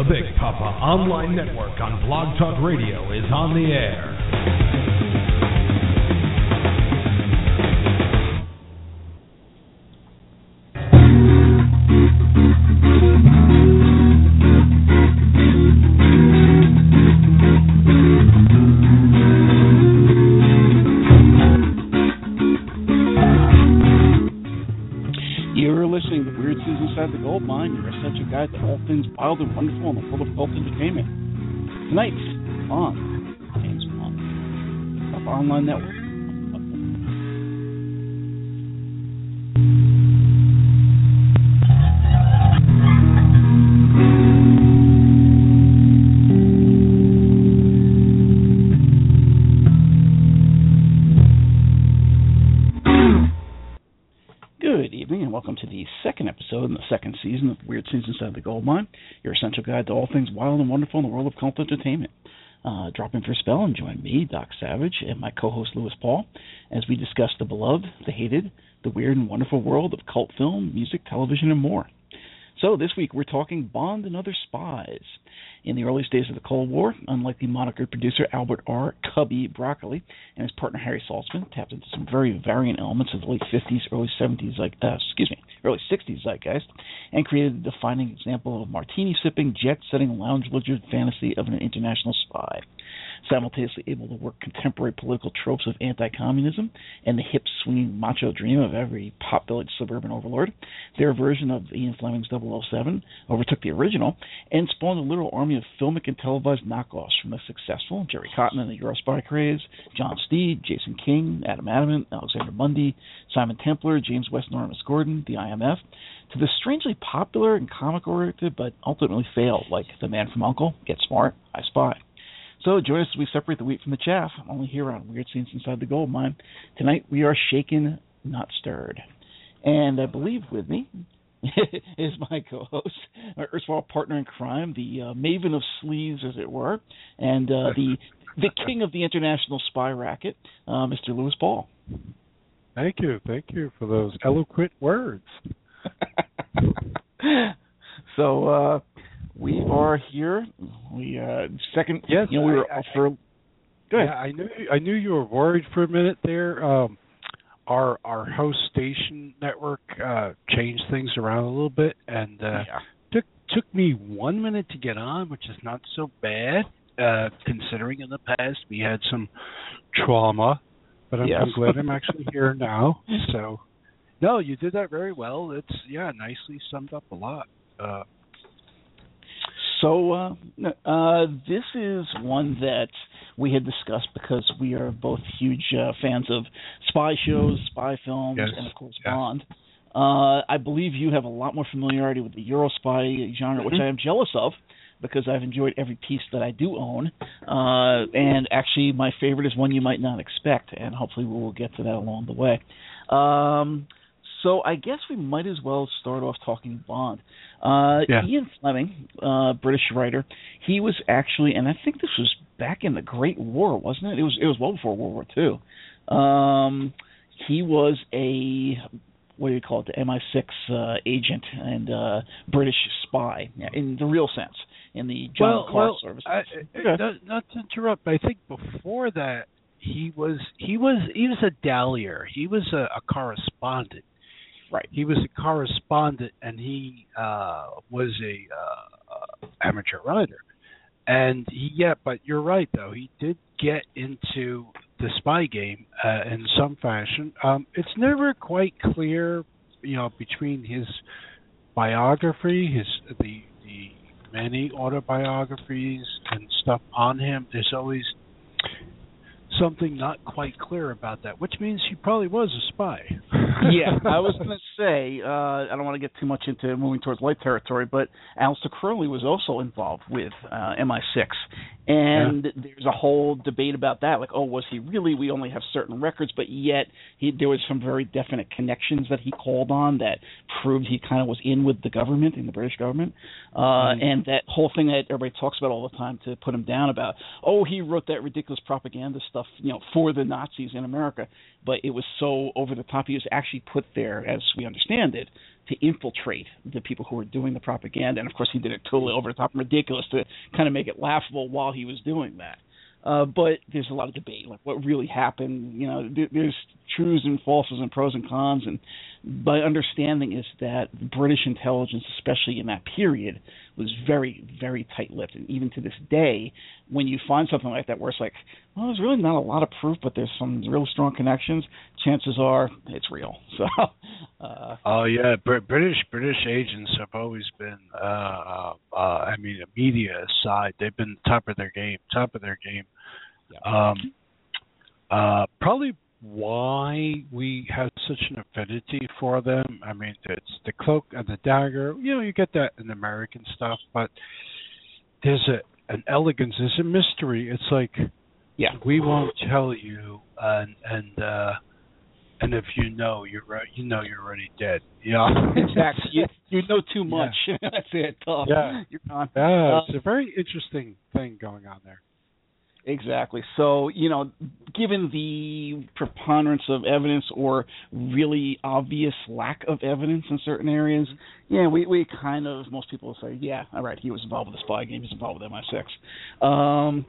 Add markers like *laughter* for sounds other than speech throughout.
The Big Papa Online Network on Blog Talk Radio is on the air. Things wild and wonderful in the world of cult entertainment. Tonight on James Bond, Online Network. The Gold Mine, your essential guide to all things wild and wonderful in the world of cult entertainment. Uh, drop in for a spell and join me, Doc Savage, and my co-host Lewis Paul, as we discuss the beloved, the hated, the weird and wonderful world of cult film, music, television, and more. So this week we're talking Bond and Other Spies. In the early days of the Cold War, unlike the monikered producer Albert R. Cubby Broccoli and his partner Harry Saltzman tapped into some very variant elements of the late 50s, early 70s, like uh, excuse me, early 60s zeitgeist, and created a defining example of martini sipping, jet setting, lounge lizard fantasy of an international spy. Simultaneously able to work contemporary political tropes of anti-communism and the hip swinging macho dream of every pop village suburban overlord, their version of Ian Fleming's 007 overtook the original and spawned a literal army of filmic and televised knockoffs from the successful Jerry Cotton and the Eurospy craze, John Steed, Jason King, Adam Adamant, Alexander Mundy, Simon Templar, James West Norris Gordon, the IMF, to the strangely popular and comic oriented but ultimately failed, like The Man from Uncle, Get Smart, I Spy. So join us as we separate the wheat from the chaff, only here on Weird Scenes Inside the Gold Mine. Tonight we are shaken, not stirred. And I believe with me *laughs* is my co-host, my erstwhile partner in crime, the uh, maven of sleeves, as it were, and uh, the the *laughs* king of the international spy racket, uh, Mr. Lewis Paul. Thank you, thank you for those eloquent words. *laughs* so uh, we are here. We uh, second. Yes, you know, we were I- off for. Go ahead. Yeah, I knew I knew you were worried for a minute there. Um, our our host station network uh, changed things around a little bit, and uh, Yeah. took took me one minute to get on, which is not so bad uh, considering in the past we had some trauma. But I'm, Yes. I'm glad I'm actually here now. So, no, you did that very well. It's yeah, nicely summed up a lot. Uh, So uh, uh, this is one that we had discussed because we are both huge uh, fans of spy shows, spy films, Yes. and of course Yes. Bond. Uh, I believe you have a lot more familiarity with the Euro spy genre, which Mhm. I am jealous of because I've enjoyed every piece that I do own. Uh, and actually, my favorite is one you might not expect, and hopefully we will get to that along the way. Um, so I guess we might as well start off talking Bond. Uh, Yeah. Ian Fleming, uh, British writer, he was actually, and I think this was back in the Great War, wasn't it? It was. It was well before World War Two. Um, he was a what do you call it? The MI6 uh, agent and uh, British spy yeah, in the real sense, in the John well, Carr well, service. I, Okay. not, not to interrupt, but I think before that he was he was he was a dallier. He was a, a correspondent. Right. He was a correspondent, and he uh, was a uh, amateur writer. And he, yeah, but you're right though. He did get into the spy game uh, in some fashion. Um, it's never quite clear, you know, between his biography, his the the many autobiographies and stuff on him. There's always something not quite clear about that, which means he probably was a spy. *laughs* yeah, I was *laughs* going to say uh, I don't want to get too much into moving towards light territory, but Aleister Crowley was also involved with uh, MI6, and yeah. there's a whole debate about that. Like, oh, was he really? We only have certain records, but yet he, there was some very definite connections that he called on that proved he kind of was in with the government, in the British government, uh, mm-hmm. and that whole thing that everybody talks about all the time to put him down about. Oh, he wrote that ridiculous propaganda stuff, you know, for the Nazis in America, but it was so over the top. He was actually put there, as we understand it, to infiltrate the people who were doing the propaganda. And of course, he did it totally over the top and ridiculous to kind of make it laughable while he was doing that. Uh, but there's a lot of debate, like what really happened. You know, there, there's truths and falses and pros and cons. And my understanding is that British intelligence, especially in that period, was very, very tight-lipped. And even to this day, when you find something like that, where it's like, well, there's really not a lot of proof, but there's some real strong connections. Chances are it's real. *laughs* So. Uh, oh yeah, Br- British British agents have always been. Uh, uh, uh, I mean, the media aside, they've been top of their game. Top of their game. Yeah. Um, uh, probably why we have such an affinity for them. I mean, it's the cloak and the dagger. You know, you get that in American stuff, but there's a an elegance, there's a mystery. It's like, yeah, we won't tell you, and and uh and if you know, you're right. You know, you're already dead. Yeah, *laughs* exactly. You, you know too much. Yeah. *laughs* That's it. Tough. Yeah, you're gone. Yeah, it's uh, a very interesting thing going on there. Exactly. So, you know, given the preponderance of evidence or really obvious lack of evidence in certain areas, yeah, we, we kind of, most people say, yeah, all right, he was involved with the spy game, he's involved with MI6. Um,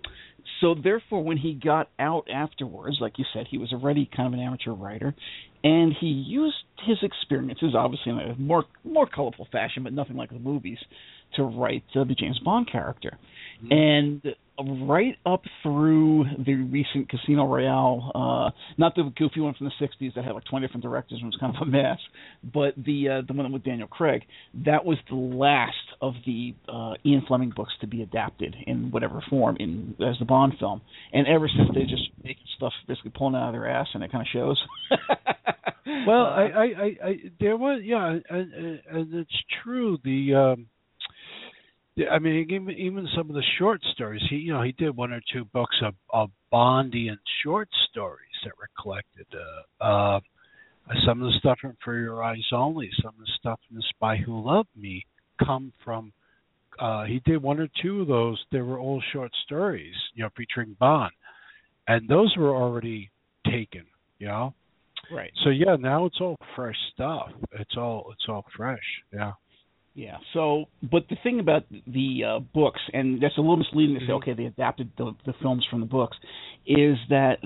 so, therefore, when he got out afterwards, like you said, he was already kind of an amateur writer, and he used his experiences, obviously in a more more colorful fashion, but nothing like the movies, to write uh, the James Bond character. Mm-hmm. And right up through the recent Casino Royale, uh, not the goofy one from the '60s that had like 20 different directors and was kind of a mess, but the uh, the one with Daniel Craig. That was the last of the uh, Ian Fleming books to be adapted in whatever form in as the Bond film. And ever since they just making stuff basically pulling out of their ass, and it kind of shows. *laughs* well, I, I, I, I, there was yeah, and, and it's true. The um, I mean, even even some of the short stories. He, you know, he did one or two books of, of Bondian short stories that were collected. Uh, uh, some of the stuff from For Your Eyes Only, some of the stuff in The Spy Who Loved Me, come from. Uh, he did one or two of those. They were all short stories, you know, featuring Bond, and those were already taken. You know. Right. So yeah, now it's all fresh stuff. It's all it's all fresh. Yeah. Yeah. So, but the thing about the uh, books, and that's a little misleading to say, mm-hmm. okay, they adapted the, the films from the books, is that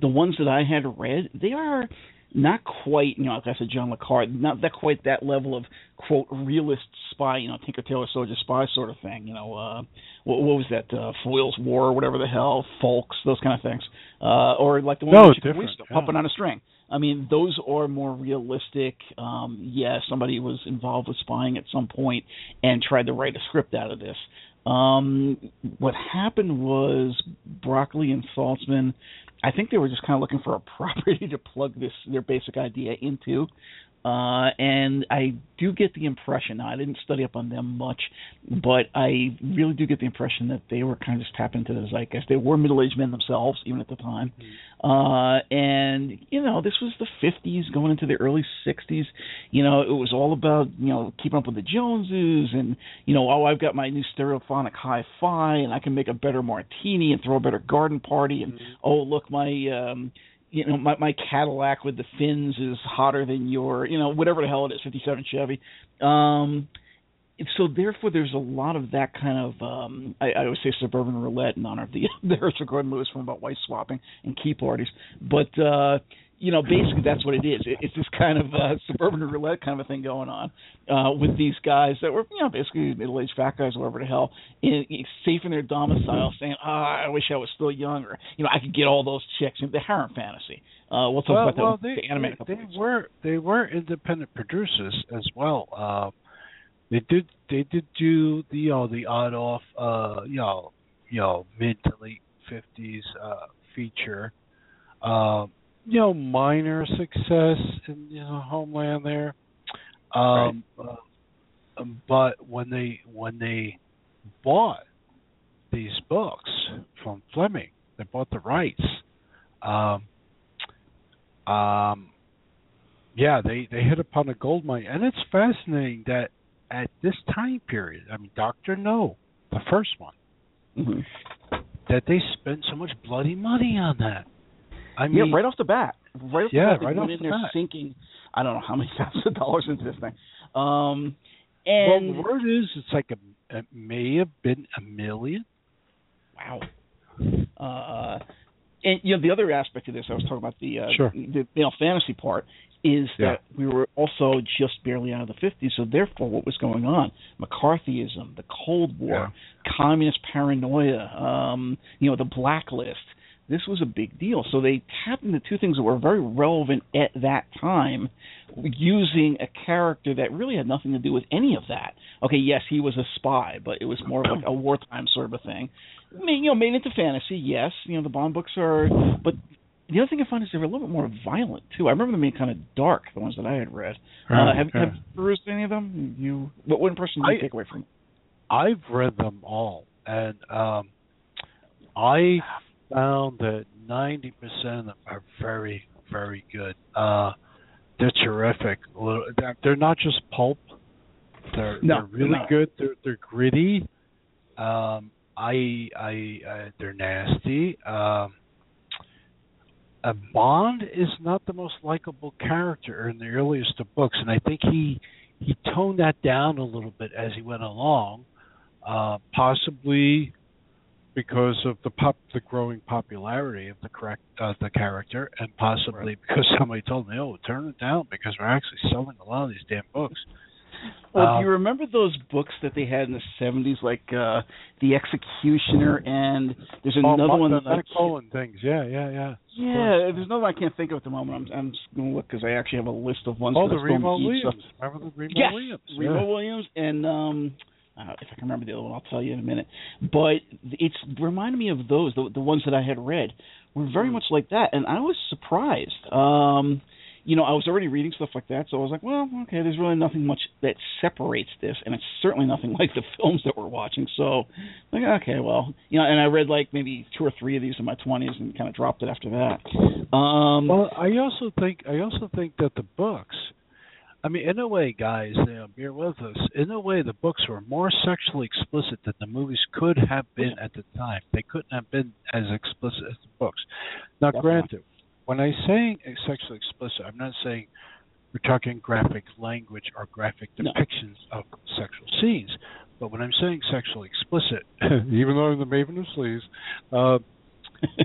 the ones that I had read, they are not quite, you know, like I said, John le Carre, not that quite that level of quote realist spy, you know, Tinker Tailor Soldier spy sort of thing. You know, uh, what, what was that? Uh, Foyle's War, or whatever the hell, Folks, those kind of things, uh, or like the one no, with different, yeah. pumping on a string. I mean, those are more realistic. Um, yeah, somebody was involved with spying at some point and tried to write a script out of this. Um, what happened was Broccoli and Saltzman. I think they were just kind of looking for a *laughs* property to plug this their basic idea into. Uh, and I do get the impression, I didn't study up on them much, but I really do get the impression that they were kind of just tapping into the zeitgeist. They were middle aged men themselves, even at the time. Mm-hmm. Uh, and, you know, this was the 50s going into the early 60s. You know, it was all about, you know, keeping up with the Joneses and, you know, oh, I've got my new stereophonic hi fi and I can make a better martini and throw a better garden party. And, mm-hmm. oh, look, my, um, you know my my Cadillac with the fins is hotter than your you know whatever the hell it is 57 Chevy. Um so therefore there's a lot of that kind of um I, I always say suburban roulette in honor of the *laughs* the Herschell Gordon Lewis film about wife swapping and key parties. But uh you know, basically that's what it is. it's this kind of uh, suburban roulette kind of a thing going on uh, with these guys that were, you know, basically middle-aged fat guys, whatever the hell, in, in, safe in their domicile, saying, "Ah, oh, I wish I was still young," or you know, I could get all those chicks. In the harem fantasy. Uh, we'll talk well, about well, the, they, the anime. They, they were they were independent producers as well. Uh, they did they did do the you know the odd off uh you know you know mid to late fifties uh feature. Um you know minor success in you know Homeland there. Um, right. uh, but when they when they bought these books from Fleming, they bought the rights. Um, um, yeah, they they hit upon a gold mine, and it's fascinating that at this time period, I mean, Doctor No, the first one, mm-hmm. that they spent so much bloody money on that. I mean, yeah, right off the bat, right off yeah, the bat, right went off in the there bat. sinking. I don't know how many *laughs* thousands of dollars into this thing. Um, and well, the word is, it's like a, it may have been a million. Wow. Uh, and you know the other aspect of this, I was talking about the uh, sure. the male fantasy part, is Yeah. that we were also just barely out of the 50s, so therefore what was going on? McCarthyism, the Cold War, communist paranoia, um, you know, the blacklist. This was a big deal. So they tapped into two things that were very relevant at that time, using a character that really had nothing to do with any of that. Okay, yes, he was a spy, but it was more of like a wartime sort of a thing. I mean, you know, made into fantasy, yes. You know, the Bond books are, but the other thing I find is they were a little bit more violent too. I remember them being kind of dark, the ones that I had read. Right, uh, have, yeah. have you perused any of them? You, what one person did you I- take away from? I've read them all, and um, I found that ninety percent of them are very, very good. Uh, they're terrific. They're- They're not just pulp. They're No, they're really they're good. They're they're gritty. Um, I I uh, they're nasty. Um, uh, Bond is not the most likable character in the earliest of books, and I think he he toned that down a little bit as he went along, uh, possibly because of the pop the growing popularity of the correct uh, the character, and possibly because *laughs* somebody told me, "Oh, turn it down because we're actually selling a lot of these damn books." Well, Um, do you remember those books that they had in the seventies, like uh The Executioner, and there's Oh, another Mark- one the that I Mac things, yeah, yeah, yeah. Yeah, there's another one I can't think of at the moment. I'm I'm just gonna look because I actually have a list of ones. Oh, the Remo Williams. Remember the Remo yes, Williams? Remo yeah. Williams, and um, uh, if I can remember the other one, I'll tell you in a minute. But it's reminded me of those, the the ones that I had read were very Mm. much like that, and I was surprised. Um, you know, I was already reading stuff like that, so I was like, well, okay, there's really nothing much that separates this, and it's certainly nothing like the films that we're watching. So, like, okay, well, you know, and I read like maybe two or three of these in my 20s and kind of dropped it after that. Um, Well, I also think I also think that the books. I mean, in a way, guys, you know, bear with us. In a way, the books were more sexually explicit than the movies could have been at the time. They couldn't have been as explicit as the books. Now, Definitely. granted, when I say sexually explicit, I'm not saying we're talking graphic language or graphic No. depictions of sexual scenes. But when I'm saying sexually explicit, *laughs* even though I'm the maven of sleaze, uh,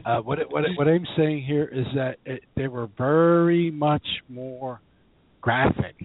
uh, what it, what it, what I'm saying here is that it, they were very much more graphic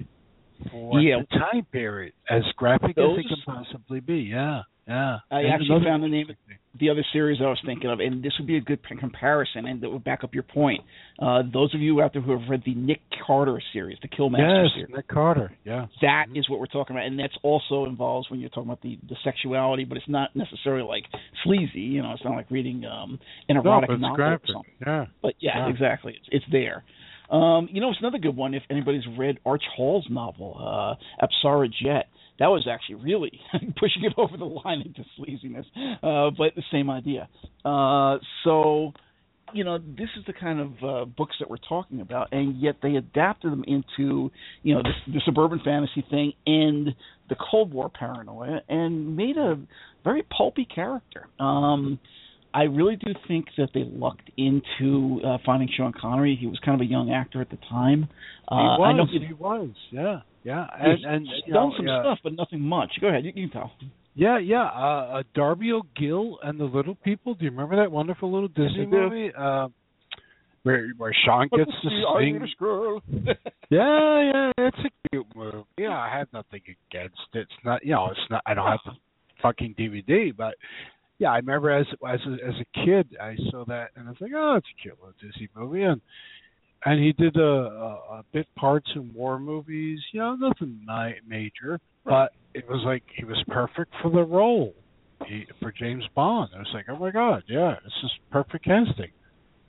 for Yeah. the time period, as graphic as it can possibly be. Yeah, yeah. I And actually found the name- thing- the other series I was thinking of, and this would be a good comparison, and that would back up your point. Uh, those of you out there who have read the Nick Carter series, the Killmaster Yes, series, Nick Carter. Yeah. that is Mhm. what we're talking about, and that's also involves when you're talking about the the sexuality, but it's not necessarily like sleazy. You know, it's not like reading um, an No, erotic it's novel or something. Yeah. But yeah, Yeah. exactly, it's, it's there. Um, you know, it's another good one. If anybody's read Arch Hall's novel, uh, Apsara Jet, that was actually really *laughs* pushing it over the line into sleaziness, uh, but the same idea. Uh, so, you know, this is the kind of uh, books that we're talking about, and yet they adapted them into, you know, the, the suburban fantasy thing and the Cold War paranoia, and made a very pulpy character. Um, I really do think that they lucked into uh, finding Sean Connery. He was kind of a young actor at the time. Uh, he I was. know He was. Yeah. Yeah. And and done know, some yeah. stuff, but nothing much. Go ahead, you, you can tell. Yeah, yeah. Uh, uh, Darby O'Gill and the Little People. Do you remember that wonderful little Disney I movie? Uh, where where Sean gets to *laughs* sing. girl. *laughs* Yeah, yeah, it's a cute movie. Yeah, I have nothing against it. It's not, you know, it's not. I don't have the fucking DVD, but yeah, I remember as as a, as a kid, I saw that and I was like, oh, it's a cute little Disney movie, and and he did a, a, a bit parts in war movies. You know, nothing major, but it was like he was perfect for the role he, for James Bond. I was like, oh my god, yeah, this is perfect casting.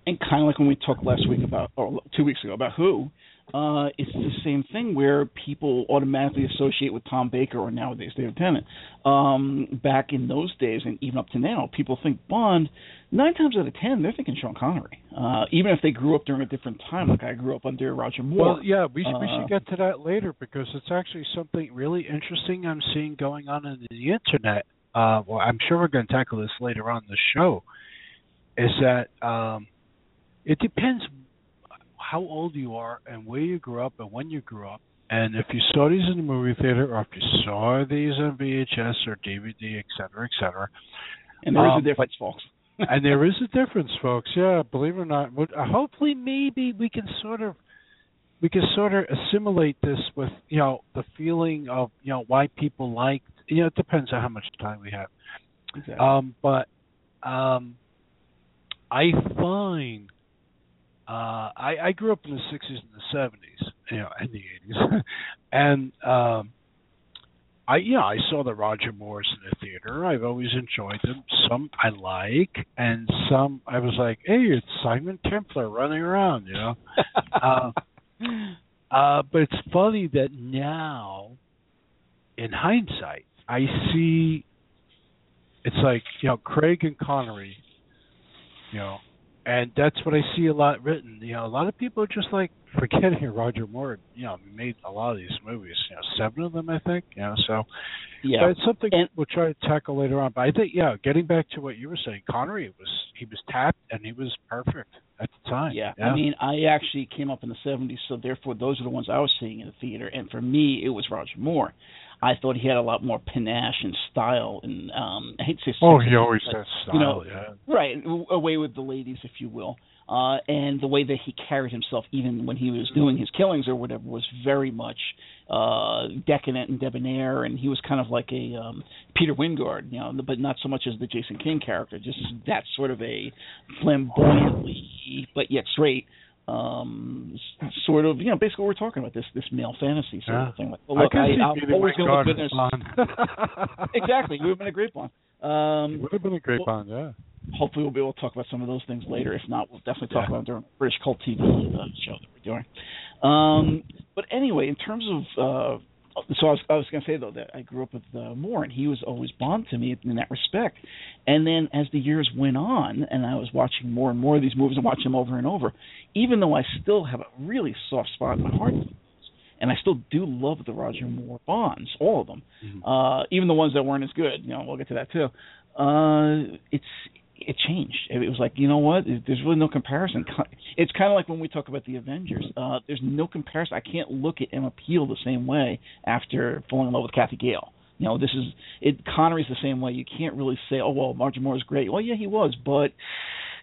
and kind of like when we talked last week about, or two weeks ago about who, uh, it's the same thing where people automatically associate with Tom Baker or nowadays David Tennant. Um, back in those days, and even up to now, people think Bond. Nine times out of ten, they're thinking Sean Connery. Uh, even if they grew up during a different time, like I grew up under Roger Moore. Well, yeah, we should, uh, we should get to that later because it's actually something really interesting I'm seeing going on in the internet. Uh, well, I'm sure we're going to tackle this later on in the show. Is that um, it depends how old you are and where you grew up and when you grew up. And if you saw these in the movie theater or if you saw these on VHS or DVD, et cetera, et cetera. and there is um, a difference, folks. *laughs* and there is a difference, folks. Yeah, believe it or not. Hopefully, maybe we can sort of we can sort of assimilate this with you know the feeling of you know why people like you know it depends on how much time we have. Exactly. Um, but um, I find uh, I, I grew up in the '60s and the '70s, you know, and the '80s, *laughs* and um, I you know I saw the Roger Moores in the theater. I've always enjoyed them. Some I like, and some I was like, hey, it's Simon Templar running around, you know. *laughs* uh, uh, but it's funny that now, in hindsight, I see. It's like you know Craig and Connery, you know, and that's what I see a lot written. You know, a lot of people are just like *laughs* forgetting Roger Moore. You know, made a lot of these movies. You know, seven of them, I think. You know, so yeah. but it's something And- we'll try to tackle later on. But I think, yeah, getting back to what you were saying, Connery was he was tapped and he was perfect at the time. Yeah, I mean, I actually came up in the '70s, so therefore those are the ones I was seeing in the theater. And for me, it was Roger Moore. I thought he had a lot more panache and style, and um, I hate to say. oh, he always but, has style. you know, yeah. right away with the ladies, if you will. Uh, and the way that he carried himself, even when he was doing his killings or whatever, was very much uh, decadent and debonair. And he was kind of like a um, Peter Wyngarde, you know, but not so much as the Jason King character. Just that sort of a flamboyantly, but yet straight, um, sort of, you know, basically we're talking about this this male fantasy sort Yeah. of thing. Like, well, look, I I, I'm always going to look God good in Exactly, you would have been a great one. Um, it would have been a great well- Bond, yeah. hopefully we'll be able to talk about some of those things later. If not, we'll definitely talk Yeah. about it during British Cult TV uh, show that we're doing. Um, but anyway, in terms of, uh, so I was, I was going to say though that I grew up with uh, Moore, and he was always Bond to me in that respect. And then as the years went on, and I was watching more and more of these movies and watching them over and over, even though I still have a really soft spot in my heart. And I still do love the Roger Moore Bonds, all of them, uh, even the ones that weren't as good. You know, we'll get to that too. Uh, it's it changed. It was like, you know what? There's really no comparison. It's kind of like when we talk about the Avengers. Uh, there's no comparison. I can't look at Emma Peel the same way after falling in love with Cathy Gale. You know, this is it. Connery's the same way. You can't really say, oh well, Roger Moore is great. Well, yeah, he was, but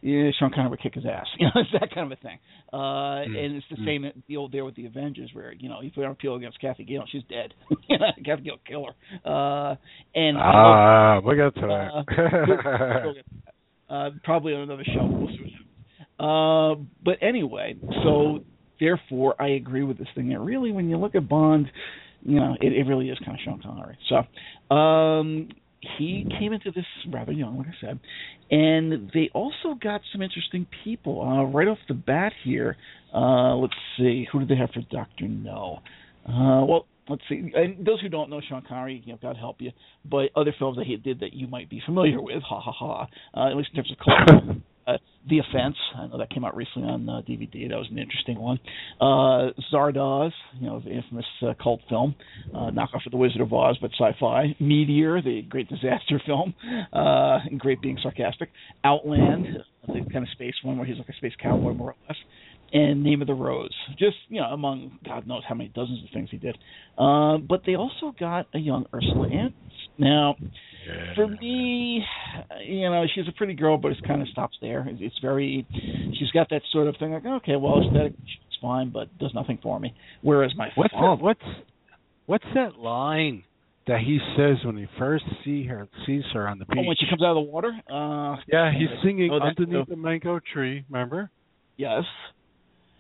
yeah, Sean Connery would kick his ass. *laughs* You know, it's that kind of a thing. Uh, Mm. and it's the same deal there with the Avengers, where you know you put Emma Peel against Cathy Gale, she's dead. *laughs* Cathy Gale kill her. Uh, and Ah, *laughs* we'll get to uh, that. Uh, probably on another show. Uh, but anyway, so therefore, I agree with this thing. That really, when you look at Bond, you know, it, it really is kind of Sean Connery. So um, he came into this rather young, like I said, and they also got some interesting people uh, right off the bat here. Uh, let's see, who did they have for Doctor No? Uh, well, let's see. And those who don't know Sean Connery, you know, God help you. But other films that he did that you might be familiar with, ha ha ha. Uh, at least in terms of cult. *coughs* Uh, the Offense, I know that came out recently on uh, DVD. That was an interesting one. Uh, Zardoz, you know, the infamous uh, cult film, uh, knockoff of The Wizard of Oz, but sci-fi. Meteor, the great disaster *laughs* film, uh, and great being sarcastic. Outland, the kind of space one where he's like a space cowboy more or less and Name of the Rose. Just you know, among God knows how many dozens of things he did. Uh, but they also got a young Ursula Andress. Now, for me, you know, she's a pretty girl, but it kind of stops there. It's very, she's got that sort of thing like, okay, well, aesthetic, it's fine, but does nothing for me. Whereas my What's father, that? What's what's that line that he says when he first see her sees her on the beach? oh, when she comes out of the water, uh, yeah, he's singing Oh, underneath the mango tree. Remember? yes,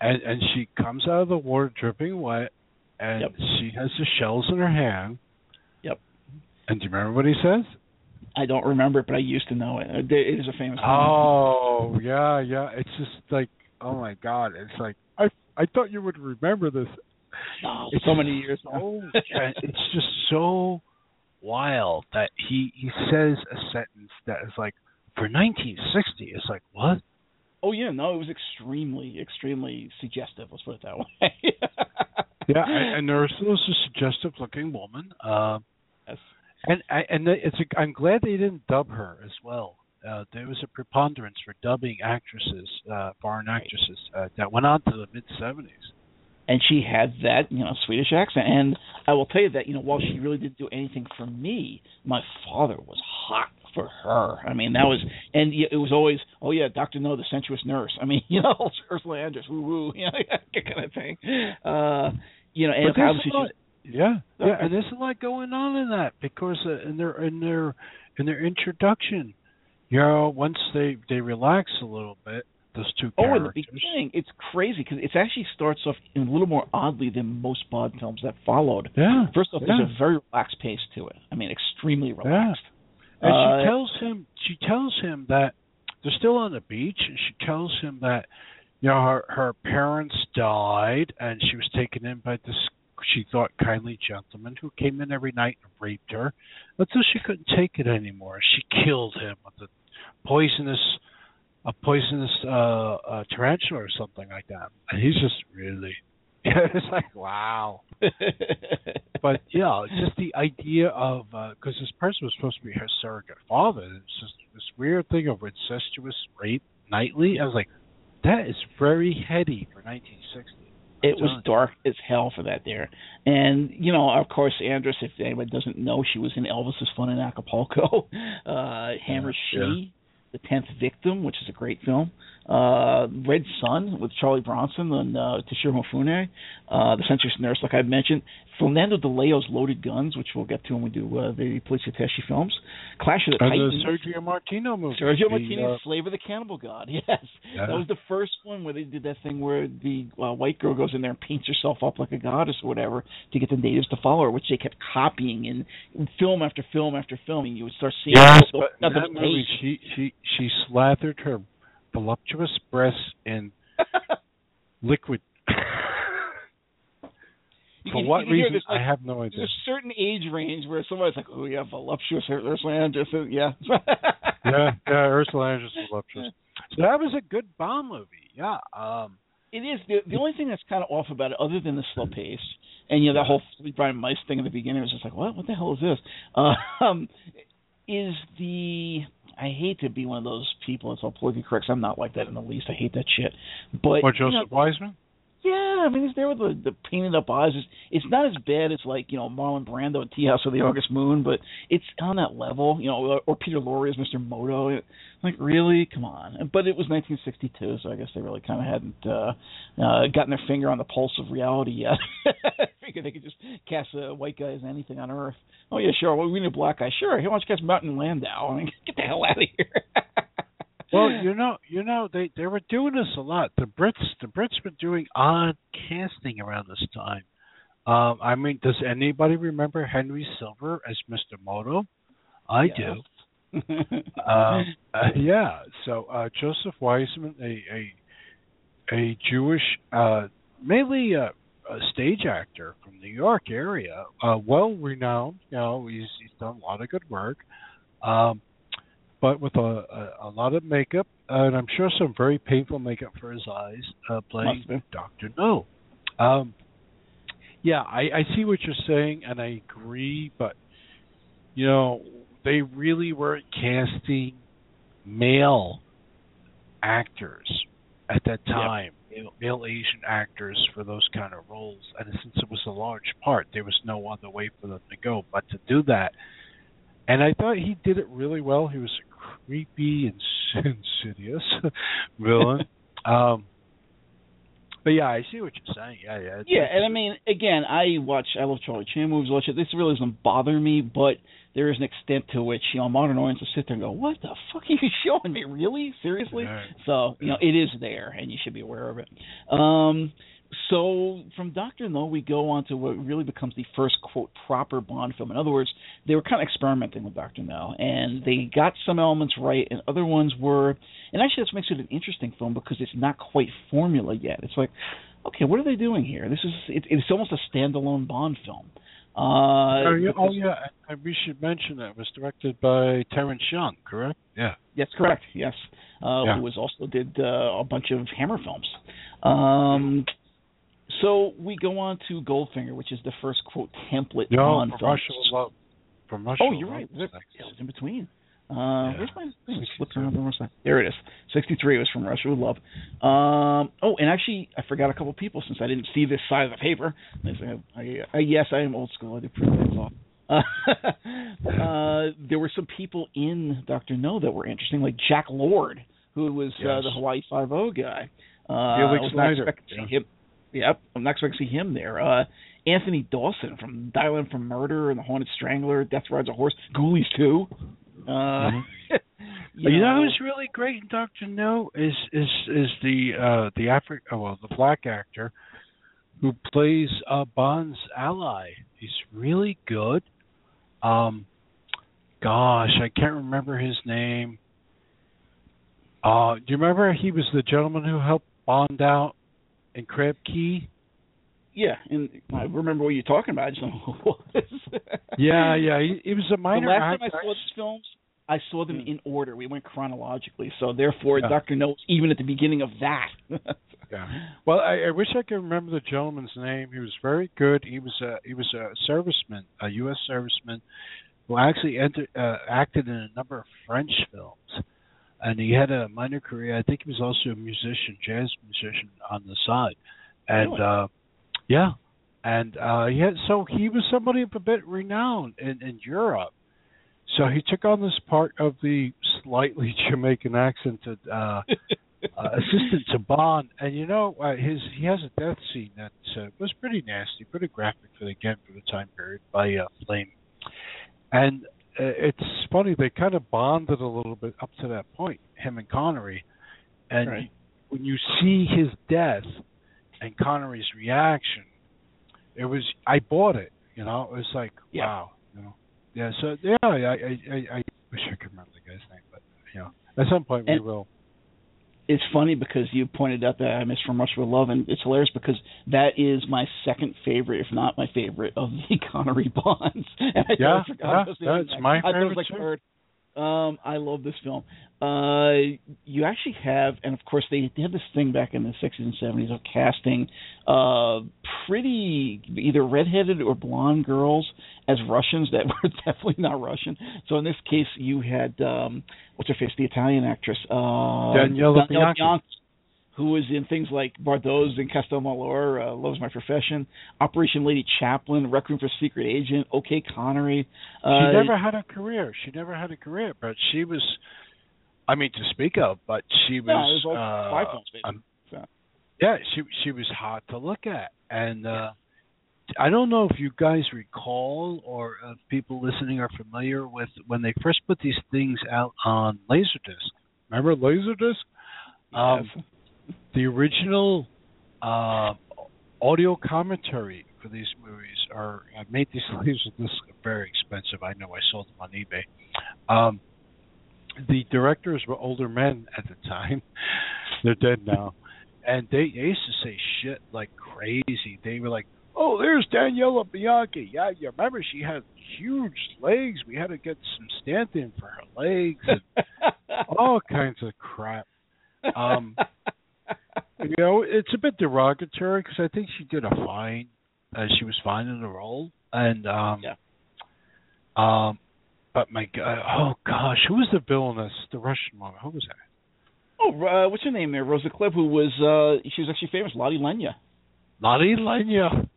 And and she comes out of the water dripping wet, and Yep. she has the shells in her hand. Yep. And do you remember what he says? I don't remember it, but I used to know it. Uh, it it is a famous. Oh yeah, yeah. It's just like oh my god. It's like I I thought you would remember this. Oh, It's so many years. *laughs* So, it's just so wild that he he says a sentence that is like for 1960. It's like what? Oh yeah, no, it was extremely, extremely suggestive. Let's put it that *laughs* way. Yeah, and, and there's this suggestive looking woman. Uh, Yes. and I, and it's a, I'm glad they didn't dub her as well. Uh, there was a preponderance for dubbing actresses, uh, foreign actresses, uh, that went on to the mid 70s. and she had that you know Swedish accent. And I will tell you that you know while she really didn't do anything for me, my father was hot for her. I mean that was and it was always oh yeah Doctor No the sensuous nurse. I mean *laughs* you know *laughs* Ursula Andress woo woo *laughs* you know that kind of thing. Uh, you know and obviously a lot- Yeah, yeah, and there's a lot going on in that because uh, in their in their in their introduction, you know, once they they relax a little bit, those two Oh, in the beginning, it's crazy because it actually starts off in a little more oddly than most Bond films that followed. yeah, First off, yeah. there's a very relaxed pace to it. I mean, extremely relaxed. And Uh, she tells him she tells him that they're still on the beach and she tells him that you know her her parents died and she was taken in by this she thought kindly gentleman who came in every night and raped her until she couldn't take it anymore. She killed him with a poisonous a poisonous uh, uh tarantula or something like that. And he's just really *laughs* it's like wow *laughs* but yeah, just the idea of because this person was supposed to be her surrogate father. It's just this weird thing of incestuous rape nightly. I was like, that is very heady for 1960. it was dark as hell for that there. And, you know, of course, Andress, if anyone doesn't know, she was in Elvis's Fun in Acapulco. *laughs* Uh, Hammer Yeah, She, The Tenth Victim, which is a great film. Uh, Red Sun with Charlie Bronson and uh, Toshiro Mifune. Uh, The Sensuous Nurse, like I mentioned. Fernando Di Leo's Loaded Guns, which we'll get to when we do uh, the poliziotteschi films. Clash of the Titans. the Sergio Martino movie. Sergio the, uh, Slave of the Cannibal God. *laughs* Yes, Yeah. that was the first one where they did that thing where the uh, white girl goes in there and paints herself up like a goddess or whatever to get the natives to follow her, which they kept copying in film after film after film, and you would start seeing Yes, but that movie, she she she slathered her voluptuous breasts and *laughs* liquid. You For can- what you can hear reason? like, I have no idea. There's a certain age range where somebody's like, "Oh yeah, voluptuous Ursula Andress," uh, yeah. *laughs* yeah, yeah, Ursula Andress is voluptuous. So that was a good Bond movie. Yeah. Um, It is the the only thing that's kind of off about it, other than the slow pace, and you know that whole Brian Mice thing in the beginning was just like, what? What the hell is this? Uh, *laughs* um, is the I hate to be one of those people that's all politically correct. I'm not like that in the least. I hate that shit. But or you know, Joseph Wiseman? Yeah, I mean, it's there with the, the painted up eyes. It's, it's not as bad as like you know Marlon Brando in Tea House of the August Moon, but it's on that level, you know, or, Peter Lorre as Mr. Moto. Like really, come on. But it was 1962, so I guess they really kind of hadn't uh, uh, gotten their finger on the pulse of reality yet. *laughs* Figured they could just cast a white guy as anything on Earth. Oh yeah, sure. Well, we need a black guy. Sure. Why don't you cast Martin Landau? I mean, *laughs* get the hell out of here. *laughs* Well, *gasps* you know, you know, they they were doing this a lot. The Brits, the Brits were doing odd casting around this time. Um, I mean, does anybody remember Henry Silva as Mr. Moto? I do. *laughs* um, uh, *laughs* yeah. So uh, Joseph Wiseman, a a, a Jewish, uh, mainly a, a stage actor from New York area, uh, well renowned. You know, he's he's done a lot of good work, um, but with a, a a lot of makeup, and I'm sure some very painful makeup for his eyes, uh, playing Doctor No. Um, yeah, I, I see what you're saying, and I agree, but you know, they really weren't casting male actors at that time, male, male Asian actors for those kind of roles. And since it was a large part, there was no other way for them to go but to do that. And I thought he did it really well. He was a creepy and *laughs* insidious villain. *laughs* um, but yeah, I see what you're saying. Yeah, yeah. it's- Yeah, and I mean, again, I watch, I love Charlie Chan movies. Watch it. This really doesn't bother me, but there is an extent to which you know modern audiences sit there and go, "What the fuck are you *laughs* showing me? Really? Seriously?" So you know, it is there, and you should be aware of it. Um, so from Doctor No, we go on to what really becomes the first quote proper Bond film. In other words, they were kind of experimenting with Doctor No, and they got some elements right, and other ones were. And actually, this makes it an interesting film because it's not quite formula yet. It's like, okay, what are they doing here? This is it, it's almost a standalone Bond film. Uh, oh yeah, oh, yeah. And we should mention that it was directed by Terence Young, correct? Yeah. Yes, correct. Yes, uh, Yeah. who was also did uh, a bunch of Hammer films. Um, so we go on to Goldfinger, which is the first quote template No, Bond from. Russia with Love. From Russia. Oh, you're right. It was in between. Uh, Yeah. Where's my thing? Around the wrong side. There it is. 63 was from Russia with Love. Um, oh, and actually, I forgot a couple people since I didn't see this side of the paper. I, I, I, yes, I am old school. I did print things off. Uh, *laughs* uh, there were some people in Doctor No that were interesting, like Jack Lord, who was uh, the Hawaii Five O guy. Uh, Felix I was not expecting see him. Yep, I'm not expecting to see him there. Uh, Anthony Dawson from Dial M for Murder and The Haunted Strangler, Death Rides a Horse, Ghoulies 2. Uh, *laughs* Mhm. you, You know who's really great in Doctor No is is is the uh the Afri- oh, well the black actor who plays uh Bond's ally. He's really good. Um gosh, I can't remember his name. Uh do you remember he was the gentleman who helped Bond out in Crab Key? Yeah, and I remember what you're talking about. I just don't know who it was. *laughs* Yeah, yeah, he, he was a The minor last time I saw these films, I saw them in order. We went chronologically, so therefore, Yeah. Doctor No was even at the beginning of that. *laughs* Yeah. Well, I, I wish I could remember the gentleman's name. He was very good. He was a he was a serviceman, a U.S. serviceman, who actually entered, uh, acted in a number of French films, and he had a minor career. I think he was also a musician, jazz musician on the side, and Really? uh, yeah, and uh, he had so he was somebody of a bit renowned in in Europe. So he took on this part of the slightly *laughs* Jamaican accented uh, uh, *laughs* assistant to Bond, and you know uh, his he has a death scene that uh, was pretty nasty, pretty graphic for the again for the time period by uh, Flame, and Uh, it's funny they kind of bonded a little bit up to that point, him and Connery, and Right. when you see his death and Connery's reaction, it was I bought it, you know, it was like Yeah. wow, you know, yeah. So yeah, I I I, I wish I could remember the guy's name, but you know, at some point we will. It's funny because you pointed out that I missed From Russia with Love, and it's hilarious because that is my second favorite, if not my favorite, of the *laughs* Connery Bonds. *laughs* And I Yeah, yeah, it was the other that's my I thought it was favorite like too. third. Um, I love this film. Uh, you actually have, and of course they, they had this thing back in the '60s and '70s of casting uh, pretty either redheaded or blonde girls as Russians that *laughs* were definitely not Russian. So in this case, you had um, what's her face, the Italian actress, uh, Daniela Bianchi. Bianchi, who was in things like Bardot's and Castel Malor, uh, Loves My Profession, Operation Lady Chaplin, Requiem for Secret Agent, OK Connery. She Uh, never had a career. She never had a career, but she was. I mean, to speak of, but she was. It was uh, five films, baby. So. yeah, she she was hot to look at, and uh I don't know if you guys recall or uh, people listening are familiar with when they first put these things out on Laserdisc. Remember Laserdisc? Um, Yes. The original uh, audio commentary for these movies are I made these *laughs* laserdiscs very expensive. I know I sold them on eBay. Um, the directors were older men at the time. *laughs* They're dead now, and they, they used to say shit like crazy. They were like, "Oh, there's Daniela Bianchi. Yeah, you remember she had huge legs. We had to get some stand-in for her legs and *laughs* all kinds of crap." Um, you know, it's a bit derogatory because I think she did a fine. Uh, she was fine in the role, and um, Yeah. um, but my God, oh gosh, who was the villainess? The Russian woman. Who was that? oh, uh, what's her name there? Rosa Klebb, who was uh, she was actually famous, Lotte Lenya. Lotte Lenya.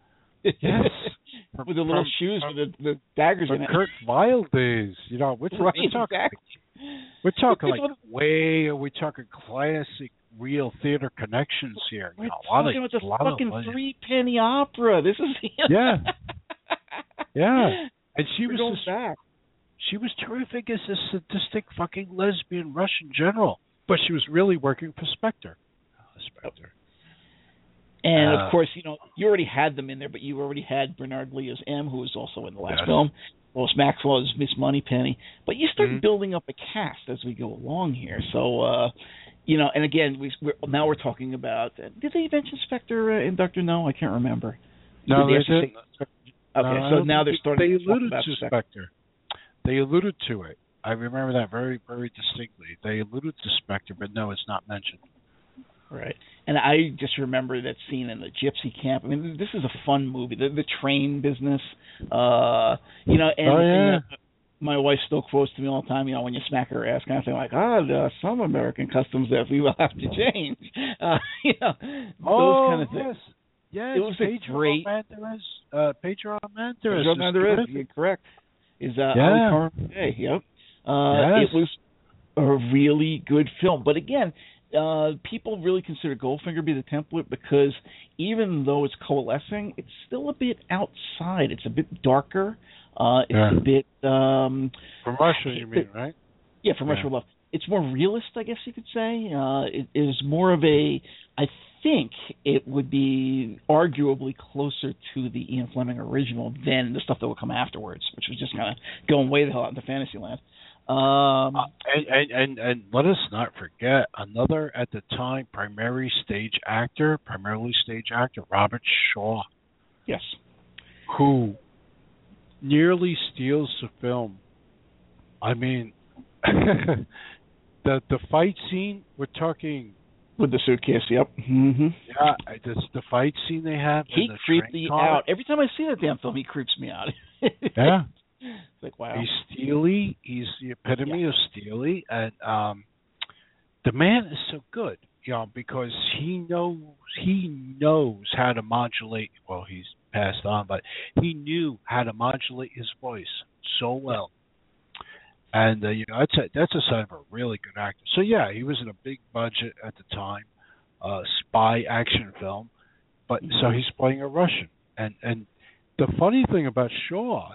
Yes. *laughs* with the little From- shoes with the, the daggers From in it. Kurt Weill days. You know, we're, *laughs* right, we're talking. exactly. We're talking *laughs* like way. We're talking classic, real theater connections here. We're You know, a lot talking of, about the a of fucking Lenya. three penny opera. This is Yeah. *laughs* Yeah. And she We're was going this back. she was terrific as a sadistic fucking lesbian Russian general, but she was really working for Spectre. Uh, Spectre. And Uh, of course, you know, you already had them in there, but you already had Bernard Lee as M, who was also in the last film. Lois Maxwell as Miss Moneypenny. But you start Mhm. building up a cast as we go along here. So, uh, you know, and again, we, we're, now we're talking about. Uh, did they mention Spectre uh, in Doctor No? I can't remember. no, they didn't. Okay, No, so now they're starting They to alluded to Spectre. Spectre. They alluded to it. I remember that very, very distinctly. They alluded to Spectre, but no, it's not mentioned. Right. And I just remember that scene in the gypsy camp. I mean, this is a fun movie. The, the train business, uh, you know, and, Oh, yeah. and my wife still quotes to me all the time, you know, when you smack her ass kind of thing, like, ah, there are some American customs that we will have to change. *laughs* Uh, you know, those kind of things. Oh, yes. Yes, It was a Pedro great- Armendariz. Uh, Pedro Armendariz. Pedro is you're correct. Is uh, Yeah. Ali Day, Yep. Uh, Yes. It was a really good film, but again, uh, people really consider Goldfinger to be the template because even though it's coalescing, it's still a bit outside. It's a bit darker. Uh, it's Yeah. a bit um, From Russia, you mean, right? yeah, from Russia Yeah. with Love. It's more realist, I guess you could say. Uh, it is more of a. I think it would be arguably closer to the Ian Fleming original than the stuff that would come afterwards, which was just kind of going way the hell out into Fantasyland. Um, Uh, and, and and and let us not forget another at the time primary stage actor, primarily stage actor, Robert Shaw, yes, who nearly steals the film. I mean, *laughs* the the fight scene. We're talking. with the suitcase. Yep. hmm Yeah, this the fight scene they have. He in the creeped me car. out every time I see that damn film. He creeps me out. *laughs* Yeah. it's like wow. He's steely. He's the epitome of steely, and um, the man is so good, you know, because he knows he knows how to modulate. Well, he's passed on, but he knew how to modulate his voice so well. And uh, you know that's a that's a sign of a really good actor. So yeah, he was in a big budget at the time, uh, spy action film, but so he's playing a Russian. And and the funny thing about Shaw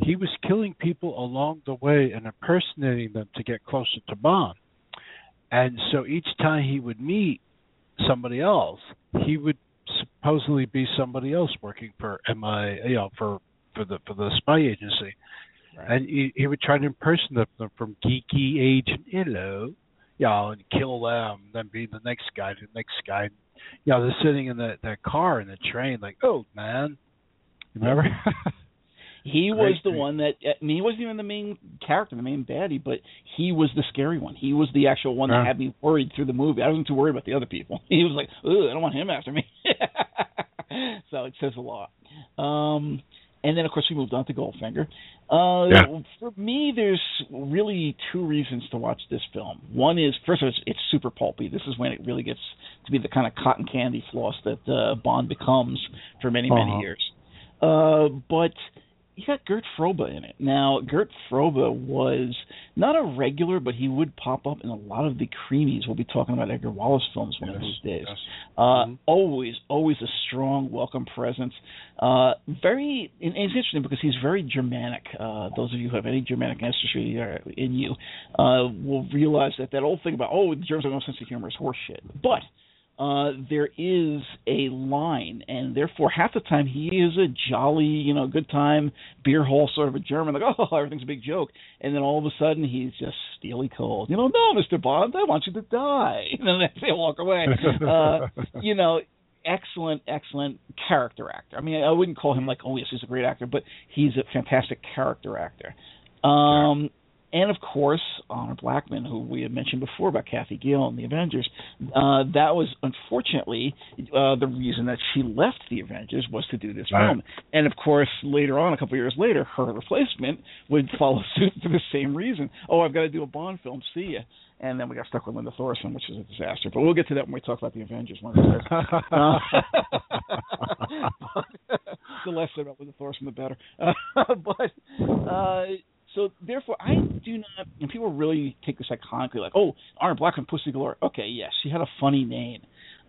he was killing people along the way and impersonating them to get closer to Bond. And so each time he would meet somebody else, he would supposedly be somebody else working for MI, you know, for for the for the spy agency. And he, he would try to impersonate them from geeky agent hello, you know, and kill them, then be the next guy, the next guy. You know, they're sitting in that that car in the train, like, oh man, remember? *laughs* He was the one that I mean, he wasn't even the main character, the main baddie, but he was the scary one. He was the actual one that had me worried through the movie. I wasn't too worried about the other people. *laughs* He was like, "Ugh, I don't want him after me." *laughs* so it says a lot. Um, and then of course we moved on to Goldfinger. Uh, Yeah. For me, there's really two reasons to watch this film. One is first of all, it's, it's super pulpy. This is when it really gets to be the kind of cotton candy floss that uh, Bond becomes for many many Uh-huh. years. Uh, but you got Gert Frobe in it. Now, Gert Frobe was not a regular, but he would pop up in a lot of the krimis. We'll be talking about Edgar Wallace films one of Yes, these days. yes. Uh, Mhm. Always, always a strong, welcome presence. Uh, very, and it's interesting because he's very Germanic. Uh, those of you who have any Germanic ancestry in you uh, will realize that that old thing about oh, the Germans have no sense of humor is horseshit. But uh, there is a line, and therefore half the time he is a jolly, you know, good time beer hall sort of a German, like *laughs* oh everything's a big joke, and then all of a sudden he's just steely cold. You know, no, Mister Bond, I want you to die, *laughs* and then they walk away. *laughs* Uh, you know, excellent, excellent character actor. I mean, I wouldn't call him like oh yes, he's a great actor, but he's a fantastic character actor. Um, and of course, Honor Blackman, who we had mentioned before about Cathy Gale and the Avengers, uh, that was unfortunately uh, the reason that she left the Avengers was to do this Right. film. And of course, later on, a couple of years later, her replacement would follow *laughs* suit for the same reason. Oh, I've got to do a Bond film. See ya. And then we got stuck with Linda Thorson, which is a disaster. But we'll get to that when we talk about the Avengers one of. *laughs* Uh, *laughs* the less said about Linda Thorson, the better. But uh, so therefore, I do not. And people really take this iconically, like, "Oh, Honor Blackman, Pussy Galore." Okay, yes, she had a funny name,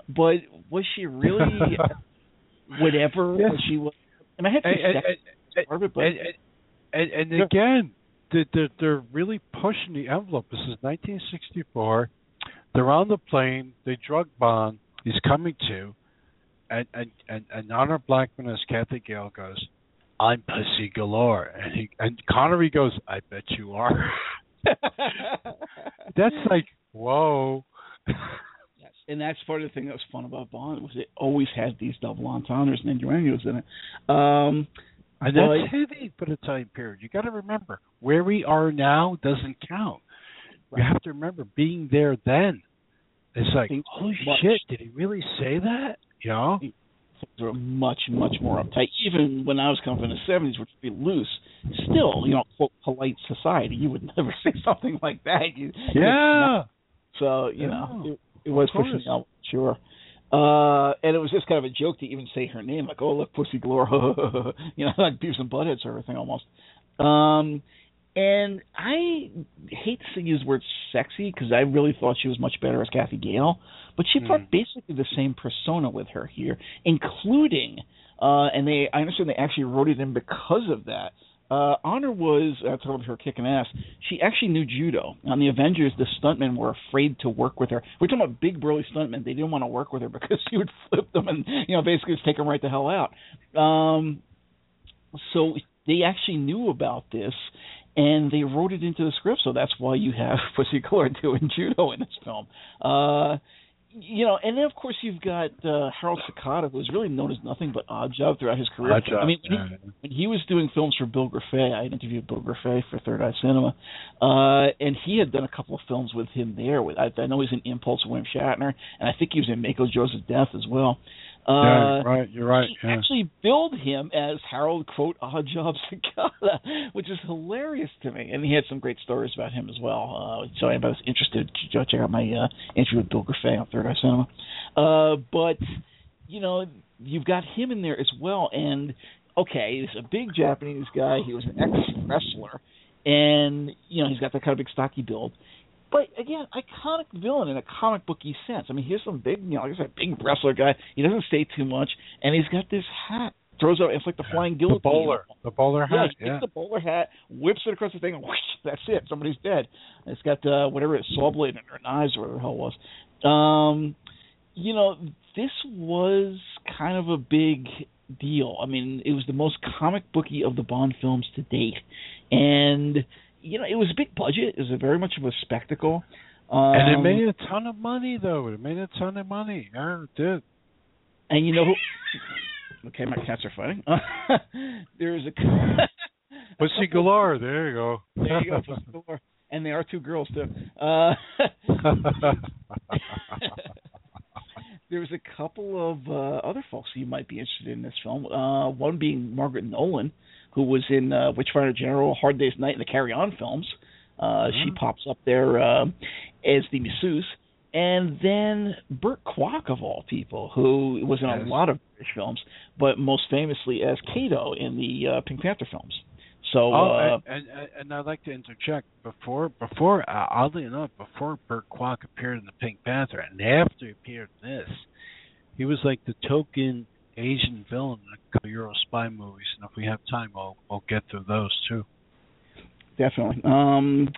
but was she really *laughs* whatever Yeah. she was? And I had to and, and, and, it, but and, and, and Yeah. again, they're, they're, they're really pushing the envelope. This is 1964. They're on the plane. They drug Bond. He's coming to, and and and, and Honor Blackman as Cathy Gale goes, "I'm pussy galore," and he and Connery goes, "I bet you are." *laughs* That's like whoa. Yes, and that's part of the thing that was fun about Bond was it always had these double entendres and innuendos in it. Um, and but- that's heavy for the time period. You got to remember where we are now doesn't count. You have to remember being there then. It's like, holy much. shit, did he really say that? You know? Things were much, much more uptight. Even when I was coming from the seventies, which would be loose, still, you know, quote, polite society, you would *laughs* never say something like that. You, Yeah. So you Yeah. know, it, it was Of course. pushing out, sure. Uh, and it was just kind of a joke to even say her name, like, "Oh, look, Pussy Galore," *laughs* you know, like Beavis and Butthead sort of thing almost. Um, and I hate to use the word sexy because I really thought she was much better as Cathy Gale, but she brought Mm. basically the same persona with her here, including, uh, and they, I understand they actually wrote it in because of that. Uh, Honor was, I told her kicking ass. She actually knew judo. On the Avengers, the stuntmen were afraid to work with her. We're talking about big burly stuntmen. They didn't want to work with her *laughs* because she would flip them and you know basically just take them right the hell out. Um, so they actually knew about this, and they wrote it into the script. So that's why you have *laughs* Pussy Galore doing judo in this film. Uh, you know, and then of course you've got uh, Harold Sakata, who's really known as nothing but odd job throughout his career. Odd Job, I mean, when he, when he was doing films for Bill Grefe, I interviewed Bill Grefe for Third Eye Cinema, uh, and he had done a couple of films with him there. With I, I know he's in Impulse with William Shatner, and I think he was in Mako Jaws of Death as well. Uh, yeah, right, you're right. he Yeah. actually billed him as Harold quote Odd Job Sakata, *laughs* which is hilarious to me. And he had some great stories about him as well. Uh, so anybody's interested, go check out my uh, interview with Bill Grefe on Third Eye Cinema. Uh, but you know, you've got him in there as well. And okay, he's a big Japanese guy. He was an ex wrestler, and you know he's got that kind of big stocky build. But again, iconic villain in a comic booky sense. I mean, here's some big, you know, like I said, big wrestler guy. He doesn't say too much, and he's got this hat. Throws out, it's like the flying The bowler. The bowler Yeah, hat. he Yeah. takes the bowler hat, whips it across the thing, and whoosh, that's it. Somebody's dead. It's got uh, whatever it's saw blade in or knives or whatever the hell it was. Um, you know, this was kind of a big deal. I mean, it was the most comic booky of the Bond films to date, and you know, it was a big budget. It was a very much of a spectacle. Um, and it made a ton of money, though. It made a ton of money. Yeah, it did. And you know who? *laughs* Okay, my cats are fighting. *laughs* there is a. *laughs* Pussy galore. There you go. There you go. Pussy galore. And they are two girls too. Uh, there was a couple of uh, other folks you might be interested in this film. Uh, one being Margaret Nolan, who was in uh, Witchfinder General, Hard Day's Night, and the Carry On films. Uh, She pops up there uh, as the masseuse. And then Burt Kwok, of all people, who was in a lot of British films, but most famously as Cato in the uh, Pink Panther films. So, Oh, uh, and, and and I'd like to interject before before uh, oddly enough before Burt Kwok appeared in the Pink Panther and after he appeared in this, he was like the token Asian villain in a couple Euro spy movies. And if we have time, we'll we'll get through those too. definitely. Um,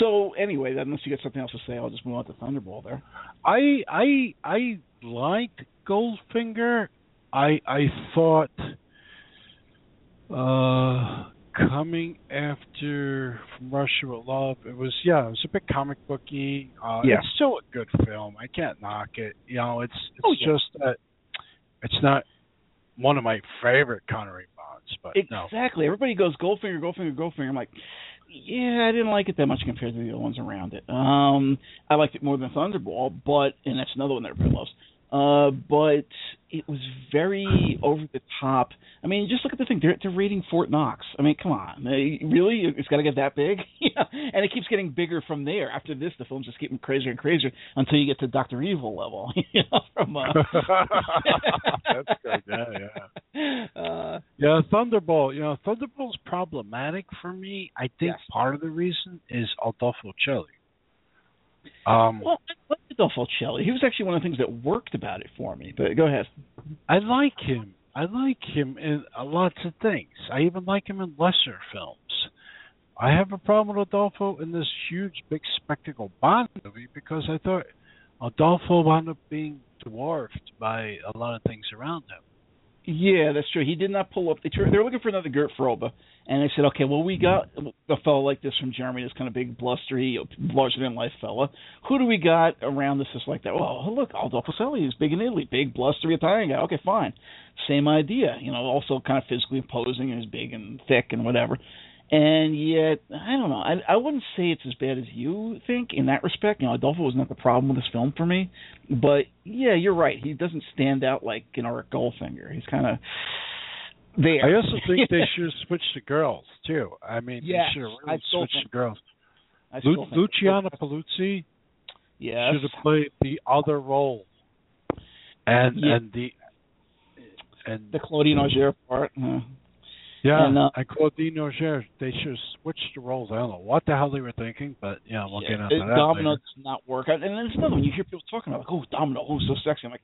so anyway, unless you got something else to say, I'll just move on to Thunderball there. I I I liked Goldfinger. I I thought uh coming after From Russia with Love, it was yeah, it was a bit comic booky. Uh Yeah. it's still a good film. I can't knock it. You know, it's it's Oh, yeah. just that it's not one of my favorite Connery Bonds, but no. Exactly. Everybody goes Goldfinger, Goldfinger, Goldfinger. I'm like, yeah, I didn't like it that much compared to the other ones around it. Um, I liked it more than Thunderball, but and that's another one that everybody loves. Uh, but it was very over the top. I mean, just look at the thing. They're they're raiding Fort Knox. I mean, come on, They- really? It's got to get that big? *laughs* yeah. And it keeps getting bigger from there. After this, the films just getting crazier and crazier until you get to Doctor Evil level. *laughs* you know, from uh, *laughs* That's good. Yeah, yeah. Uh, Yeah, Thunderball. You know, Thunderball's problematic for me. I think Yes. part of the reason is Adolfo Celi. Um, Well, I like Adolfo Celi. He was actually one of the things that worked about it for me. But go ahead. I like him. I like him in lots of things. I even like him in lesser films. I have a problem with Adolfo in this huge, big spectacle Bond movie because I thought Adolfo wound up being dwarfed by a lot of things around him. Yeah, that's true. He did not pull up. They they were looking for another Gert Frobe, and they said, okay, well, we got a fellow like this from Germany, this kind of big, blustery, larger than life fella. Who do we got around this just like that? Well, look, Adolfo Celi, he's big in Italy, big, blustery Italian guy. Okay, fine, same idea. You know, also kind of physically imposing and he's big and thick and whatever and yet I don't know. I I wouldn't say it's as bad as you think in that respect. You know, Adolfo was not the problem with this film for me, but yeah, you're right. He doesn't stand out like you know Auric Goldfinger. He's kind of there. I also think *laughs* they should have switched the girls too. I mean, yes, they should have really switched think, the girls. Lu- Luciana Paluzzi yes. should have played the other role, and yeah. and the and the Claudine Auger part. Uh, yeah, and, uh, and Claudine Auger, they should have switched the roles. I don't know what the hell they were thinking, but yeah, we'll yeah, get into that. Domino later. does not work. And then there's another one. You hear people talking about, like, oh, Domino, oh, so sexy. I'm like,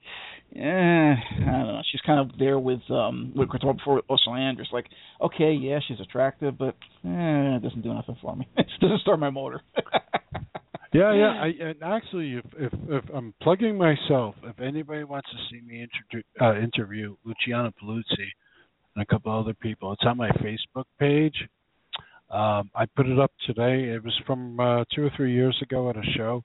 eh, I don't know. She's kind of there with um with talking before Ursula Andress. Like, okay, yeah, she's attractive, but eh, it doesn't do nothing for me. *laughs* it doesn't start my motor. *laughs* Yeah, yeah. I, and actually, if, if if I'm plugging myself, if anybody wants to see me introdu- uh, interview Luciana Paluzzi and a couple other people, it's on my Facebook page. Um, I put it up today. It was from uh, two or three years ago at a show,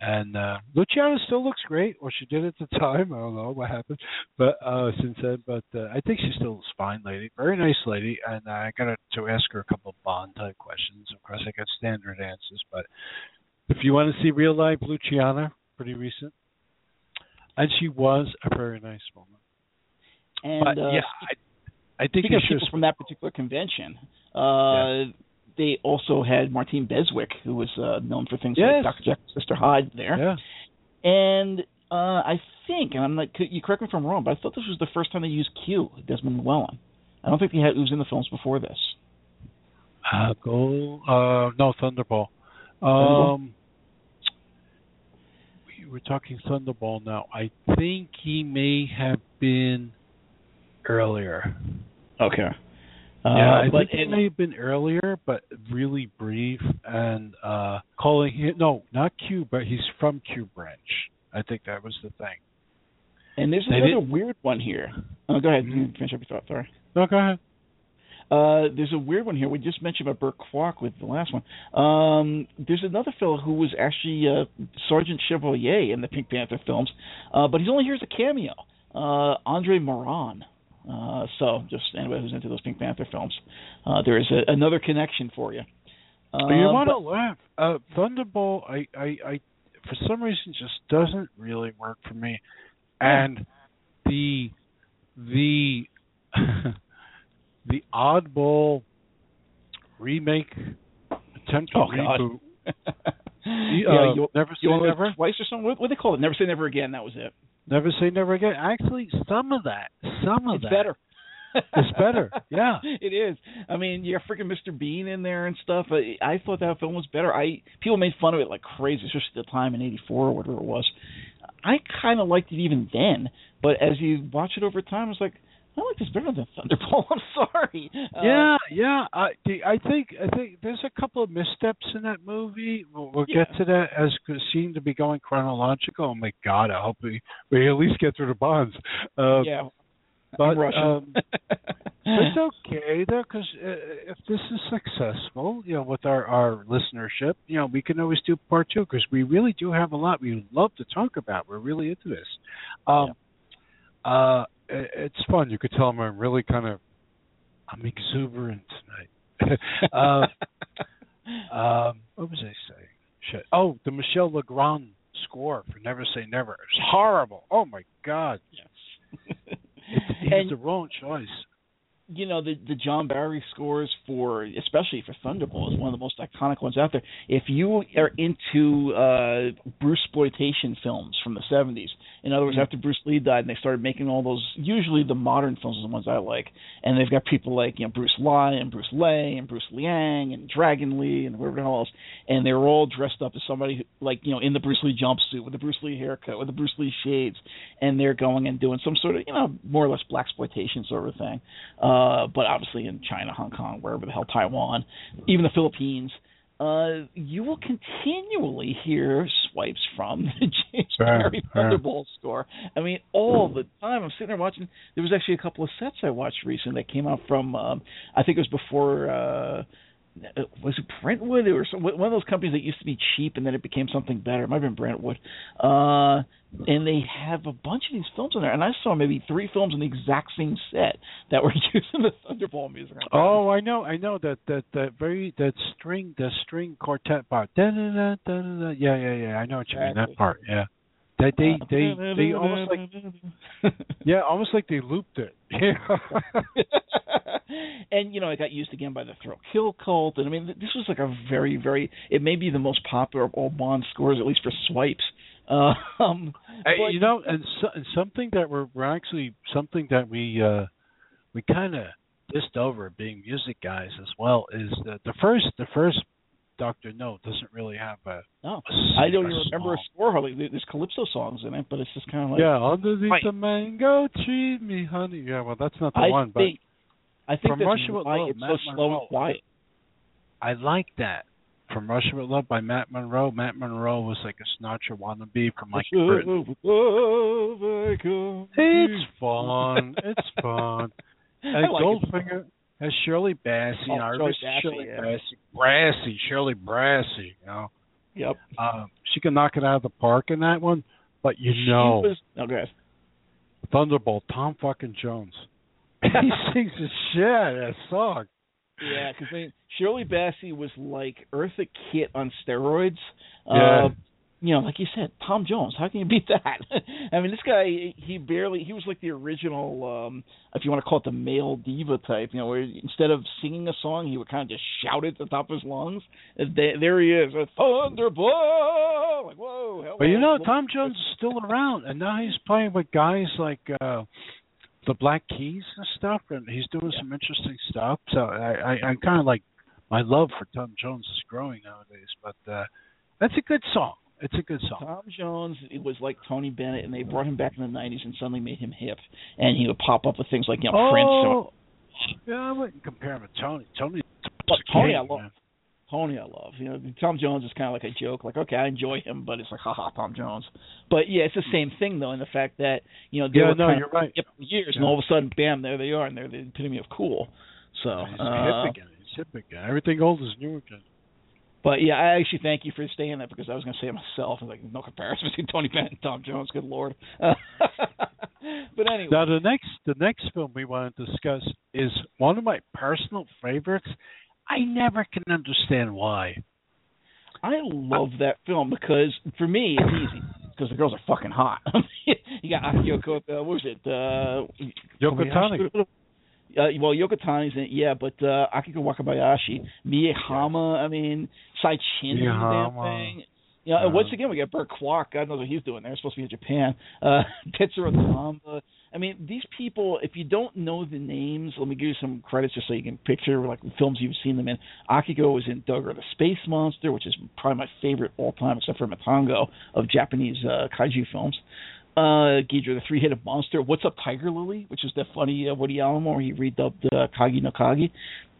and uh, Luciana still looks great, or she did at the *laughs* time. I don't know what happened, but uh, since then. But uh, I think she's still a fine, lady. Very nice lady, and I got to ask her a couple of Bond type questions. Of course, I got standard answers, but if you want to see real life Luciana, pretty recent, and she was a very nice woman. And but uh, yeah, I, I think speaking you of should. people from that particular convention, uh, they also had Martine Beswick, who was uh, known for things Yes. like Dr. Jekyll, Sister Hyde, there. Yeah. And uh, I think, and I'm not, you correct me if I'm wrong, but I thought this was the first time they used Q, Desmond Llewellyn. I don't think he had was in the films before this. Uh, go. Uh, no, Thunderball. Thunderball? Um, we were talking Thunderball now. I think he may have been earlier. Okay. yeah, Uh, I but think it may have been earlier, but really brief. And uh calling him no, not Q, but he's from Q Branch. I think that was the thing. And there's They another did- weird one here. Oh, go ahead. Mhm. Finish up your thought. Sorry. No, go ahead. Uh, there's a weird one here. We just mentioned about Burt Kwok with the last one. Um, there's another fellow who was actually uh, Sergeant Chevalier in the Pink Panther films, uh, but he's only here as a cameo. Uh, Andre Maranne. Uh, so, just anybody who's into those Pink Panther films, uh, there is a, another connection for you. Uh, you want to laugh? Uh, Thunderball, I, I, I, for some reason, just doesn't really work for me. And the, the, *laughs* the oddball remake attempt Oh, to God. reboot. *laughs* yeah, uh, you, never say you never. twice or something? What, what they call it? Never say never again. That was it. Never say never again. Actually, some of that, some of that It's that, better. It's better, *laughs* yeah. it is. I mean, you got freaking Mr. Bean in there and stuff. I, I thought that film was better. I people made fun of it like crazy, especially at the time in '84 or whatever it was. I kind of liked it even then, but as you watch it over time, it's like I like this better than Thunderball. *laughs* I'm sorry. Uh, Yeah, yeah. I I think I think there's a couple of missteps in that movie. We'll, we'll Yeah. get to that as it seem to be going chronological. Oh my God! I hope we we at least get through the bonds. Uh, yeah. but um, *laughs* it's okay though, because uh, if this is successful, you know, with our our listenership, you know, we can always do part two because we really do have a lot we love to talk about. We're really into this. Um, uh, it, it's fun. You could tell him I'm really kind of I'm exuberant tonight. uh, *laughs* um, what was I saying? Shit. Oh, the Michel Legrand score for Never Say Never. It's horrible. Oh my God. Yes. And- was the wrong choice. you know the the John Barry scores for especially for Thunderball is one of the most iconic ones out there. If you are into uh Bruce exploitation films from the 70s, in other words, after Bruce Lee died and they started making all those usually the modern films are the ones I like, and they've got people like you know Bruce Lee and Bruce Lay and Bruce Liang and Dragon Lee and whatever the hell else, and they were all dressed up as somebody who, like you know in the Bruce Lee jumpsuit with the Bruce Lee haircut with the Bruce Lee shades, and they're going and doing some sort of you know more or less black exploitation sort of thing. Uh, but obviously in China, Hong Kong, wherever the hell, Taiwan, even the Philippines, uh, you will continually hear swipes from the *laughs* James sure. Thunderball score. I mean, all the time. I'm sitting there watching. There was actually a couple of sets I watched recently that came out from. Um, I think it was before. Uh, was it Brentwood or some, one of those companies that used to be cheap and then it became something better? It might have been Brentwood. Uh, and they have a bunch of these films in there, and I saw maybe three films in the exact same set that were *laughs* using the Thunderball music. Oh, I know, I know that that that very that string the string quartet part. Da, da, da, da, da, da. Yeah, yeah, yeah. I know what you mean. That part. Yeah. That they they they almost like *laughs* yeah, almost like they looped it. Yeah. *laughs* and you know, it got used again by the Thrill Kill Kult, and I mean, this was like a very, very. It may be the most popular of all Bond scores, at least for swipes. *laughs* Um, but- you know, and, so, and something that we're we're actually something that we uh we kind of dissed over being music guys as well is the the first the first Doctor No doesn't really have a, no, a I don't even remember a score hardly. There's calypso songs in it, but it's just kind of like yeah, underneath Right. the mango tree, me honey. Yeah, well, that's not the I one, but. I think From that's Russia with why Love, it's Matt so slow Monroe. and quiet. I like that. From Russia with Love by Matt Monro. Matt Monro was like a Sinatra wannabe from like Britain. It's fun. It's fun. *laughs* And I like it. Has Shirley Bassey. Oh, and I Shirley Bassey, Shirley yeah. Bassey. Brassy. Shirley Brassy. You know, Yep. um, she can knock it out of the park in that one. But you She know, was, okay. Thunderbolt, Tom fucking Jones. *laughs* he sings the shit that song. Yeah, because Shirley Bassey was like Eartha Kitt on steroids. Yeah. Uh, you know, like you said, Tom Jones. How can you beat that? *laughs* I mean, this guy, he barely, he was like the original, um if you want to call it the male diva type. You know, where instead of singing a song, he would kind of just shout it at the top of his lungs. There, there he is, a thunderbolt. Like, whoa. Hello. But you know, Tom Jones is still around, and now he's playing with guys like uh the Black Keys and stuff, and he's doing some interesting stuff. So I, I I'm kind of like my love for Tom Jones is growing nowadays. But uh that's a good song. It's a good song. Tom Jones it was like Tony Bennett, and they brought him back in the '90s and suddenly made him hip, and he would pop up with things like you know Prince. Or, Oh, yeah, I wouldn't compare him to Tony. Tony, But Tony, I love. man. Tony, I love. You know, Tom Jones is kind of like a joke. Like, okay, I enjoy him, but it's like, haha, Tom Jones. But yeah, it's the same thing though, in the fact that you know they Yeah, were no, kind you're of right. hip for years, and all of a sudden, bam, there they are, and they're the epitome of cool. So, He's uh, hip again. He's hip again. Everything old is new again. But yeah, I actually thank you for saying that because I was going to say it myself. Like, no comparison *laughs* between Tony Bennett and Tom Jones. Good lord. *laughs* but anyway, Now the next the next film we want to discuss is one of my personal favorites. I never can understand why. I love that film because for me it's easy because the girls are fucking hot. *laughs* you got Akio uh, what was it? Uh, Yoko? Tani. Uh, well, Yoko Tani's in it, yeah, but uh, Akiko Wakabayashi, Mie Hama, I mean, Tsai Chin, the damn thing. You know, and once again, we got Burt Kwok. God knows what he's doing there. He's supposed to be in Japan. Uh, *laughs* Tetsuro Tamba. I mean, these people, if you don't know the names, let me give you some credits just so you can picture like the films you've seen them in. Akiko was in Dogora the Space Monster, which is probably my favorite all time, except for Matango, of Japanese uh, kaiju films. Uh, Ghidorah, the three-headed monster. What's up, Tiger Lily? Which is that funny uh, Woody Allen where he redubbed uh, Kagi no Kagi.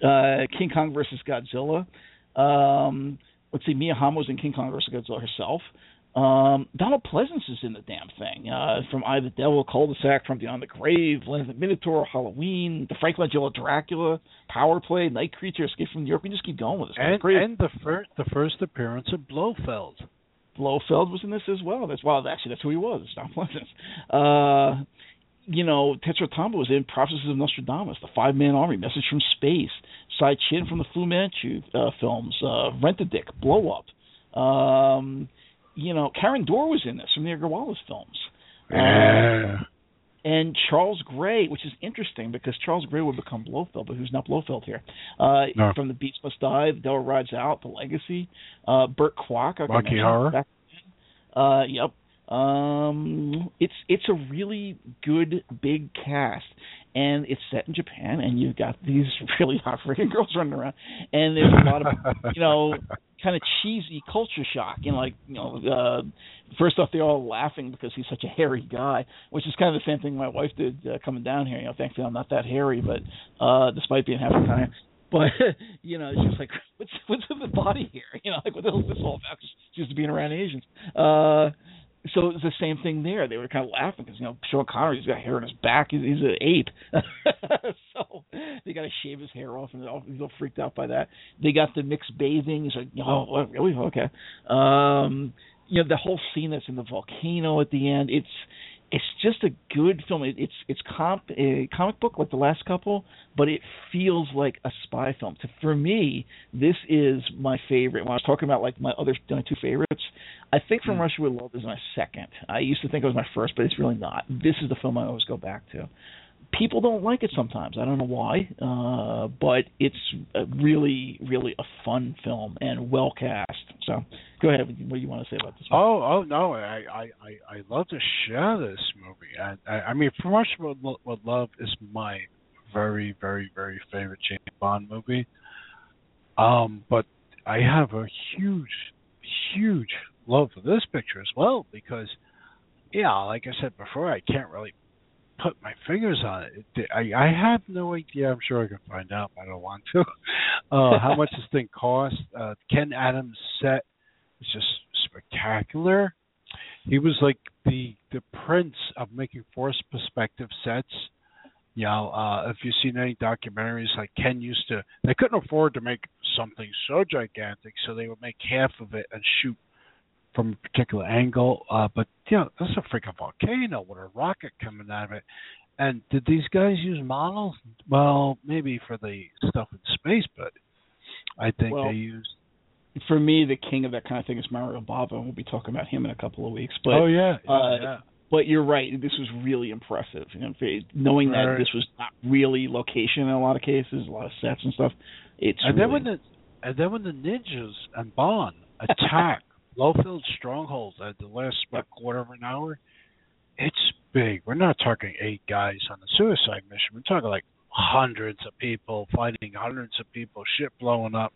Uh, King Kong versus Godzilla. Um, let's see, Mie Hama was in King Kong versus Godzilla herself. Um, Donald Pleasence is in the damn thing. Uh, from I the Devil, Cul-de-sac, From Beyond the Grave, Land of the Minotaur, Halloween, The Frank Langella Dracula, Power Play, Night Creature, Escape from New York. We just keep going with this. And and the first the first appearance of Blofeld. Blofeld was in this as well. That's well, actually, that's who he was. *laughs* Don Pleasence. Uh, you know, Tetsuro Tamba was in Prophecies of Nostradamus, The Five Man Army, Message from Space, Tsai Chin from the Fu Manchu uh, films, uh, Rent a Dick, Blow Up. Um, you know, Karin Dor was in this from the Edgar Wallace films. Yeah. And Charles Gray, which is interesting because Charles Gray would become Blofeld, but who's not Blofeld here? Uh, No. From The Beast Must Die, The Devil Rides Out, The Legacy, uh, Burt Kwok. I Rocky Horror. Uh, yep. Um, it's it's a really good big cast, and it's set in Japan, and you've got these *laughs* really hot freaking girls running around, and there's a lot of *laughs* you know kind of cheesy culture shock. You know, like you know, uh, first off, they're all laughing because he's such a hairy guy, which is kind of the same thing my wife did uh, coming down here. You know, thankfully I'm not that hairy, but uh, despite being half Italian. *laughs* but *laughs* you know, just like what's what's in the body here? *laughs* You know, like what the hell is this all about? Just, just being around Asians. Uh, so it's the same thing there. They were kind of laughing because you know Sean Connery's got hair on his back. He's, he's an ape, *laughs* so they got to shave his hair off, and they're all, he's all freaked out by that. They got the mixed bathing. He's like, oh, really? Okay. Um, you know, the whole scene that's in the volcano at the end. It's it's just a good film. It, it's it's comp a comic book like the last couple, but it feels like a spy film. So for me, this is my favorite. When I was talking about like my other my two favorites, I think From mm. Russia with Love is my second. I used to think it was my first, but it's really not. This is the film I always go back to people don't like it sometimes. I don't know why, uh, but it's really, really a fun film and well cast. So, go ahead. What do you want to say about this? One? Oh, oh no, I, I, I, love to share this movie. I, I, I mean, From Russia with Love is my very, very, very favorite James Bond movie. Um, but I have a huge, huge love for this picture as well because, yeah, like I said before, I can't really put my fingers on it. I, I have no idea. I'm sure I can find out, I don't want to. *laughs* Uh, how much this thing cost? Uh, Ken Adam's set is just spectacular. He was like the the prince of making forced perspective sets. You know, uh, if you've seen any documentaries, like Ken used to, they couldn't afford to make something so gigantic, so they would make half of it and shoot from a particular angle. Uh, but you know, that's a freaking volcano with a rocket coming out of it. And did these guys use models? Well, maybe for the stuff in space, but I think well, they used. For me, the king of that kind of thing is Mario Bava, and we'll be talking about him in a couple of weeks. But oh yeah, yeah, uh, yeah. But you're right. This was really impressive. You know, knowing right. that this was not really location in a lot of cases, a lot of sets and stuff. It's and really... then when the and then when the ninjas and Bond attack Blofeld strongholds at the last about quarter of an hour, it's big. We're not talking eight guys on a suicide mission. We're talking like hundreds of people fighting hundreds of people, shit blowing up.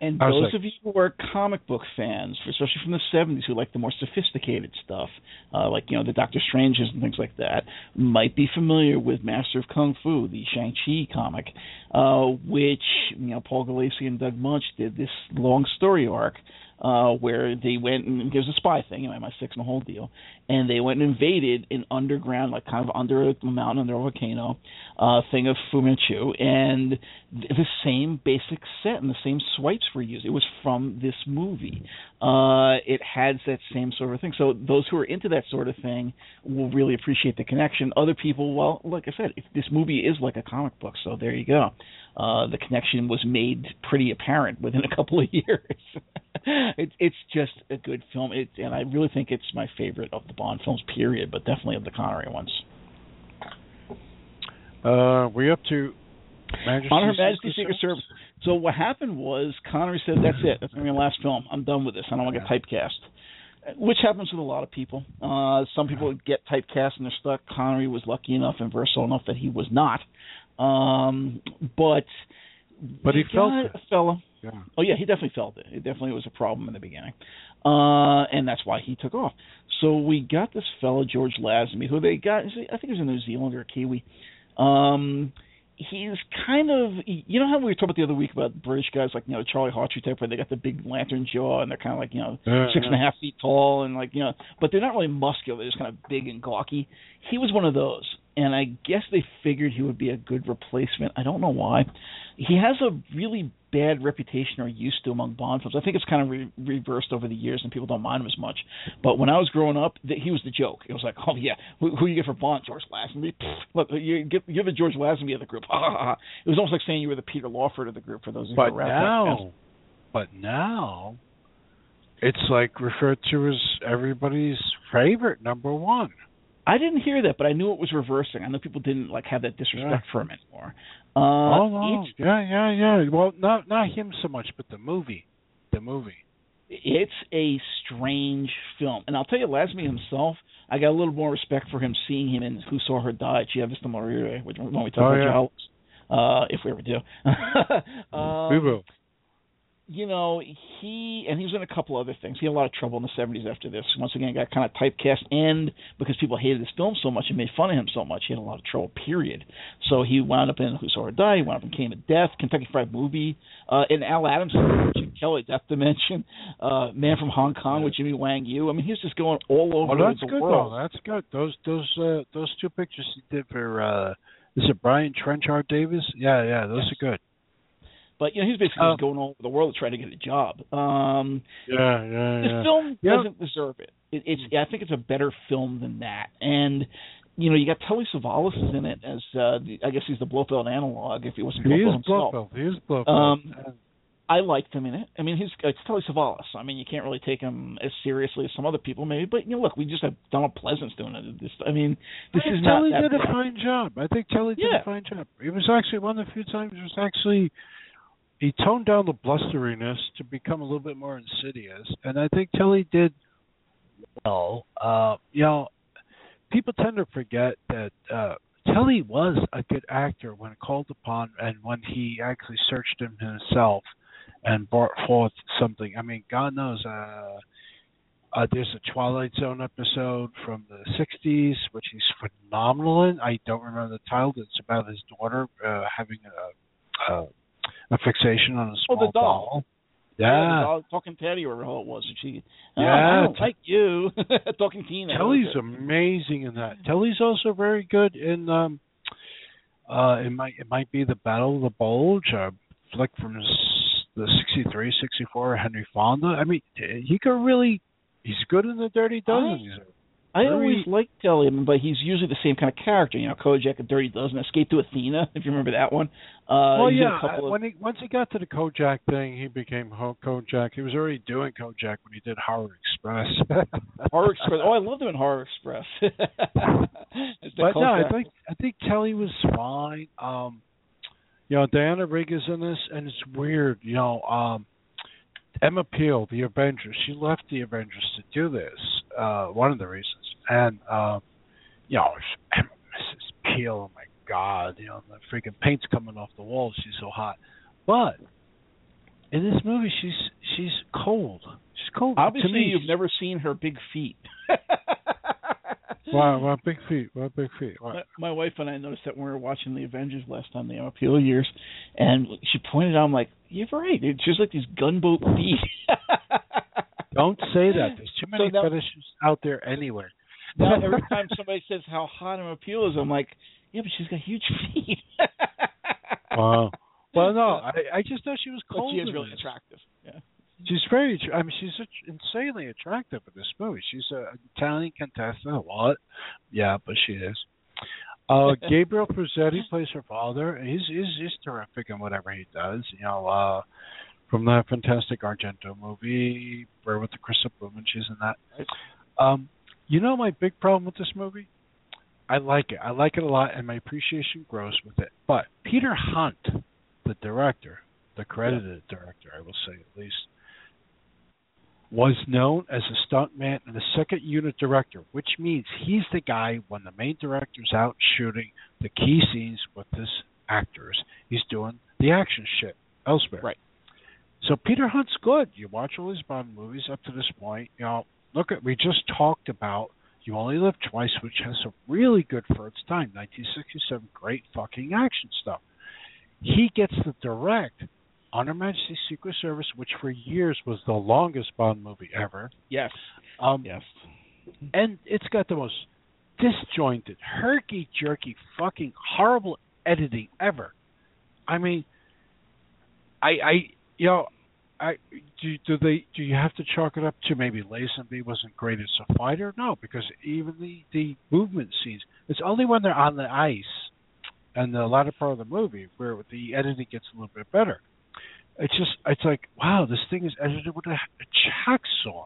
And those like, of you who are comic book fans, especially from the '70s, who like the more sophisticated stuff, uh, like you know the Doctor Stranges and things like that, might be familiar with Master of Kung Fu, the Shang Chi comic, uh, which you know Paul Gulacy and Doug Moench did this long story arc uh, where they went and there's a spy thing, you know, MI6 and the whole deal, and they went and invaded an underground, like kind of under a mountain, under a volcano, uh, thing of Fu Manchu, and the same basic set and the same swipes were used. It was from this movie. Uh, it had that same sort of thing. So those who are into that sort of thing will really appreciate the connection. Other people, well, like I said, this movie is like a comic book, so there you go. Uh, the connection was made pretty apparent within a couple of *laughs* years. it, it's just a good film, it, and I really think it's my favorite of the Bond films, period, but definitely of the Connery ones. Uh, we up to Majesty's On Her Majesty's Secret Service. So what happened was Connery said, "That's it. That's my last film. I'm done with this. I don't want to get typecast." Which happens with a lot of people. Uh, some people get typecast and they're stuck. Connery was lucky enough and versatile enough that he was not. Um, but but he felt it. a fella. Yeah. Oh yeah, he definitely felt it. It definitely was a problem in the beginning, uh, and that's why he took off. So we got this fellow George Lazenby, who they got. I think he was a New Zealander or Kiwi. Um, he's kind of you know how we were talking about the other week about British guys like you know Charlie Hawtrey type where they got the big lantern jaw and they're kind of like you know uh, six and a half feet tall and like you know but they're not really muscular they're just kind of big and gawky. He was one of those and I guess they figured he would be a good replacement. I don't know why. He has a really bad reputation or used to among Bond films. I think it's kind of re- reversed over the years, and people don't mind him as much. But when I was growing up, th- he was the joke. It was like, oh yeah, who, who you get for Bond? George Lazenby. Pfft, look, you give, you're the George Lazenby of the group. *laughs* it was almost like saying you were the Peter Lawford of the group for those. But who now, but now, it's like referred to as everybody's favorite number one. I didn't hear that, but I knew it was reversing. I know people didn't like have that disrespect yeah. for him anymore. Uh, oh, no. yeah, yeah, yeah. Well, not not him so much, but the movie, the movie. It's a strange film, and I'll tell you, Lazenby himself, I got a little more respect for him seeing him in Who Saw Her Die, Chi l'ha vista morire, when we talk oh, about yeah. Jowls, uh, if we ever do. *laughs* um, we will. You know, he and he was in a couple other things. He had a lot of trouble in the seventies after this. Once again, got kind of typecast, and because people hated his film so much and made fun of him so much, he had a lot of trouble. Period. So he wound up in Who Saw Her Die. He wound up in Game of Death, Kentucky Fried Movie, uh, in Al Adams, Jim Kelly, Death Dimension, uh, Man from Hong Kong with Jimmy Wang Yu. I mean, he was just going all over well, that's the good, world. Though. That's good. Those those uh, those two pictures he did for uh, is it Brian Trenchard Davis? Yeah, yeah, those Yes. are good. But you know, he's basically just going all over the world to try to get a job. Um, Yeah, yeah, the film Yeah. doesn't deserve it. it it's I think it's a better film than that. And you know, you got Telly Savalas in it as uh the, I guess he's the Blofeld analog if he wasn't He Blofeld is himself. Blofeld. He is Blofeld. Um, I liked him in it. I mean, he's it's Telly Savalas. I mean, you can't really take him as seriously as some other people maybe. But you know, look, we just have Donald Pleasence doing it. This, I mean, this I is not Telly that did a bad. fine job. I think Telly did Yeah. a fine job. It was actually one of the few times it was actually he toned down the blusteriness to become a little bit more insidious, and I think Telly did well. Uh, you know, people tend to forget that uh, Telly was a good actor when called upon, and when he actually searched him himself and brought forth something. I mean, God knows. Uh, uh, there's a Twilight Zone episode from the '60s, which he's phenomenal in. I don't remember the title. It's about his daughter uh, having a, a a fixation on a Oh, small the doll. Yeah, the dog, talking Teddy or how it was. And she, oh, Yeah, I don't like you. *laughs* talking Tina. Telly's amazing in that. Telly's also very good in um uh it might it might be the Battle of the Bulge, a flick from the 63, 64 Henry Fonda. I mean, he could really he's good in the Dirty Dozen. I always liked Telly, but he's usually the same kind of character. You know, Kojak and Dirty Dozen, Escape to Athena, if you remember that one. Uh, well, yeah. I- of, When he once he got to the Kojak thing, he became Ho- Kojak. He was already doing Kojak when he did Horror Express. *laughs* Horror Express. Oh, I loved him in Horror Express. *laughs* But no, I think I think Telly was fine. Um, you know, Diana Rigg is in this, and it's weird. You know, um, Emma Peel, the Avengers, she left the Avengers to do this. Uh, one of the reasons, and um, you know, Mrs. Peel, oh my God, you know, the freaking paint's coming off the walls. She's so hot, but in this movie, she's she's cold. She's cold. to Obviously, me. you've never seen her big feet. *laughs* Wow, wow, big feet, wow, big feet. Wow. My, my wife and I noticed that when we were watching the Avengers last time, the Emma Peel years, and she pointed out, I'm like, you're right. dude. She's like these gunboat feet. *laughs* Don't say that. There's too many So now- fetishes out there anyway. *laughs* now every *laughs* time somebody says how hot Emma Peel is, I'm like, yeah, but she's got huge *laughs* feet. wow. Well, no, I I just thought she was but cold. she is really attractive. Yeah. She's very. I mean, she's insanely attractive in this movie. She's a Italian contestant. A lot. Yeah, but she is. Uh, Gabriele Ferzetti plays her father. He's he's he's terrific in whatever he does. You know, uh, from that fantastic Argento movie, where with the Krista Blumen, she's in that. Um, you know my big problem with this movie? I like it. I like it a lot, and my appreciation grows with it. But Peter Hunt, the director, the credited director, I will say at least, was known as a stuntman and a second unit director, which means he's the guy when the main director's out shooting the key scenes with his actors. He's doing the action shit elsewhere. Right. So Peter Hunt's good. You watch all his Bond movies up to this point. You know, look at we just talked about You Only Live Twice, which has a really good for its time, 1967, great fucking action stuff. He gets to direct On Her Majesty's Secret Service, which for years was the longest Bond movie ever. Yes. Um, Yes. and it's got the most disjointed, herky jerky, fucking horrible editing ever. I mean, I, I, you know, I do. Do they? Do you have to chalk it up to maybe Lazenby wasn't great as a fighter? No, because even the the movement scenes, it's only when they're on the ice and the latter part of the movie where the editing gets a little bit better. It's just, it's like, wow, this thing is edited with a, a hacksaw.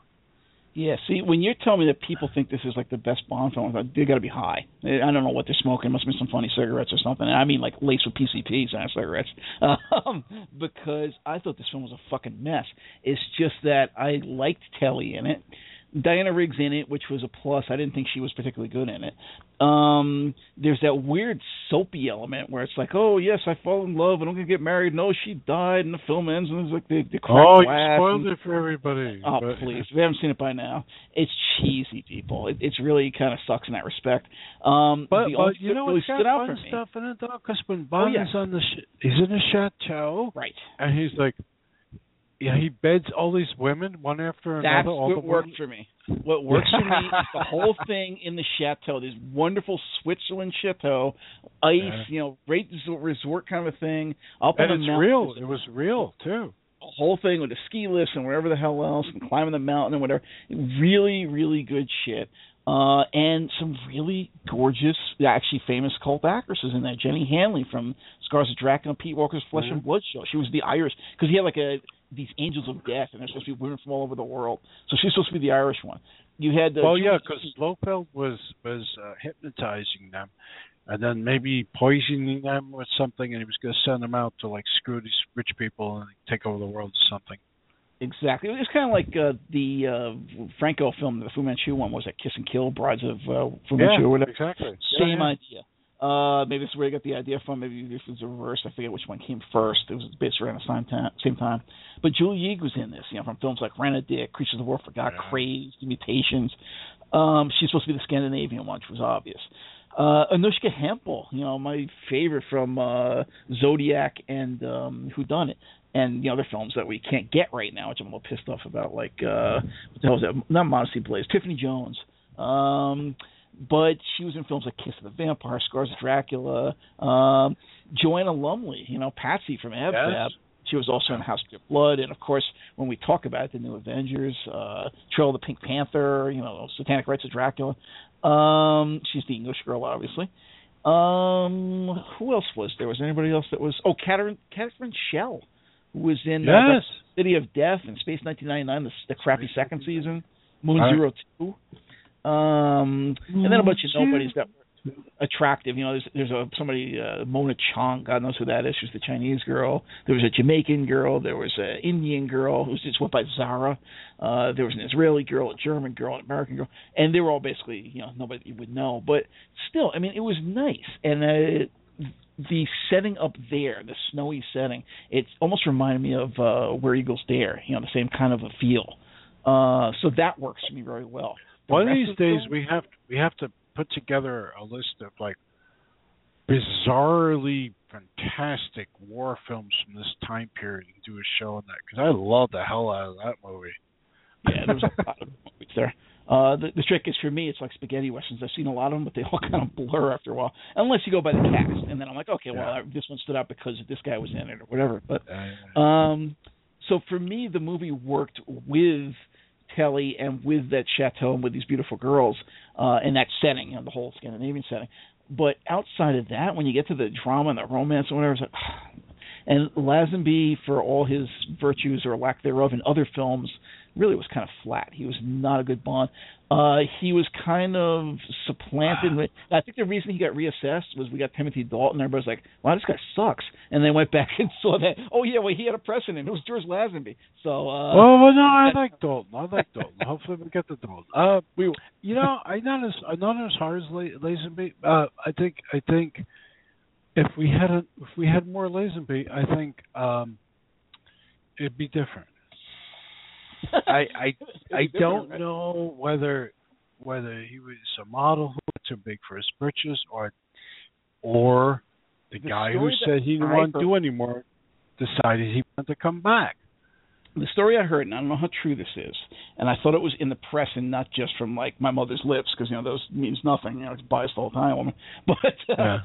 Yeah, see, when you're telling me that people think this is like the best Bond film, they got to be high. I don't know what they're smoking. Must be some funny cigarettes or something. I mean, like laced with PCPs and cigarettes. *laughs* Um, because I thought this film was a fucking mess. It's just that I liked Telly in it. Diana Riggs in it, which was a plus. I didn't think she was particularly good in it. Um, there's that weird soapy element where it's like, oh yes, I fall in love and I'm gonna get married. No, she died, and the film ends, and it's like the the crack Oh, you spoiled and- it for everybody. Oh but- please! If you haven't seen it by now, it's cheesy, people. It, it's really kind of sucks in that respect. Um, But, the but you know really what's got fun stuff in it though? Because when Bond yeah. is on the sh- he's in the chateau right? and he's like, yeah, he beds all these women one after That's another. all the what worked women- for me. What works for me is the whole *laughs* thing in the chateau, this wonderful Switzerland chateau, ice, Yeah. you know, great resort, kind of a thing. Up And it's real. It was real too. the whole thing with the ski lifts and whatever the hell else, and climbing the mountain and whatever. Really, really good shit. Uh, and some really gorgeous, actually famous cult actresses in there. Jenny Hanley from Scars of Dracula, Pete Walker's Flesh and Blood show. She was the Irish because he had like a these angels of death, and they're supposed to be women from all over the world. So she's supposed to be the Irish one. You had the well, yeah, because Blofeld was was uh, hypnotizing them, and then maybe poisoning them with something, and he was going to send them out to like screw these rich people and take over the world or something. Exactly. It was kind of like uh, the uh, Franco film, the Fu Manchu one, was that Kiss and Kill, Brides of uh, Fu Manchu, or whatever. exactly. Same Yeah, yeah. idea. Uh, maybe that's where I got the idea from. Maybe if it was reversed, I forget which one came first. It was based around the same time. Same time. But Julie Ege was in this, you know, from films like Rentadick, Creatures of the World Forgot, Yeah. Crazed, Mutations. Um, she's supposed to be the Scandinavian one, which was obvious. Uh, Anouska Hempel, you know, my favorite from uh, Zodiac and um, Who Done It, and you know other films that we can't get right now, which I'm a little pissed off about, like uh, what the hell is that? Not Modesty Blaise, Tiffany Jones. Um, but she was in films like Kiss of the Vampire, Scars of Dracula, um, Joanna Lumley, you know, Patsy from Ab. Yes. She was also in House of Blood, and of course, when we talk about it, the New Avengers, uh, Trail of the Pink Panther, you know, Satanic Rites of Dracula. Um, she's the English girl, obviously. Um, who else was there? Was there anybody else that was? Oh, Catherine Catherine Schell, who was in uh, City of Death and Space 1999, the, the crappy second season, Moon right. Zero Two. Um, and then a bunch of nobodies that were attractive. You know, there's there's a somebody uh, Mona Chong, God knows who that is. She's the Chinese girl. There was a Jamaican girl. There was an Indian girl who just went by Zara. Uh, there was an Israeli girl, a German girl, an American girl, and they were all basically you know nobody you would know. But still, I mean, it was nice and. Uh, the setting up there, the snowy setting, it almost reminded me of uh, Where Eagles Dare. You know, the same kind of a feel. Uh, so that works for me very well. The One of these days, we have we have to put together a list of like bizarrely fantastic war films from this time period and do a show on that because I love the hell out of that movie. Yeah, there was a lot of *laughs* movies there. Uh, the, the trick is for me, it's like spaghetti westerns. I've seen a lot of them, but they *laughs* all kind of blur after a while, unless you go by the cast, and then I'm like, okay, well, Yeah. I, this one stood out because this guy was in it or whatever. But um, so for me, the movie worked with Telly and with that chateau and with these beautiful girls uh, in that setting, you know, the whole Scandinavian setting. But outside of that, when you get to the drama and the romance and whatever, it's like, *sighs* and Lazenby, for all his virtues or lack thereof in other films, really was kind of flat. He was not a good Bond. Uh, he was kind of supplanted. with, I think the reason he got reassessed was we got Timothy Dalton. Everybody's like, "Wow, this guy sucks," and they went back *laughs* and saw that. Oh yeah, well he had a precedent. It was George Lazenby. So uh, oh well, no, I like Dalton. I like Dalton. *laughs* Hopefully, we get the Dalton. Uh, we you know, I'm not as I'm not as hard as Lazenby. Uh, I think I think if we had a, if we had more Lazenby, I think um, it'd be different. I *laughs* I I don't know whether whether he was a model who was too big for his britches or or the, The guy who said he didn't want to do anymore decided he wanted to come back. The story I heard, and I don't know how true this is, and I thought it was in the press and not just from like my mother's lips, because you know those means nothing. You know, it's biased all the time, woman. *laughs* But uh, Yeah.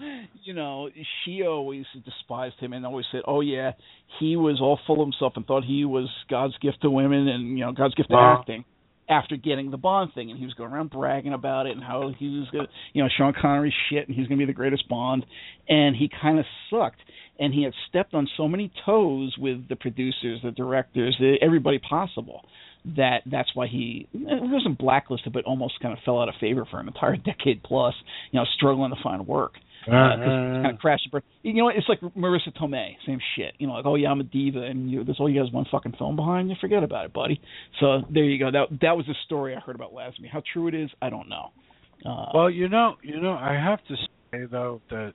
you know, she always despised him and always said, "Oh yeah, he was all full of himself and thought he was God's gift to women and you know God's gift to Wow. acting." After getting the Bond thing, and he was going around bragging about it and how he was gonna, you know, Sean Connery shit, and he's gonna be the greatest Bond, and he kind of sucked and he had stepped on so many toes with the producers, the directors, everybody possible that that's why he it wasn't blacklisted, but almost kind of fell out of favor for an entire *laughs* decade plus. You know, struggling to find work. Because uh, kind of crashed and burned. You know, it's like Marisa Tomei, same shit. You know, like oh yeah, I'm a diva, and you, this all you guys one fucking film behind you. Forget about it, buddy. So there you go. That that was the story I heard about Lazenby. How true it is, I don't know. Uh, well, you know, you know, I have to say though that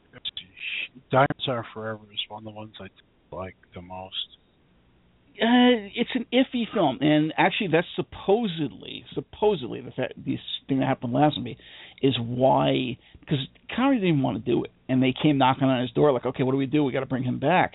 Diamonds Are Forever is one of the ones I like the most. Uh, it's an iffy film, and actually, that's supposedly supposedly the fact this thing that happened last me is why because Connery didn't even want to do it, and they came knocking on his door like, okay, what do we do? We got to bring him back,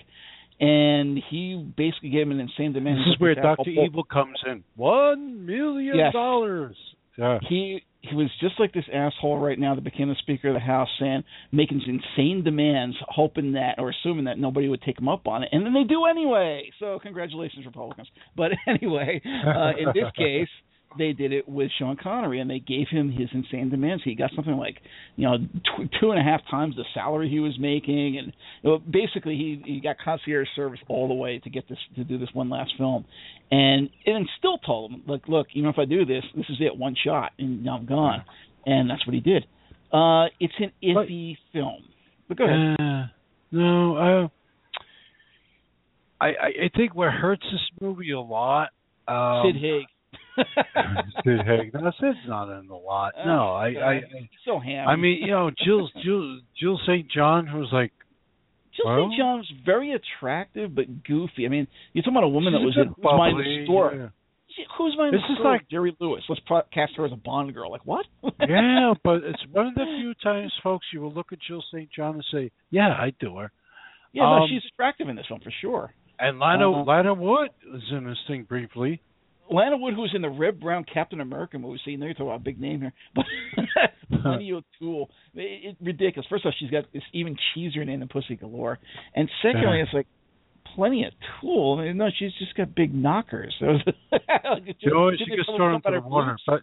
and he basically gave him an insane demand. This is where Doctor Evil comes in. One million dollars. Yes. Yeah. He he was just like this asshole right now that became the Speaker of the House, saying making insane demands, hoping that or assuming that nobody would take him up on it, and then they do anyway. So congratulations, Republicans. But *laughs* anyway, uh, in this *laughs* case, they did it with Sean Connery, and they gave him his insane demands. He got something like, you know, tw- two and a half times the salary he was making, and you know, basically he he got concierge service all the way to get this to do this one last film, and and still told him like, look, you know, if I do this, this is it, one shot, and I'm gone, and that's what he did. Uh, it's an iffy but, film. But go ahead. Uh, no, uh, I I think what hurts this movie a lot. Um, Sid Haig *laughs* Sid Haig. Sid's not in the lot. Uh, no, I, I, I so ham. I mean, you know, Jill, Jill, Jill St. John was like. Jill well, St. John's very attractive but goofy. I mean, you're talking about a woman that was in the store. Yeah. Who's my This is like Jerry Lewis. Let's pro- cast her as a Bond girl. Like what? *laughs* yeah, but it's one of the few times, folks, you will look at Jill St. John and say, "Yeah, I do her." Yeah, um, no, she's attractive in this one for sure. And Lana uh-huh. Lana Wood was in this thing briefly. Lana Wood, who was in the Reb Brown Captain America movie. See, now you're talking about a big name here, *laughs* but Lenny O'Toole, it, it, ridiculous. First off, she's got this even cheesier name than Pussy Galore, and secondly, it's like plenty of tool. I mean, no, she's just got big knockers. So *laughs* like, just, you know, she gets thrown into the water. But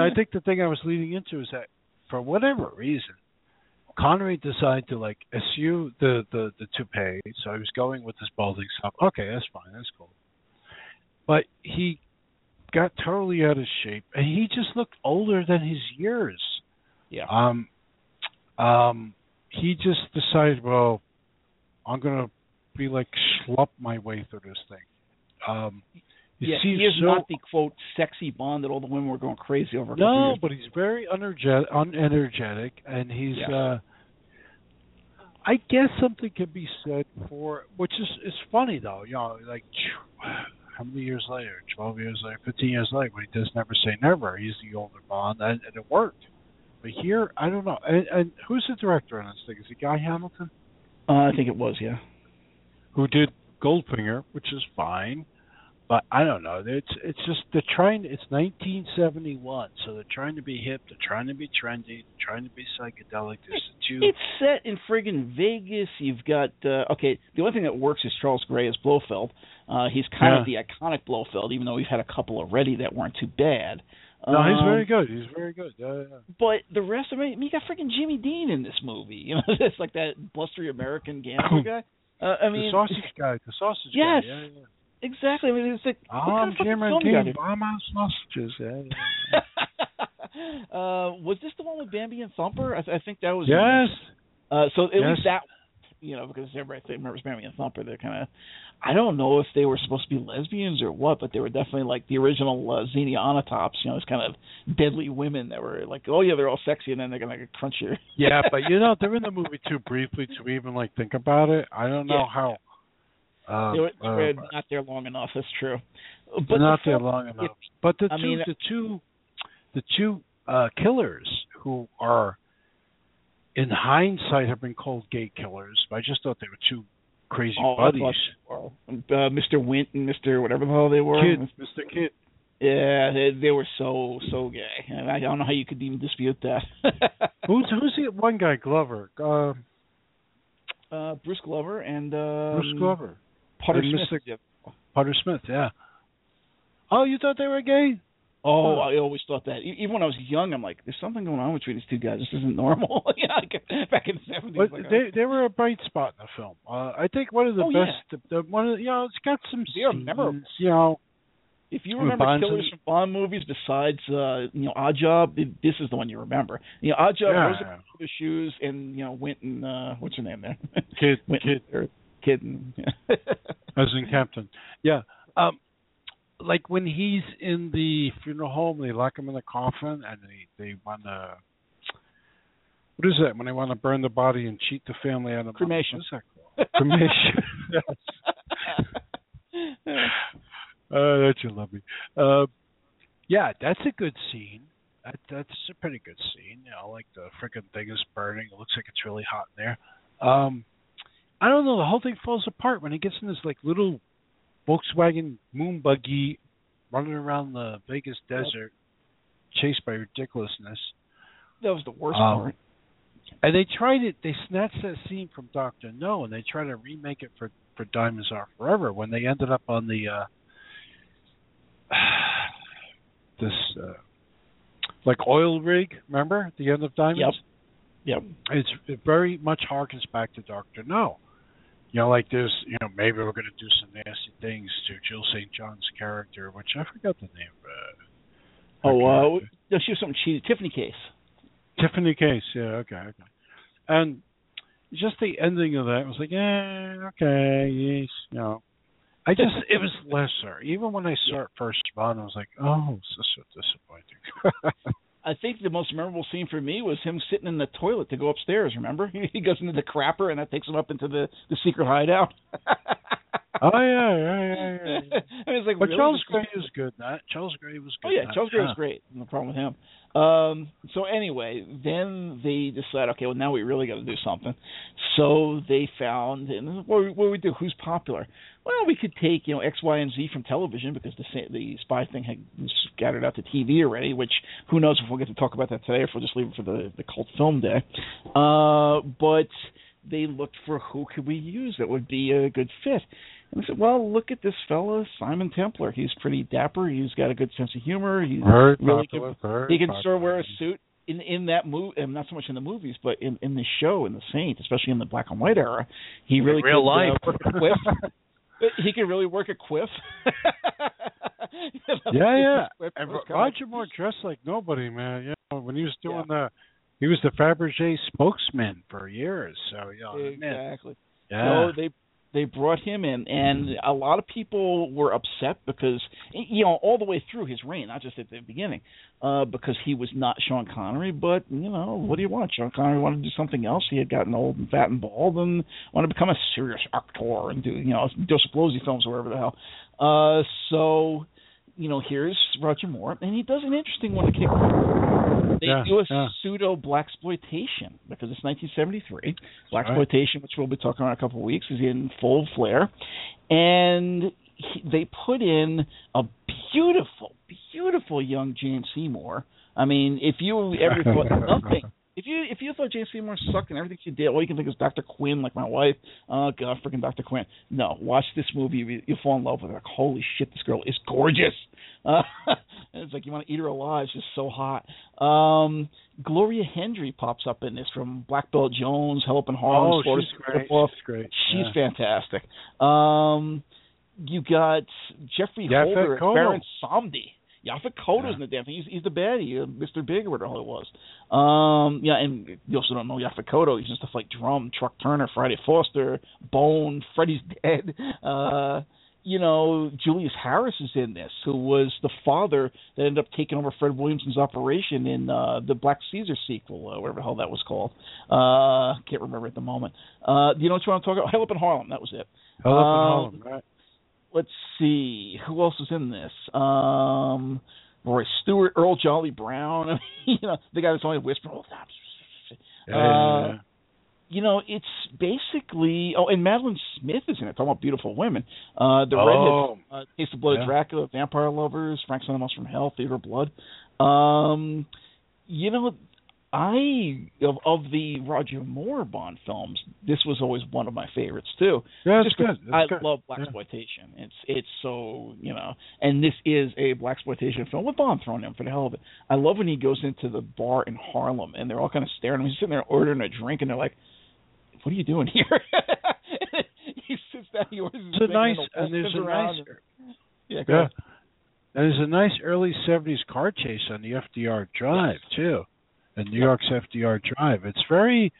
I think the thing I was leading into is that for whatever reason, Connery decided to like eschew the the the toupee. So he was going with this balding stuff. Okay, that's fine. That's cool but he got totally out of shape and he just looked older than his years. Yeah. Um um he just decided, well, I'm gonna be like schlup my way through this thing. Um yeah, he is so, not the quote sexy Bond that all the women were going crazy over. No, but he's very energetic, unenergetic, and he's. Yeah. uh I guess something can be said for, which is is funny though. You know, like how many years later? Twelve years later, fifteen years later, when he does never say never, he's the older Bond, and, and it worked. But here, I don't know. And, and who's the director on this thing? Is it Guy Hamilton? Uh, I think it was, yeah. Who did Goldfinger, which is fine, but I don't know. It's it's just they're trying. It's 1971, so they're trying to be hip. They're trying to be trendy. They're trying to be psychedelic. There's two. It's set in friggin' Vegas. You've got uh, okay. The only thing that works is Charles Gray as Blofeld. Uh, he's kind yeah. of the iconic Blofeld, even though we've had a couple already that weren't too bad. No, um, he's very good. He's very good. Yeah, yeah. But the rest of it, I mean, you got freaking Jimmy Dean in this movie. *laughs* You know, it's like that blustery American gambler guy. Uh, I mean, the sausage guy. The sausage yes, guy. Yeah, yeah. Exactly. I mean, it's like I'm Cameron King. I'm out sausages. Yeah. yeah. *laughs* uh, was this the one with Bambi and Thumper? I, th- I think that was. Yes. Uh, so at yes. least that, you know, because everybody remembers Bambi and Thumper, they're kind of. I don't know if they were supposed to be lesbians or what, but they were definitely like the original uh, Xenia Onatopps. You know, it's kind of deadly women that were like, oh yeah, they're all sexy, and then they're gonna like, crunch you. yeah, but you know, they're in the movie too briefly to even like think about it. I don't *laughs* know yeah. how. Uh, they were, they were uh, not there long enough. That's true. But not the there long enough. it- but the I two, mean- the two, the two uh, killers who are, in hindsight, have been called gay killers. But I just thought they were two crazy buddies. uh, Mr. Wint and Mr. whatever the hell they were. Kidd, Mr. Kidd. Yeah, they, they were so so gay, and I don't know how you could even dispute that. *laughs* Who's who's the one guy? Glover. Uh, uh, Bruce Glover and um, Bruce Glover. Putter Smith. Mr. Putter Smith. Yeah. Oh, you thought they were gay? Oh, I always thought that. Even when I was young, I'm like, there's something going on between these two guys. This isn't normal. *laughs* yeah, like, back in the seventies. But like, they they were a bright spot in the film. Uh, I think one of the Oh, yeah. best. The, the one of the, you know, it's got some They are scenes, memorable. You know, If you remember Bond's killers from Bond movies besides uh, you know Odd Job, this is the one you remember. You know Odd Job, Yeah, Rosa yeah. the shoes, and you know went and uh, what's her name there? Kidd, went kid, And, *laughs* as in Captain. Yeah. Um, like when he's in the funeral home, they lock him in the coffin, and they they want to. What is that? When they want to burn the body and cheat the family out of? Cremation. What's that called? *laughs* Cremation. yes. Uh, *laughs* that you love me. Uh, yeah, that's a good scene. That, that's a pretty good scene. You know, like the freaking thing is burning. It looks like it's really hot in there. Um, I don't know. The whole thing falls apart when he gets in this like little Volkswagen moon buggy running around the Vegas desert, chased by ridiculousness. that was the worst Um, part. And they tried it. They snatched that scene from Doctor No, and they tried to remake it for for Diamonds Are Forever. When they ended up on the uh *sighs* this uh like oil rig, remember at the end of Diamonds? Yep. It's it very much harkens back to Doctor No. You know, like there's, you know, maybe we're going to do some nasty things to Jill St. John's character, which I forgot the name. Uh, Oh, uh, character. no, she was something cheated. Tiffany Case. Tiffany Case, yeah, okay, okay. And just the ending of that was like, yeah, okay, yes, you know. I just it was lesser. Even when I saw it first on, I was like, oh, this is so disappointing. *laughs* I think the most memorable scene for me was him sitting in the toilet to go upstairs. Remember, *laughs* he goes into the crapper, and that takes him up into the the secret hideout. *laughs* oh yeah, yeah, yeah, yeah. *laughs* I was like, But really? Charles Gray was good. That Charles Gray was good. Oh yeah. Charles Gray was great. No problem with him. Um, so anyway, then they decide, okay, well now we really got to do something. So they found, and what what do we do? Who's popular? Well, we could take you know X, Y, and Z from television because the the spy thing had scattered out to TV already. Which who knows if we'll get to talk about that today, or if we'll just leave it for the the cult film day. Uh, but they looked for who could we use that would be a good fit. And I said, well, look at this fella, Simon Templar. He's pretty dapper. He's got a good sense of humor. He's Very really popular. good. very He can popular. sort of wear a suit in in that movie, and not so much in the movies, but in in the show in the Saint, especially in the black and white era. He really real could, uh, life. *laughs* work a quiff. he can really work a quiff. *laughs* Yeah, yeah. Quiff And Roger Moore dressed like nobody, man. You know, when he was doing the, he was the Fabergé spokesman for years. So you know, man, Exactly. yeah. So they they brought him in, and a lot of people were upset because you know all the way through his reign, not just at the beginning, uh, because he was not Sean Connery. But you know, what do you want? Sean Connery wanted to do something else. He had gotten old and fat and bald, and wanted to become a serious actor and do you know Dos Applausi films or whatever the hell. Uh, so you know, here's Roger Moore, and he does an interesting one to kick off. They Yeah, do a yeah. pseudo black exploitation because it's 1973. Black right. exploitation, which we'll be talking about in a couple of weeks, is in full flare, and he, they put in a beautiful, beautiful young Jane Seymour. I mean, if you ever *laughs* thought nothing, if you if you thought Jane Seymour sucked and everything she did, all you can think is Dr. Quinn, like my wife. Oh God, freaking Dr. Quinn. No, watch this movie, you, you'll fall in love with her. Like, holy shit, this girl is gorgeous. Uh, *laughs* it's like you want to eat her alive. She's just so hot. Um, Gloria Hendry pops up in this from Black Belt Jones, Hell Up in Harlem, oh, Florida she's great. She's great. She's yeah. fantastic. Um, you got Geoffrey Yaphet Holder, as Baron Samedi. Yaphet Kotto's Yeah. in the damn thing. He's, he's the baddie, uh, Mr. Big or whatever it was. Um, yeah, and you also don't know Yaphet Kotto. He's just stuff like Drum, Truck Turner, Friday Foster, Bone, Freddy's Dead. Uh, you know, Julius Harris is in this, who was the father that ended up taking over Fred Williamson's operation in uh, the Black Caesar sequel, uh, whatever the hell that was called. Uh, can't remember at the moment. Uh, do you know what you want to talk about? Hell Up in Harlem, that was it. Hell up in Um, Harlem, right? Let's see, who else is in this? Um, Roy Stewart, Earl Jolly Brown. *laughs* I mean, you know, the guy that's only whispering all the time. Uh. You know, it's basically. Oh, and Madeline Smith is in it. Talking about beautiful women. Uh, the Oh. redhead, uh, Taste of Blood, Yeah. Dracula, Vampire Lovers, Frank Sinatra from Hell, Theater of Blood. Um, you know, I of of the Roger Moore Bond films, this was always one of my favorites too. Yeah, it's good. It's I good. love black Yeah. exploitation. It's it's so you know, and this is a black exploitation film with Bond thrown in for the hell of it. I love when he goes into the bar in Harlem and they're all kind of staring at him. He's sitting there ordering a drink and they're like, "What are you doing here?" *laughs* he sits down. He orders It's a nice, and there's a nice, and- yeah, yeah. ahead. there's a nice early '70s car chase on the FDR Drive too, and New York's FDR Drive. It's very,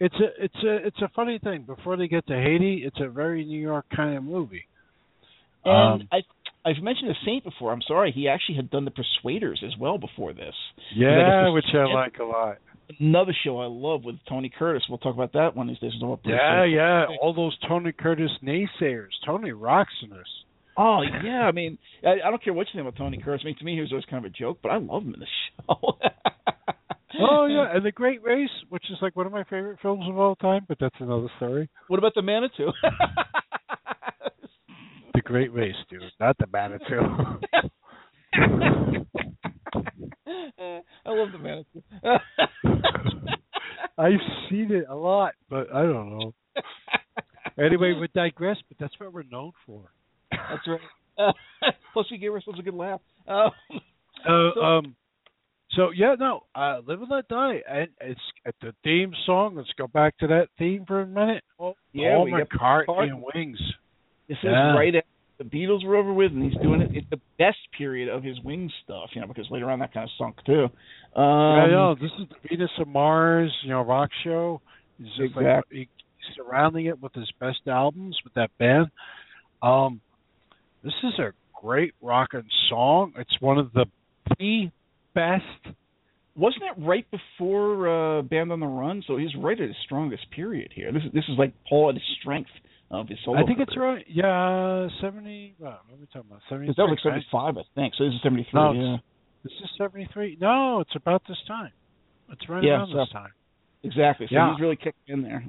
it's a it's a it's a funny thing. Before they get to Haiti, it's a very New York kind of movie. And Um, I I've mentioned the Saint before. I'm sorry, he actually had done the Persuaders as well before this. Yeah, Like, which I like a lot. Another show I love with Tony Curtis. We'll talk about that one these days. Yeah, yeah, all those Tony Curtis naysayers. Tony this. Oh yeah, I mean, I, I don't care what you think about Tony Curtis. I mean, to me, he was always kind of a joke, but I love him in the show. *laughs* Oh yeah, *laughs* and the Great Race, which is like one of my favorite films of all time, but that's another story. What about the Manitou? *laughs* The Great Race, dude, not the Manitou. *laughs* I love the Manitou. I've seen it a lot, but I don't know. Anyway, we digress, but that's what we're known for. That's right. Uh, plus, we gave ourselves a good laugh. Uh, Uh, So- um, so yeah, no, uh, live and let die, and it's at the theme song. Let's go back to that theme for a minute. oh, yeah, Paul McCartney and Wings. This is right after the Beatles were over with, and he's doing it. It's the best period of his Wings stuff, you know, because later on that kind of sunk too. Um, yeah, yeah, this is the Venus of Mars, you know, rock show. He's just like Exactly. surrounding it with his best albums with that band. Um, this is a great rockin' song. It's one of the the best. Wasn't it right before uh, Band on the Run? So he's right at his strongest period here. This is this is like Paul at his strength of his solo. I think it's right. Yeah, seventy. Well, what are we talking about? Seventy. That was like seventy five, I think. So this is seventy three. No, yeah, it's- This is seventy three. No, it's about this time. It's right Yeah, around so- this time. exactly. So Yeah. he's really kicking in there.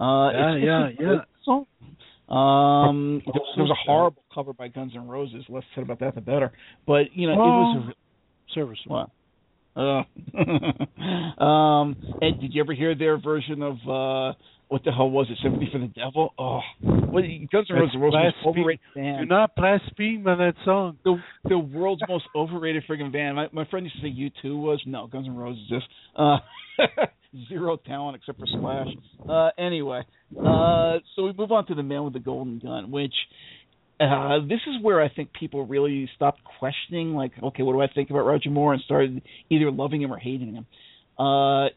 Uh, Yeah, it's, yeah, it's yeah. Song. Um, there, there was a horrible cover by Guns N' Roses. Less said about that, the better. But you know, Well, it was. Serviceable. What? Uh, *laughs* um, and did you ever hear their version of uh what the hell was it? Sympathy for the Devil? Oh, what, Guns N' Roses, the world's most overrated Do not blaspheme on that song. The the world's most overrated friggin' band. My my friend used to say U two was no Guns N' Roses is uh *laughs* zero talent except for Slash. Uh, anyway, uh, so we move on to the Man with the Golden Gun, which uh, this is where I think people really stopped questioning, like, okay, what do I think about Roger Moore, and started either loving him or hating him. Uh,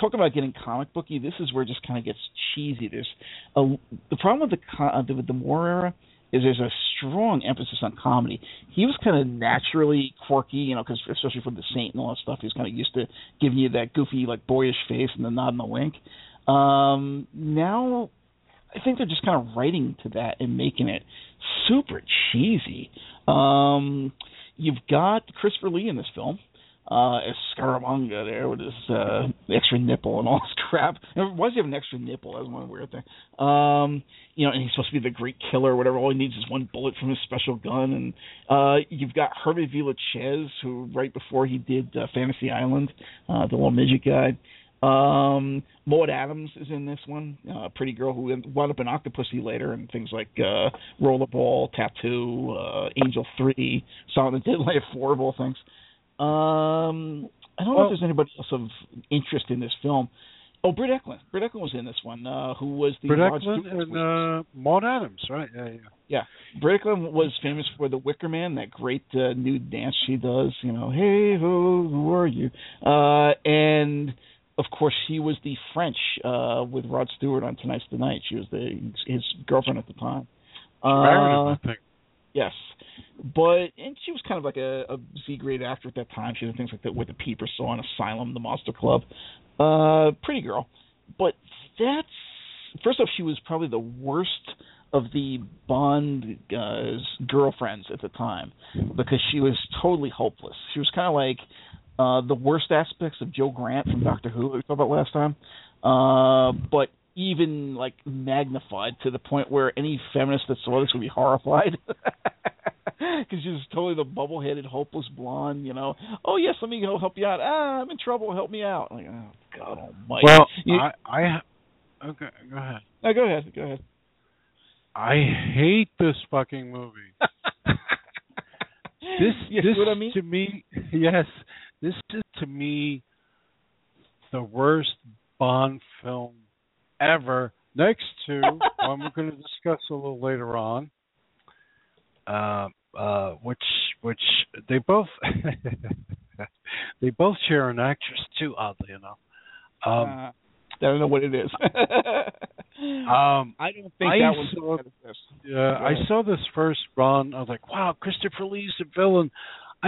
talk about getting comic booky. This is where it just kind of gets cheesy. There's a, the problem with the, uh, with the Moore era is there's a strong emphasis on comedy. He was kind of naturally quirky, you know, because especially from the Saint and all that stuff, he was kind of used to giving you that goofy, like boyish face and the nod and the wink. Um, now, I think they're just kind of writing to that and making it super cheesy. Um, you've got Christopher Lee in this film uh, as Scaramanga there with his uh, extra nipple and all *laughs* this crap. Why does he have an extra nipple? That's one weird thing. Um, you know, and he's supposed to be the great killer or whatever. All he needs is one bullet from his special gun. And uh, you've got Herbie Villechaize, who right before he did uh, Fantasy Island, uh, the little midget guy. Um, Maud Adams is in this one, uh, a pretty girl who wound up in Octopussy later, and things like uh, Rollerball, Tattoo, uh, Angel Three, Silent Deadly Four of all things. Um, I don't know if there's anybody else of interest in this film. Oh, Britt Ekland. Britt Ekland was in this one, uh, who was the Britt Ekland and uh, Maud Adams, right? Yeah, yeah. yeah, Britt Ekland was famous for the Wicker Man, that great uh, nude dance she does. You know, hey ho, who are you? Uh, and of course, she was the French uh, with Rod Stewart on Tonight's the Night. She was the his girlfriend at the time. Married Uh, I think. Yes, but and she was kind of like a, a Z grade actor at that time. She did things like that with the Peeper Saw, Asylum, The Monster Club. Uh, pretty girl, but that's first off, she was probably the worst of the Bond uh, girlfriends at the time because she was totally hopeless. She was kind of like uh, the worst aspects of Jo Grant from Doctor Who that we talked about last time, uh, but even like magnified to the point where any feminist that saw this would be horrified. *laughs* Because she's totally the bubble-headed, hopeless blonde, you know. Oh yes, let me go help you out. Ah, I'm in trouble. Help me out. Like, oh God Almighty. Well, You- I, I, okay, go ahead. No, go ahead. Go ahead. I hate this fucking movie. *laughs* This, you this what I mean? to me, yes, this is to me the worst Bond film ever. Next to *laughs* one we're going to discuss a little later on, uh, uh, which which they both *laughs* they both share an actress too. Oddly enough, um, uh, I don't know what it is. *laughs* um, I don't think I that was. saw- as bad as this. Yeah, I saw this first run. I was like, "Wow, Christopher Lee's the villain."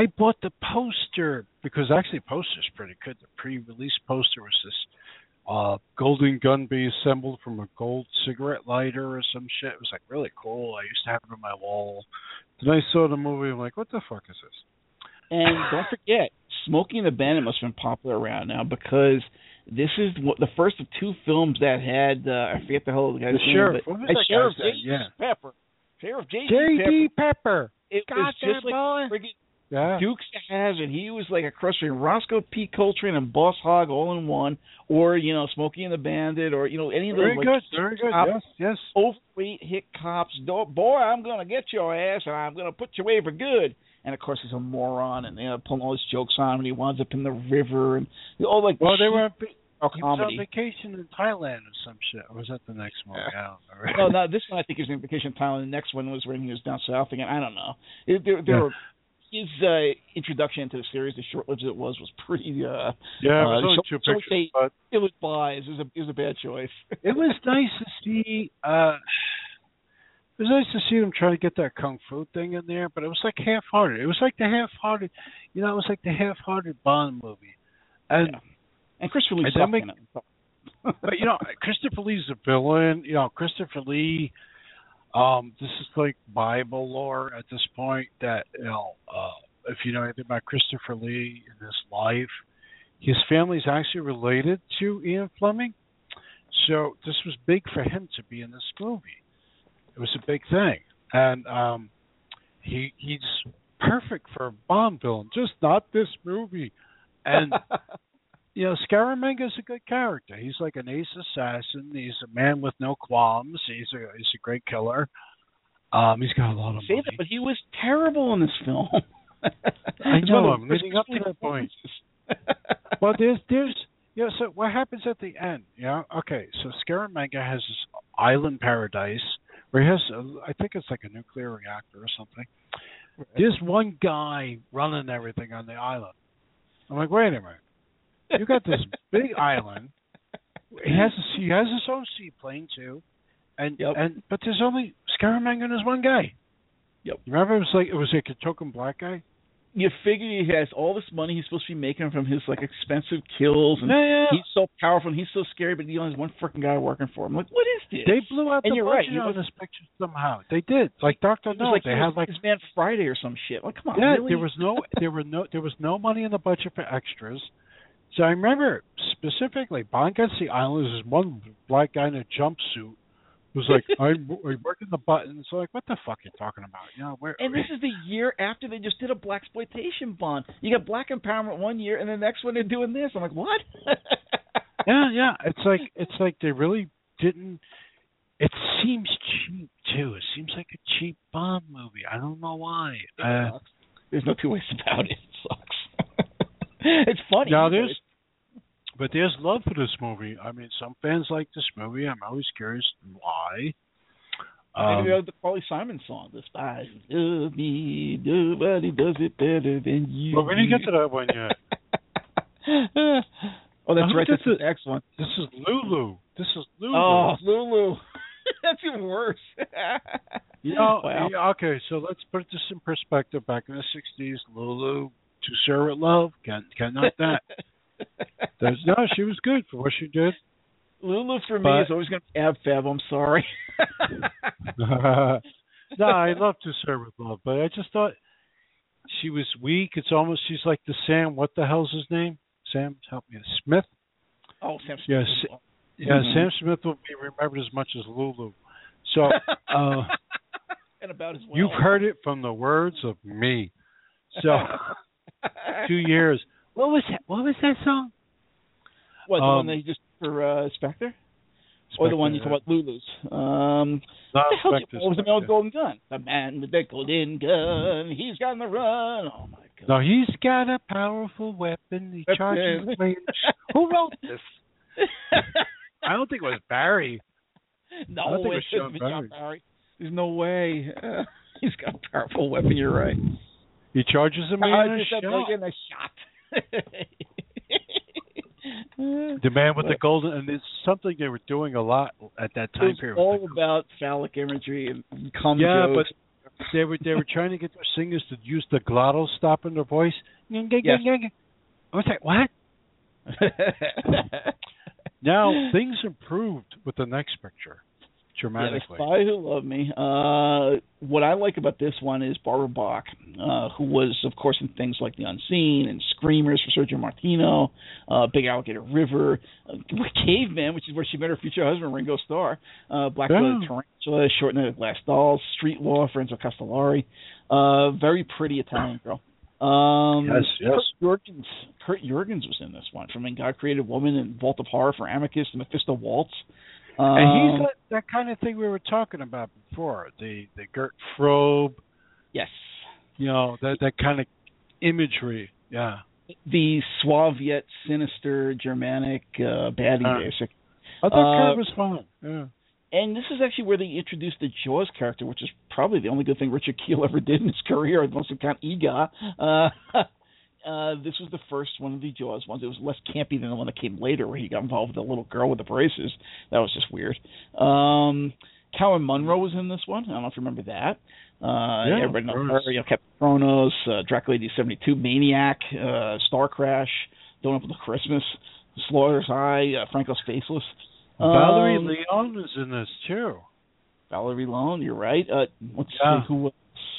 I bought the poster because actually, the poster's pretty good. The pre-release poster was this uh golden gun being assembled from a gold cigarette lighter or some shit. It was like really cool. I used to have it on my wall. Then I saw the movie. I'm like, "What the fuck is this?" And don't forget, Smoking the Bandit must have been popular around now because this is what, the first of two films that had uh, I forget the the guy's The name, sheriff. but What was Sheriff name? Yeah. Pepper. Sheriff J.D. J.D. Pepper. Pepper. It Got was just like boy. friggin' Yeah. Dukes of Hazzard. He was like a cross between Roscoe P. Coltrane and Boss Hogg all in one, or you know Smokey and the Bandit, or you know any of those Very like, good. Very good. top Yes. Yes. overweight hit cops. Boy, I'm gonna get your ass, and I'm gonna put you away for good. And of course, he's a moron, and they are pulling all his jokes on him, and he winds up in the river, and all like Well, they cheap were on, va- he was on vacation in Thailand or some shit. Or was that the next movie? I don't remember. no, no, this one I think is in Vacation in Thailand. The next one was when he was down south again. I don't know. It, there, there Yeah. were, his uh, introduction into the series, as short-lived as it was, was pretty. uh yeah, it was uh, only so- two so pictures, they- but It was biased. It was a, it was a bad choice. *laughs* it was nice to see. uh It was nice to see them try to get that kung fu thing in there, but it was like half-hearted. It was like the half-hearted, you know, it was like the half-hearted Bond movie. And Yeah. And Christopher Lee And sucked in it. *laughs* but you know, Christopher Lee's a villain. You know, Christopher Lee. Um, this is like Bible lore at this point. That you know, uh, if you know anything about Christopher Lee in his life, his family is actually related to Ian Fleming. So this was big for him to be in this movie. It was a big thing, and um, he he's perfect for a Bond villain, just not this movie. And *laughs* you know, Scaramanga is a good character. He's like an ace assassin. He's a man with no qualms. He's a he's a great killer. Um, he's got a lot of Say money. that, but he was terrible in this film. I *laughs* know, one of I'm leading up to first that point. *laughs* well, there's there's you know, so what happens at the end? Yeah, okay. So Scaramanga has this island paradise where he has, a, I think it's like a nuclear reactor or something. There's one guy running everything on the island. I'm like, wait a minute. You got this big island. He has a, he has his own seaplane too, and Yep. and but there's only Scaramanga and there's one guy. Yep. You remember it was like it was like a token black guy. you figure he has all this money he's supposed to be making from his like expensive kills, and Yeah, yeah. he's so powerful and he's so scary, but he only has one freaking guy working for him. Like, what is this? They blew out And the you're budget right, on this picture somehow. They did. Like Doctor No, like they had was like his Man Friday or some shit. Like, come on, yeah. really? There was no there were no there was no money in the budget for extras. So I remember specifically Bond gets the island. There's one black guy in a jumpsuit who's like, *laughs* I'm, I'm working the buttons. So I'm like, what the fuck are you talking about? You know, where? And this is the year after they just did a black exploitation bond. You got black empowerment one year, and the next one they're doing this. I'm like, what? *laughs* yeah, yeah. It's like it's like they really didn't. It seems cheap too. It seems like a cheap Bond movie. I don't know why. Uh, sucks. There's no two ways about it. It sucks. *laughs* it's funny. Now but there's, but there's love for this movie. I mean, some fans like this movie. I'm always curious why. Um, Maybe we have the Carly Simon song, "The Spies Love Me, Nobody Does It Better Than You." but we didn't get to that one yet. *laughs* oh, that's right. That's the next one. This is Lulu. This is Lulu. Oh, Lulu. *laughs* that's even worse. you know, wow. yeah, okay, so let's put this in perspective. Back in the '60s, Lulu, to Sarah with Love, can cannot that. *laughs* There's, no, she was good for what she did. Lulu for me is always going to be Ab Fab. I'm sorry. *laughs* no, I love to serve with love, but I just thought she was weak. It's almost she's like the Sam. What the hell's his name? Sam, help me. Smith. oh, Sam. Smith. Yes. Smith. Yeah, Mhm. Sam Smith will be remembered as much as Lulu. So uh, *laughs* and about as well. you've heard it from the words of me. So *laughs* two years. What was that? What was that song? What the Um, one that you just for uh, Spectre, or the one you Spectre, talk about Lulu's? Um, what the hell? Spectre, What was the man with the golden gun? The man with the golden gun. He's got on the run. Oh my god. No, he's got a powerful weapon. He That's charges. *laughs* Who wrote this? I don't think it was Barry. no, I don't think it was John Barry. Barry. There's no way. *laughs* he's got a powerful weapon. You're right. He charges a million a Charges a shot. million a shot. The man with the golden, and it's something they were doing a lot at that It time was period. all about phallic imagery and cum yeah, jokes. but they were they were *laughs* trying to get their singers to use the glottal stop in their voice. Yes. I was like, what? *laughs* Now things improved with the next picture, Yeah, the. Spy Who Loved Me. Uh, what I like about this one is Barbara Bach, uh, who was, of course, in things like The Unseen and Screamers for Sergio Martino, uh, Big Alligator River, uh, *laughs* Caveman, which is where she met her future husband, Ringo Starr, uh, Black Yeah. Blooded Tarantula, Short Netted Glass Dolls, Street Law, Renzo Castellari. Uh, very pretty Italian girl. Um, Yes, yes. Kurt Jurgens, Kurt Jurgens was in this one, from In God Created Woman and Vault of Horror for Amicus and Mephisto Waltz. Um, and he's that, that kind of thing we were talking about before. The the Gert Frobe, yes, you know, that that kind of imagery. Yeah. the suave yet sinister Germanic uh, baddie, Uh. basic. I thought Uh, Kurt was fun. Yeah. And this is actually where they introduced the Jaws character, which is probably the only good thing Richard Kiel ever did in his career, unless you count Eegah. Uh, *laughs* uh, this was the first one of the Jaws ones. It was less campy than the one that came later, where he got involved with the little girl with the braces. That was just weird. Um, Karen Munro was in this one. I don't know if you remember that. Uh, Yeah, everybody knows her. You know, Captain Kronos, uh, Dracula 1872, Maniac, uh, Star Crash, Don't Open the Christmas, Slaughter's Eye, uh, Franco's Faceless. Valerie Um, Leon is in this too. Valerie Leon, you're right. Uh, let's Yeah. see who was.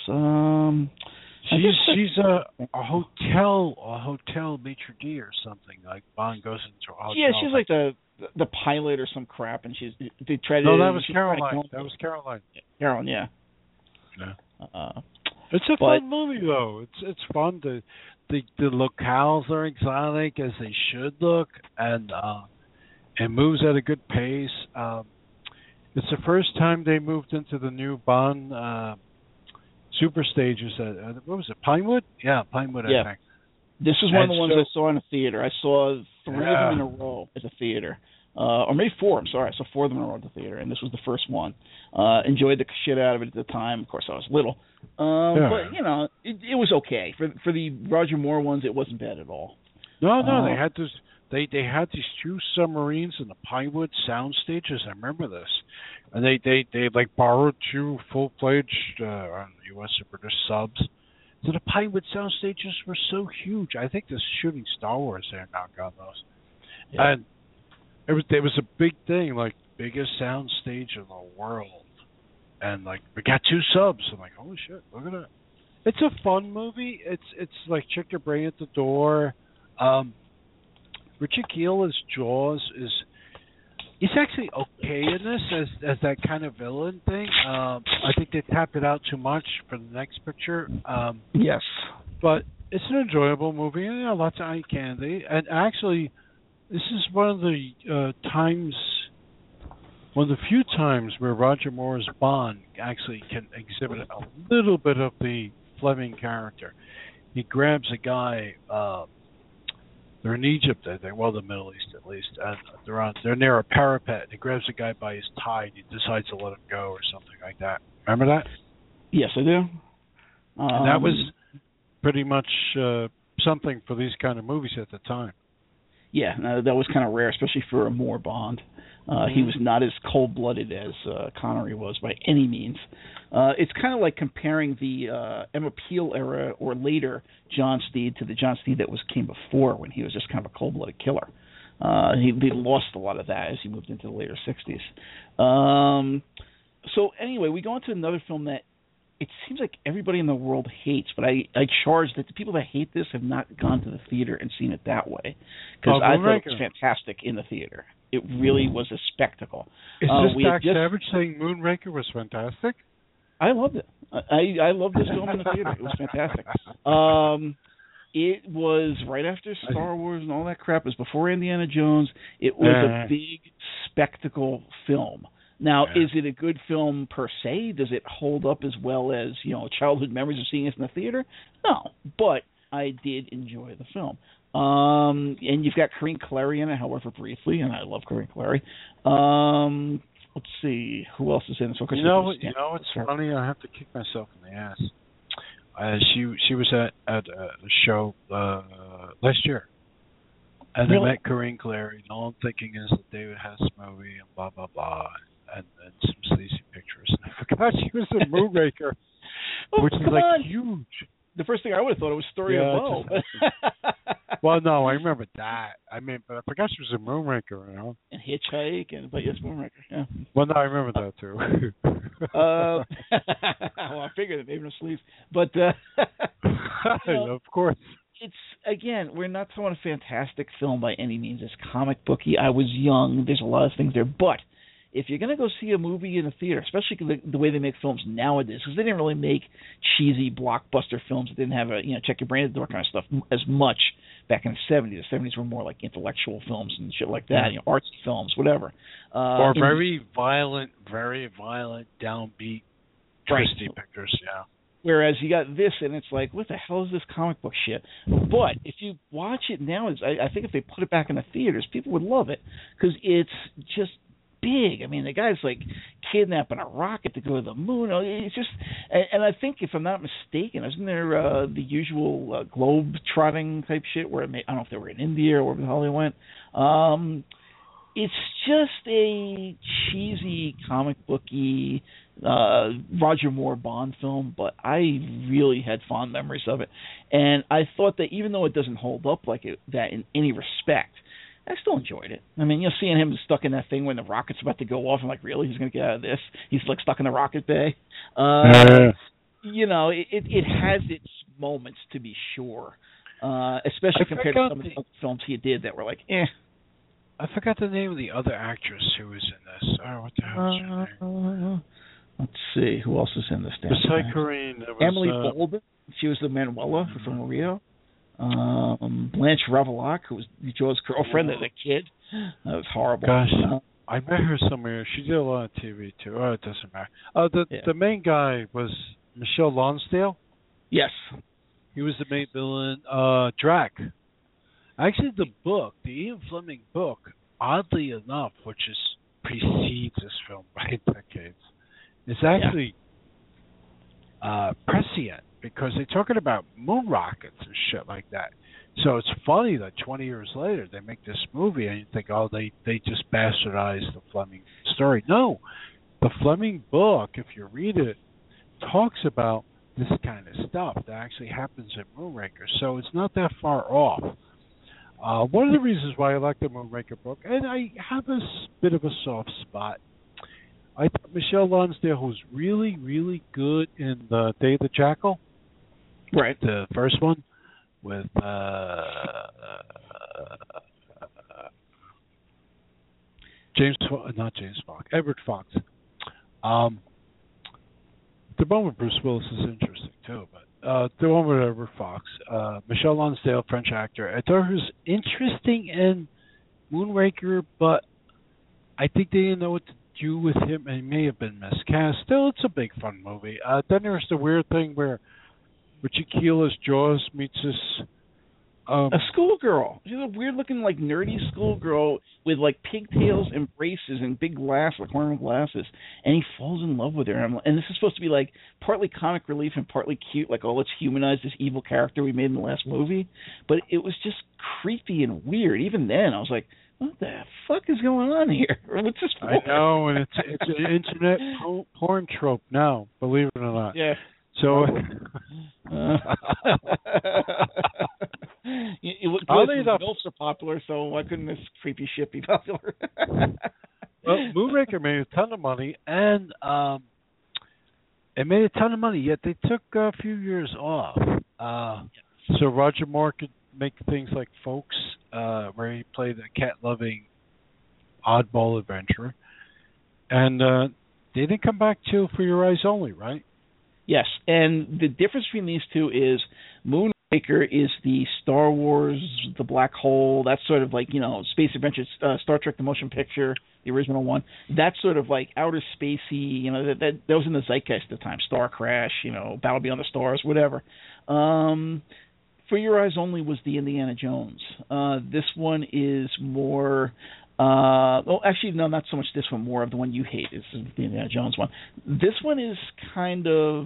Um, She's she's a a hotel a hotel maitre d or something like Bond goes into a hotel. yeah, she's like the the pilot or some crap, and she's they tried no, that was she's trying to Caroline. That was Caroline. Carolyn, yeah. Yeah. Uh, It's a But- fun movie though. It's it's fun. The the the locales are exotic as they should look, and uh, it moves at a good pace. Um, it's the first time they moved into the new Bond uh, super stages at uh, what was it Pinewood? Yeah, Pinewood. Yeah. I think. this was one of the ones so- I saw in a theater. I saw three Yeah. of them in a row at the theater. Uh, or maybe four. I'm sorry. I saw four of them in a row at the theater, and this was the first one. Uh, enjoyed the shit out of it at the time. Of course, I was little, um, Yeah. but you know, it, it was okay for for the Roger Moore ones. It wasn't bad at all. No, no, Uh, they had this. They they had these two submarines in the Pinewood sound stages. I remember this, and they they they like borrowed two full fledged uh, U.S. or British subs. So the Pinewood sound stages were so huge. I think they're shooting Star Wars there now, God knows. Yeah. And it was it was a big thing, like biggest sound stage in the world, and like we got two subs. I'm like, holy shit, look at that. It's a fun movie. It's it's like check your brain at the door. Um, Richard Kiel as Jaws is he's actually okay in this as as that kind of villain thing. Um, I think they tapped it out too much for the next picture. Um, Yes. but it's an enjoyable movie. and, You know, lots of eye candy, and actually, this is one of the uh, times, one of the few times where Roger Moore's Bond actually can exhibit a little bit of the Fleming character. He grabs a guy. Uh, they're in Egypt, I think. Well, the Middle East at least. And they're on. They're near a parapet. And he grabs a guy by his tie. And he decides to let him go or something like that. Remember that? Yes, I do. Um, And that was pretty much uh, something for these kind of movies at the time. Yeah, no, that was kind of rare, especially for a Moore Bond. Uh, He was not as cold-blooded as uh, Connery was by any means. Uh, it's kind of like comparing the uh, Emma Peel era or later John Steed to the John Steed that was came before, when he was just kind of a cold-blooded killer. Uh, he, he lost a lot of that as he moved into the later '60s. Um, so anyway, we go into another film that it seems like everybody in the world hates, but I I charge that the people that hate this have not gone to the theater and seen it that way because Oh, I thought it was fantastic in the theater. It really was a spectacle. Is Uh, this Doc Savage saying Moonraker was fantastic? I loved it. I I loved this film in the theater. It was fantastic. Um, it was right after Star Wars and all that crap. It was before Indiana Jones. It was Uh. a big spectacle film. Now, Yeah. is it a good film per se? Does it hold up as well as you know childhood memories of seeing it in the theater? No, but I did enjoy the film. Um, and you've got Corinne Cléry in it, however briefly, and I love Corinne Cléry. Um, let's see who else is in. So, You know? You know it's funny? I have to kick myself in the ass. Uh, she she was at at a show uh, last year, and Really? I met Corinne Cléry. And all I'm thinking is the David Hess movie and blah blah blah, and, and some sleazy pictures. And *laughs* I forgot she was a *laughs* Moonraker, Oh, which is like on. huge. The first thing I would have thought it was Story Yeah, of it Bo. *laughs* Well, no, I remember that. I mean, but I forgot she was a Moonraker. You know. and Hitchhike and but yes, Moonraker. Yeah. Well, no, I remember that too. Uh, well, I figured that maybe no sleeves, but uh, know- of course. it's again, we're not talking a fantastic film by any means. It's comic booky. I was young. There's a lot of things there, but if you're gonna go see a movie in a theater, especially the, the way they make films nowadays, because they didn't really make cheesy blockbuster films that didn't have a you know check your brain at the door kind of stuff as much back in the 70s. The 70s were more like intellectual films and shit like that, you know, artsy films, whatever. Uh, or very violent, very violent, downbeat, Right. twisty pictures. Yeah. Whereas you got this, and it's like, what the hell is this comic book shit? But if you watch it now, it's, I, I think if they put it back in the theaters, people would love it because it's just big. I mean, the guy's like kidnapping a rocket to go to the moon. Oh, It's just, and, and I think if I'm not mistaken, isn't there uh, the usual uh, globe trotting type shit where it may, I don't know if they were in India or wherever the hell they went. Um, it's just a cheesy comic booky uh Roger Moore Bond film, but I really had fond memories of it. And I thought that even though it doesn't hold up like it, that in any respect, I still enjoyed it. I mean, you know, seeing him stuck in that thing when the rocket's about to go off, I'm like, really? He's going to get out of this? He's like stuck in the rocket bay. Uh, you know, it, it it has its moments to be sure. Uh, especially I compared to forgot some of the- the other films he did that were like, eh. I forgot the name of the other actress who was in this. Oh, what the hell is her name? Uh, let's see, who else is in this? damn Besides thing? Corinne, was, Emily uh, Bolton. She was the Manuela from Rio. Um, Blanche Ravalec, who was Joe's girlfriend, the, the kid. That was horrible. Gosh. Uh, I met her somewhere. She did a lot of TV too. Oh, it doesn't matter. Uh, the Yeah. the main guy was Michel Lonsdale. yes. He was the main villain. Uh, Drax. Actually, the book, the Ian Fleming book, oddly enough, which is precedes this film by *laughs* decades, is actually uh, prescient because they're talking about moon rockets and shit like that. So it's funny that 20 years later they make this movie and you think, oh, they they just bastardized the Fleming story. No, the Fleming book, if you read it, talks about this kind of stuff that actually happens in Moonraker. So it's not that far off. Uh, one of the reasons why I like the Moonraker book, and I have a bit of a soft spot. I thought Michel Lonsdale was really, really good in the Day of the Jackal, Right. the first one, with uh, uh, James, not James Fox, Edward Fox. Um, the one with Bruce Willis is interesting too, but uh, the one with Edward Fox, uh, Michel Lonsdale, French actor. I thought was interesting in Moonraker, but I think they didn't know what to do with him, and he may have been miscast. Still, it's a big fun movie. Uh, then there's the weird thing where Richard Kiel's Jaws meets this. Um, A schoolgirl. She's a weird looking, like nerdy schoolgirl with like pigtails and braces and big glasses, like horn glasses. And he falls in love with her. And, I'm- and this is supposed to be like partly comic relief and partly cute. Like, oh, let's humanize this evil character we made in the last movie. But it was just creepy and weird. Even then, I was like, what the fuck is going on here? *laughs* What's this for? I know, and it's it's an *laughs* internet porn trope now. Believe it or not. Yeah. So. *laughs* It, it, was Oddly good, enough- MILFs are popular, so why couldn't this creepy shit be popular? *laughs* Well, Moonraker made a ton of money, and um, it made a ton of money. Yet they took a few years off, uh, so Roger Moore could make things like ffolkes, uh, where he played a cat-loving oddball adventurer, and uh, they didn't come back till For Your Eyes Only, right? Yes, and the difference between these two is Moonraker is the Star Wars, the black hole, that's sort of like you know space adventure, uh, Star Trek the motion picture, the original one. That's sort of like outer spacey, you know that that, that was in the zeitgeist at the time. Star Crash, you know, Battle Beyond the Stars, whatever. Um, For Your Eyes Only was the Indiana Jones. Uh, this one is more. Uh, oh, actually, no, not so much this one. More of the one you hate is the Indiana Jones one. This one is kind of.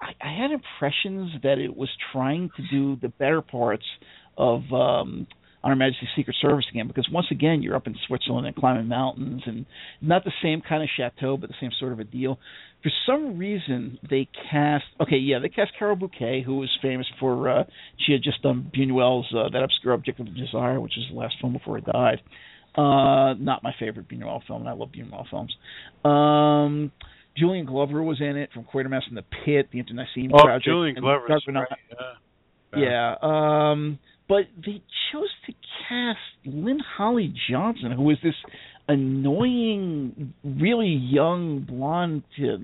I, I had impressions that it was trying to do the better parts of um on Her Majesty's Secret Service again because once again you're up in Switzerland and climbing mountains and not the same kind of chateau but the same sort of a deal. For some reason they cast okay yeah they cast Carole Bouquet who was famous for uh, she had just done Buñuel's uh, That Obscure Object of Desire which is the last film before he died. Not my favorite Buñuel film and I love Buñuel films. Um, Julian Glover was in it from Quatermass in the Pit, the Internecine oh, Project. Julian Glover. Right. Yeah. Yeah. Um, but they chose to cast Lynn Holly Johnson, who was this annoying, really young blonde uh,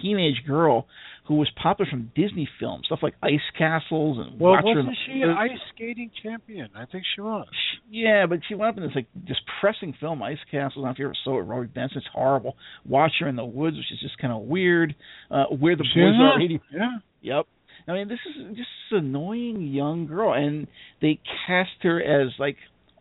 teenage girl who was popular from Disney films, stuff like Ice Castles and Well, Watcher wasn't she an ice skating champion? I think she was. yeah, but she went up in this like depressing film, Ice Castles. I don't know if you ever saw it, Robby Benson. It's horrible. Watcher in the Woods, which is just kind of weird. Uh, Where the She Boys. Are. Yeah. Yep. I mean, this is just this annoying young girl, and they cast her as like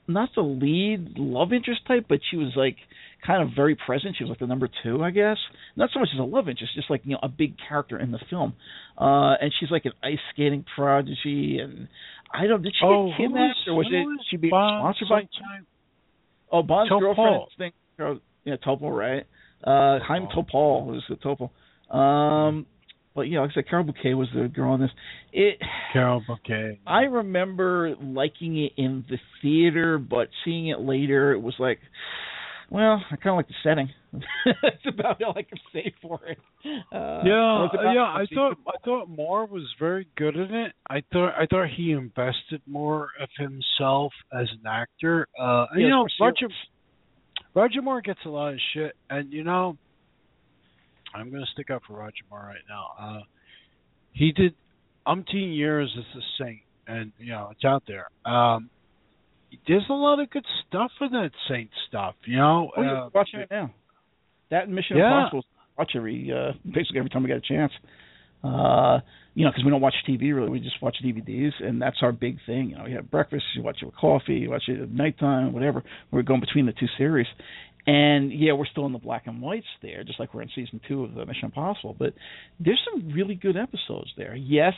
not the lead love interest type, but she was like kind of very present. She was like the number two, I guess. Not so much as a love interest, just like you know a big character in the film. Uh, and she's like an ice skating prodigy, and I don't did she Oh, get kidnapped was- or was it she be Bond sponsored by sometime? oh Bond's Topol. girlfriend thing? Yeah, Topol, right? Uh, Chaim Topol was the Topol. Um, but yeah, like I said, Carole Bouquet was the girl in this. It. Carole Bouquet. I remember liking it in the theater, but seeing it later, it was like, well, I kind of like the setting. *laughs* That's about all I can say for it. Uh, yeah, yeah. I thought I thought Moore was very good in it. I thought I thought he invested more of himself as an actor. Uh, Yeah, you know. Roger Roger Moore gets a lot of shit, and you know, I'm going to stick up for Roger Moore right now. Uh, he did umpteen years as a Saint, and you know, it's out there. Um, there's a lot of good stuff in that Saint stuff. You know, Oh, yeah, uh, watching it now. That and Mission Yeah. Impossible. Watch every uh, basically every time we get a chance. Uh, you know, because we don't watch TV really, we just watch DVDs, and that's our big thing. You know, you have breakfast, you watch it with coffee, you watch it at nighttime, whatever. We're going between the two series, and yeah, we're still in the black and whites there, just like we're in season two of the Mission Impossible. But there's some really good episodes there. Yes,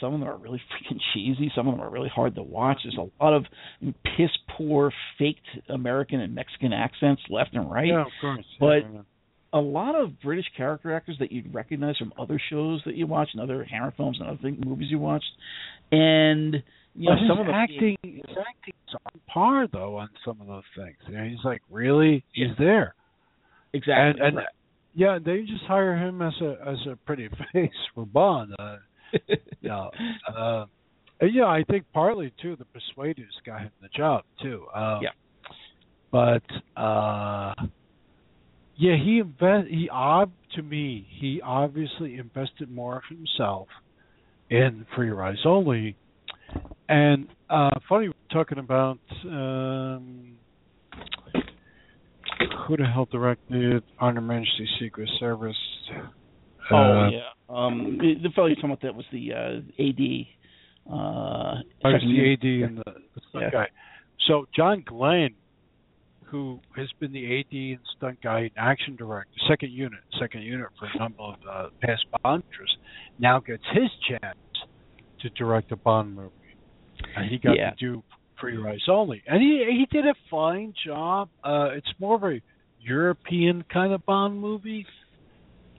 some of them are really *laughs* freaking cheesy. Some of them are really hard to watch. There's a lot of piss poor, faked American and Mexican accents left and right yeah, of course. But- Yeah, yeah. a lot of British character actors that you'd recognize from other shows that you watch and other Hammer films and other movies you watched. And you know, But some his of them acting, his acting's on par though on some of those things. You know, he's like really, he's there. exactly. And and right. yeah, they just hire him as a as a pretty *laughs* face for Bond. Uh, *laughs* yeah, uh, yeah, I think partly too the Persuaders got him the job too. Um, Yeah. But uh, yeah, he invest he ob to me he obviously invested more of himself in Your Eyes Only. And uh funny we're talking about um who the hell directed Honor Majesty's Secret Service? oh Uh, yeah. Um the, the fellow you're talking about that was the uh AD. Uh I was the unit. AD and the, the stunt Yeah. guy. So John Glen, who has been the AD and stunt guy and action director, second unit, second unit for a number of uh, past Bonders, now gets his chance to direct a Bond movie, and he got Yeah. to do Eyes Only, and he he did a fine job. Uh, it's more of a European kind of Bond movie.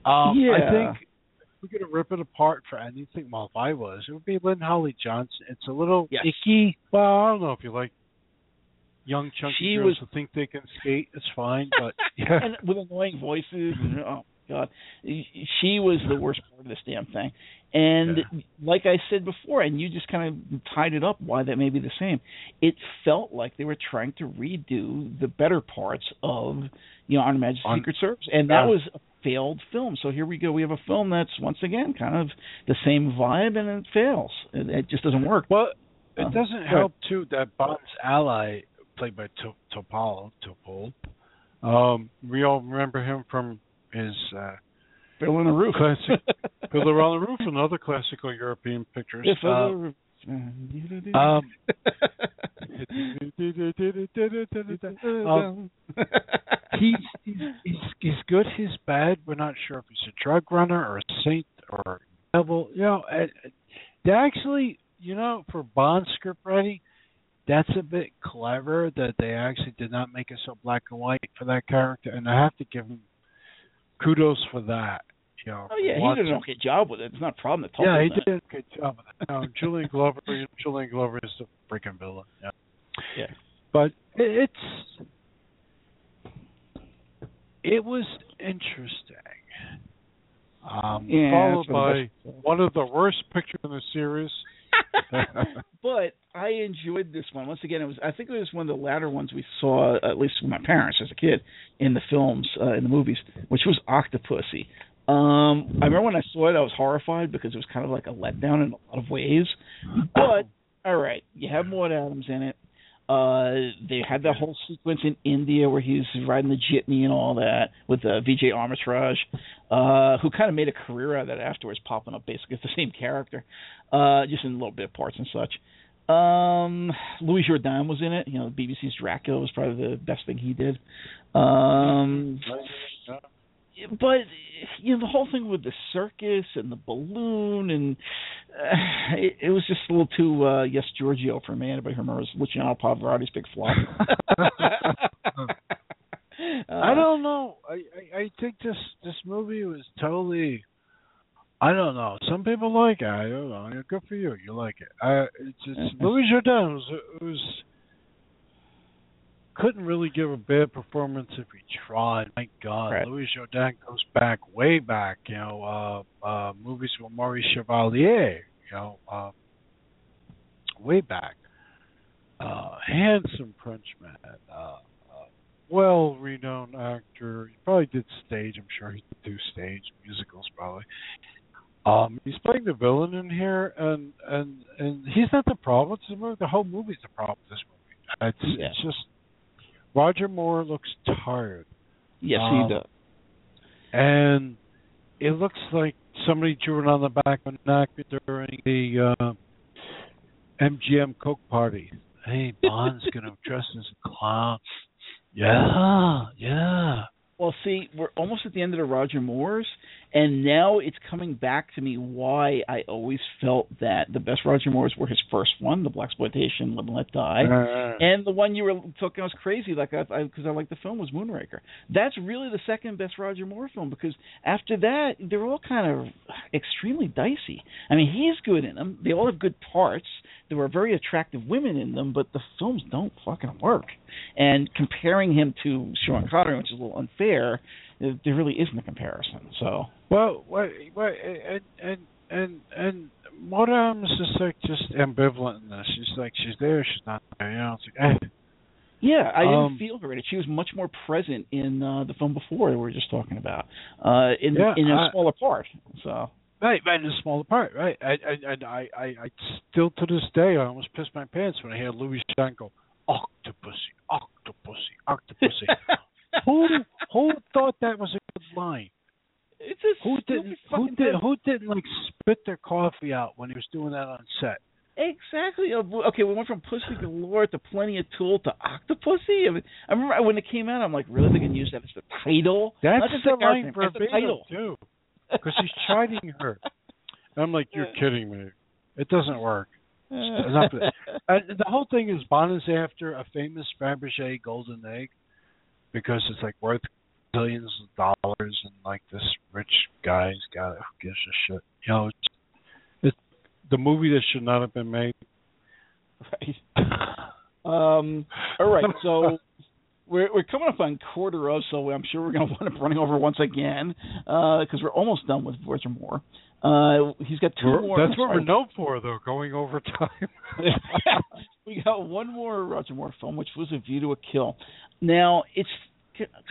Um, Yeah. I think if we're gonna rip it apart for anything, well, if I was, it would be Lynn Holly Johnson. It's a little Yes. icky. Well, I don't know if you like young chunky She girls was- who think they can skate. It's fine, but *laughs* yeah, and with annoying voices and oh god she was the worst part of this damn thing and Yeah. like i said before and you just kind of tied it up why that may be the same it felt like they were trying to redo the better parts of you know on majesty's On- secret service and that Yeah. was a failed film so here we go we have a film that's once again kind of the same vibe and it fails it, it just doesn't work well, it Uh, doesn't help too that Bond's ally, played by Topol, Topol. Um, we all remember him from his uh, on the roof Classic. *laughs* Fiddler on the Roof and other classical European pictures. Yeah, Uh, Fiddler on the Roof. um, *laughs* Um, he's, he's he's he's good. He's bad. We're not sure if he's a drug runner or a saint or Devil, you know, and they actually, you know, for Bond script writing, that's a bit clever that they actually did not make it so black and white for that character, and I have to give them kudos for that. You know, Oh yeah, he did an okay job with it. It's not a problem to talk Yeah, he about. did a good job. with know, Julian Glover, Julian Glover is a freaking villain. Yeah. Yeah. But it, it's it was interesting. Um, Yeah, followed by one of the worst pictures in the series. *laughs* but I enjoyed this one. Once again, it was I think it was one of the latter ones we saw, at least with my parents as a kid, in the films, uh, in the movies, which was Octopussy. Um, I remember when I saw it, I was horrified because it was kind of like a letdown in a lot of ways. *clears throat* But all right, you have Maud Adams in it. Uh, they had that whole sequence in India where he's riding the jitney and all that with uh, Vijay Amritraj, uh, who kind of made a career out of that afterwards, popping up basically as the same character, uh, just in little bit parts and such. Um, Louis Jourdan was in it. You know, BBC's Dracula was probably the best thing he did. Um, but you know the whole thing with the circus and the balloon and uh, it, it was just a little too uh yes Giorgio for me. Anybody who remembers Luciano Pavarotti's big flop? *laughs* I don't know. I, I I think this this movie was totally. I don't know. Some people like it. I don't know. Good for you. You like it. I it's, it's Louis Jourdan was was couldn't really give a bad performance if he tried. My God, Right. Louis Jourdan goes back way back. You know, uh, uh, movies with Maurice Chevalier. You know, uh, way back. Uh, handsome Frenchman. Uh, uh, well-renowned actor. He probably did stage. I'm sure he did do stage musicals probably. Um, he's playing the villain in here, and and and he's not the problem. It's the movie. The whole movie's the problem. with This movie. It's Yeah. it's just Roger Moore looks tired, yes, Um, he does. and it looks like somebody drew it on the back of a napkin during the uh, MGM Coke party. Hey, *laughs* Bond's gonna dress as a clown. Yeah, yeah. Well, see, we're almost at the end of the Roger Moores, and now it's coming back to me why I always felt that the best Roger Moores were his first one, the black exploitation, Live and Let Die, Uh, and the one you were talking I was crazy like I because I, like the film was Moonraker. That's really the second best Roger Moore film because after that they're all kind of extremely dicey. I mean, he's good in them. They all have good parts. There were very attractive women in them, but the films don't fucking work. And comparing him to Sean Connery, which is a little unfair, there really isn't a comparison. So well, what, what, and and and and Maud Adams is like just ambivalent in this. She's like she's there, she's not there. You know, like, eh. Yeah, I didn't Um, feel her in it. She was much more present in uh, the film before that we were just talking about, uh, in Yeah, in a I- smaller part. So Right, right, in a smaller part, right. I, I, and I, I, I still to this day, I almost pissed my pants when I hear Louis Shank go, "Octopussy, octopussy, octopussy." *laughs* who, who thought that was a good line? it's a Who didn't, who did, thing. who didn't like spit their coffee out when he was doing that on set? Exactly. Uh, Okay, we went from Pussy Galore to Plenty of Tool to Octopussy. I, mean, I remember when it came out, I'm like, really? they going to use that as the title? That's Not just the character line that's the title. too, because he's chiding her. And I'm like, you're kidding me. It doesn't work. Enough. The whole thing is Bond is after a famous Fabergé golden egg because it's like worth billions of dollars, and like this rich guy's got it. Who gives a shit? You know, it's, it's the movie that should not have been made. right. *laughs* Um, all right, so *laughs* we're we're coming up on quarter of, so I'm sure we're going to wind up running over once again because we're almost done with Roger Moore. Uh, he's got 2 We're- more. That's what we're known for, though, going over time. *laughs* *laughs* we got one more Roger Moore film, which was A View to a Kill. Now, it's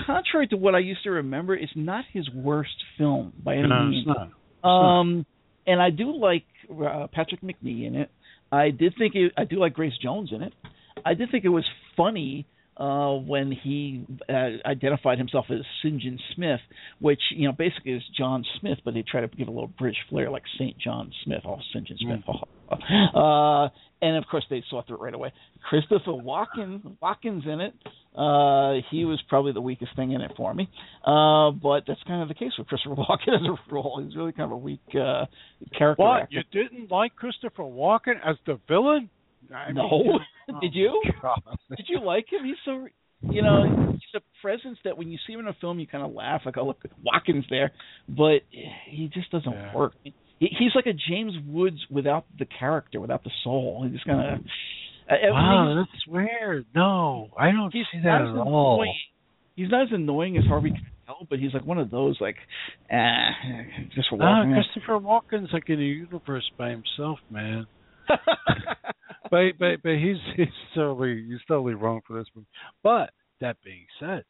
contrary to what I used to remember. It's not his worst film by any no, means. it's not. Um, and I do like uh, Patrick Macnee in it. I did think it, I do like Grace Jones in it. I did think it was funny uh, when he uh, identified himself as St. John Smith, which you know basically is John Smith, but they try to give a little British flair like Saint John Smith, oh St. John Smith. Mm. uh, and of course they saw through it right away. Christopher Walken, Walken's in it. Uh, he was probably the weakest thing in it for me, uh, but that's kind of the case with Christopher *laughs* Walken as a role. He's really kind of a weak uh, character. What actor. you didn't like Christopher Walken as the villain? I no, mean, *laughs* did you? Oh, did you like him? He's so you know he's a presence that when you see him in a film you kind of laugh like oh look Walken's there, but he just doesn't yeah. work. He, he's like a James Woods without the character, without the soul. He's just kind of. Wow, that's weird. No, I don't see that at all. Annoying. He's not as annoying as Harvey Keitel, but he's like one of those like, eh, just for Ah. Christopher Walken's like in a universe by himself, man. *laughs* but but but he's *laughs* he's totally he's totally wrong for this movie. But that being said,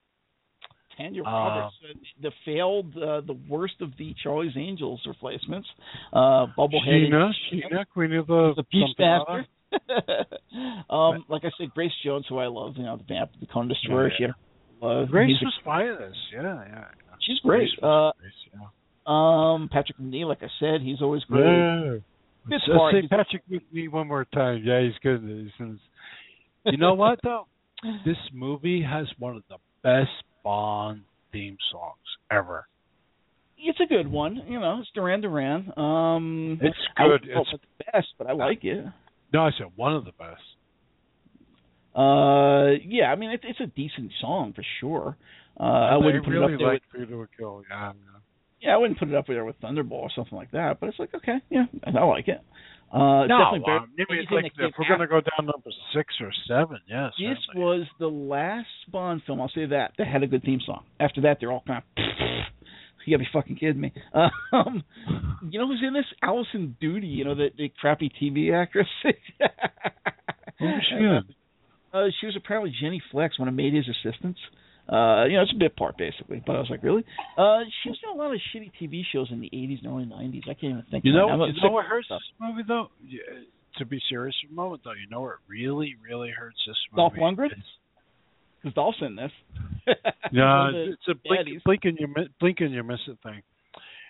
Tanya Uh, Roberts, uh, the failed, uh, the worst of the Charlie's Angels replacements, uh, bubbleheaded. Sheena, Sheena, Queen of the the something or other. Beastmaster. *laughs* um, like I said, Grace Jones, who I love, you know, the vamp, the Conan Destroyer. Yeah, She had uh, Grace music- was in this. Yeah, yeah. She's great. Grace was Grace, yeah. Uh, um, Patrick Macnee, like I said, he's always great. Yeah. Part, say he's- Patrick Macnee one more time. Yeah, he's good. He's *laughs* You know what though? This movie has one of the best Bond theme songs ever. It's a good one. You know, it's Duran Duran. Um, It's good. It's it the best, but I like it. no, I said one of the best. Uh, yeah, I mean, it's it's a decent song for sure. Uh, I wouldn't put really it up there. like with, of Kill. Yeah, yeah. yeah, I wouldn't put it up there with Thunderball or something like that. But it's like, okay, yeah, I like it. Uh, no, definitely um, maybe it's like if we're gonna go down number six or seven, yes. This was the last Bond film, I'll say that, that had a good theme song. After that, they're all kind of. *laughs* You gotta be fucking kidding me. *laughs* Um, you know who's in this? Alison Doody. You know the, the crappy TV actress. *laughs* Who's she in? Uh, she was apparently Jenny Flex, one of Mayday's assistants. Uh, you know, it's a bit part basically, but I was like, really? Uh, she was in a lot of shitty TV shows in the '80s and early '90s. I can't even think. You of it. know, you know what hurts stuff. this movie though? Yeah, to be serious for a moment though, you know what really, really hurts this movie? Dolph? Lundgren? Because Dolph's in this. *laughs* No, One of the it's a blink, baddies. blink and you blink and you miss it thing.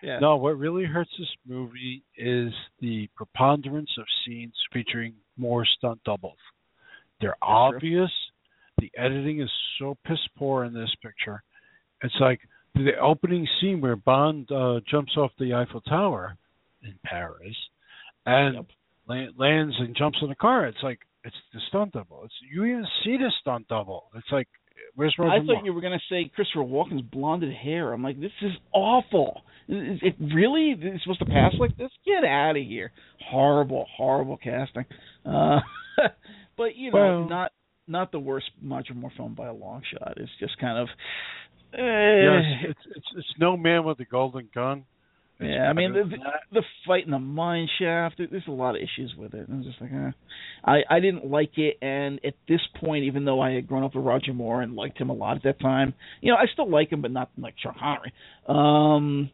Yeah. No, what really hurts this movie is the preponderance of scenes featuring more stunt doubles. They're true. obvious. The editing is so piss poor in this picture. It's like the opening scene where Bond uh, jumps off the Eiffel Tower in Paris and Yep. la- lands and jumps in the car. It's like it's the stunt double. It's you even see the stunt double. It's like where's Roger I Moore? thought you were going to say Christopher Walken's blonded hair. I'm like, this is awful. Is it really it's supposed to pass like this? Get out of here! Horrible, horrible casting. Uh, *laughs* but you know, Well- not not the worst Roger Moore film by a long shot. It's just kind of. Eh, Yes, it's it's it's no man with a golden gun. It's Yeah, I mean the, that. the fight in the mine shaft. There's a lot of issues with it. I'm just like, eh. I I didn't like it, and at this point, even though I had grown up with Roger Moore and liked him a lot at that time, you know, I still like him, but not like Sean Connery. Um,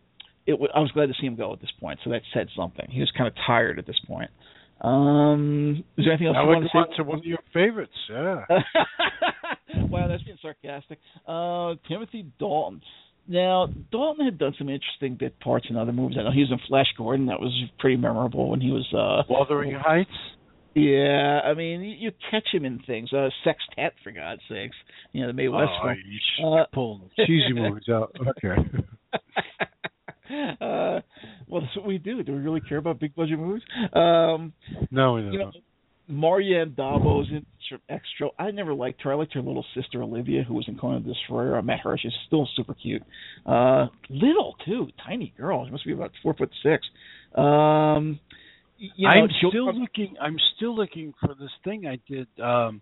it w- I was glad to see him go at this point, so that said something. He was kind of tired at this point. Um, is there anything else I you want to on say? to one of your favorites. Yeah. *laughs* wow, that's being sarcastic. Uh, Timothy Dalton. Now, Dalton had done some interesting bit parts in other movies. I know he was in Flash Gordon. That was pretty memorable when he was. uh Wuthering Heights. Yeah, I mean, you, you catch him in things. Uh Sextet, for God's sakes. You know, the Mae West Oh, film. you Uh, pulling cheesy movies out. *laughs* Okay. *laughs* *laughs* uh, well, that's what we do. Do we really care about big budget movies? Um, No, we don't. you know, Maryam d'Abo's in extra. I never liked her. I liked her little sister Olivia, who was in Conan the Destroyer. I met her. She's still super cute. Uh, little too, tiny girl. She must be about four foot six. Um, you know, I'm still looking. I'm still looking for this thing I did. Um,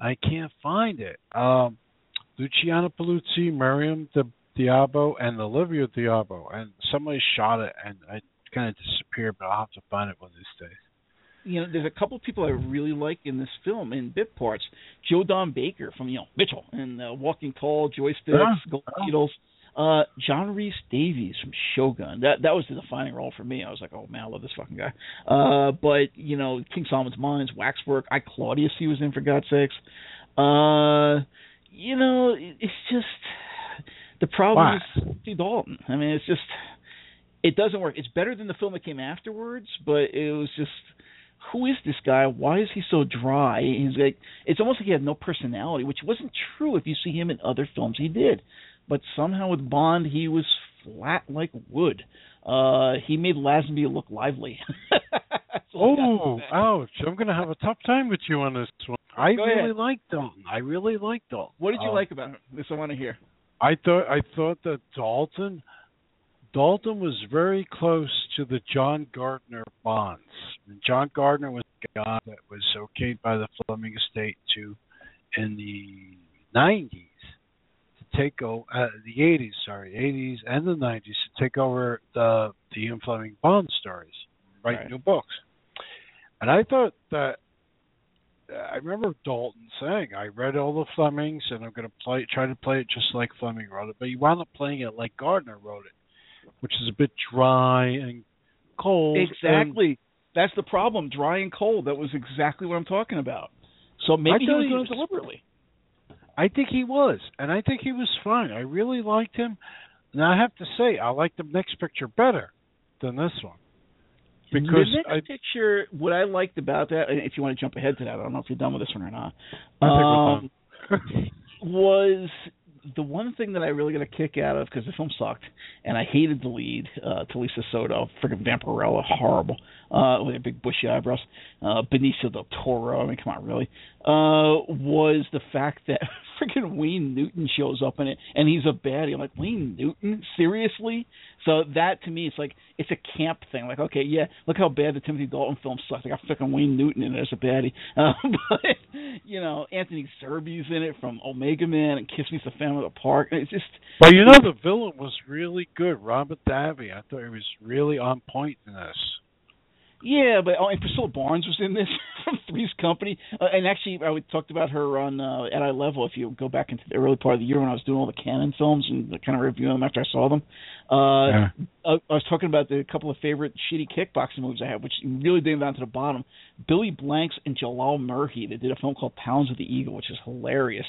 I can't find it. Um, Luciana Paluzzi, Miriam Di- Diabo, and Olivia d'Abo, and somebody shot it, and I kind of disappeared. But I'll have to find it one of these days. you know, there's a couple of people I really like in this film in bit parts. Joe Don Baker from you know Mitchell and uh, Walking Tall, Joysticks, Yeah, Gold. Needles. Uh, John Reese Davies from Shogun. That that was the defining role for me. I was like, oh man, I love this fucking guy. Uh, but you know, King Solomon's Mines, Waxwork. I Claudius he was in for God's sakes. Uh, you know, it's just the problem Why? is Steve Dalton. I mean, it's just it doesn't work. It's better than the film that came afterwards, but it was just who is this guy? Why is he so dry? He's like it's almost like he had no personality, which wasn't true if you see him in other films he did. But somehow with Bond, he was flat like wood. Uh, he made Lazenby look lively. *laughs* That's all I got to Oh, ouch! I'm gonna have a tough time with you on this one. I Go really ahead. like Dalton. I really like Dalton. What did you Um, like about him? This I want to hear. I thought I thought that Dalton Dalton was very close to the John Gardner Bonds. And John Gardner was a guy that was okayed by the Fleming estate to in the nineties to take over uh, the eighties, sorry, eighties and the nineties to take over the the Ian Fleming Bond stories, write Right. new books. And I thought that I remember Dalton saying, "I read all the Flemings, and I'm going to play, try to play it just like Fleming wrote it." But he wound up playing it like Gardner wrote it, which is a bit dry and cold. and- Exactly. That's the problem. Dry and cold. That was exactly what I'm talking about. So maybe he was doing it deliberately. I think he was, and I think he was fine. I really liked him. Now I have to say, I like the next picture better than this one because the next I, picture, what I liked about that, and if you want to jump ahead to that, I don't know if you're done with this one or not. I think we're Um, *laughs* was the one thing that I really got a kick out of because the film sucked, and I hated the lead, uh, Talisa Soto, freaking Vampirella, horrible, uh, with her big bushy eyebrows, uh, Benicio del Toro. I mean, come on, really? Uh, was the fact that *laughs* freaking Wayne Newton shows up in it, and he's a baddie. I'm like, Wayne Newton, seriously? So that to me, it's like it's a camp thing. Like, okay, yeah, look how bad the Timothy Dalton film sucked. They got fucking Wayne Newton in it as a baddie, uh, *laughs* but you know, Anthony Zerbe's in it from Omega Man and Kiss Meets the Phantom of the Park. It's just Well, you know the villain was really good, Robert Davi. I thought he was really on point in this. Yeah, but oh, and Priscilla Barnes was in this *laughs* from Three's Company, uh, and actually I would- talked about her on uh, at eye level. If you go back into the early part of the year when I was doing all the Cannon films and kind of reviewing them after I saw them, uh, Yeah. I, I was talking about the couple of favorite shitty kickboxing movies I had, which really dig down to the bottom. Billy Blanks and Jalal Merhi. They did a film called Talons of the Eagle, which is hilarious,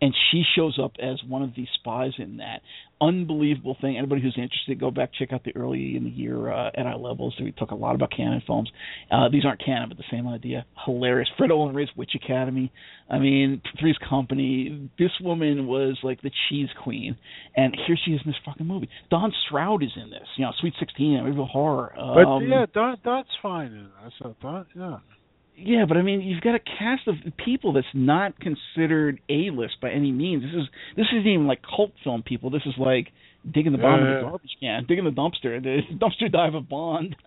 and she shows up as one of the spies in that. Unbelievable thing. Anybody who's interested, go back check out the early in the year uh, at eye levels. We talk a lot about Cannon films. Uh, these aren't Cannon, but the same idea. Hilarious. Fred Olen Ray's Witch Academy. I mean, Three's Company. This woman was like the cheese queen, and here she is in this fucking movie. Don Stroud is in this. You know, Sweet Sixteen, Amityville Horror. But Um, yeah, that that's fine. in this, I thought. Yeah. yeah, but I mean, you've got a cast of people that's not considered A list by any means. This is this isn't even like cult film people. This is like digging the bottom of Yeah. the garbage can, digging the dumpster, the *laughs* dumpster dive of Bond. *laughs*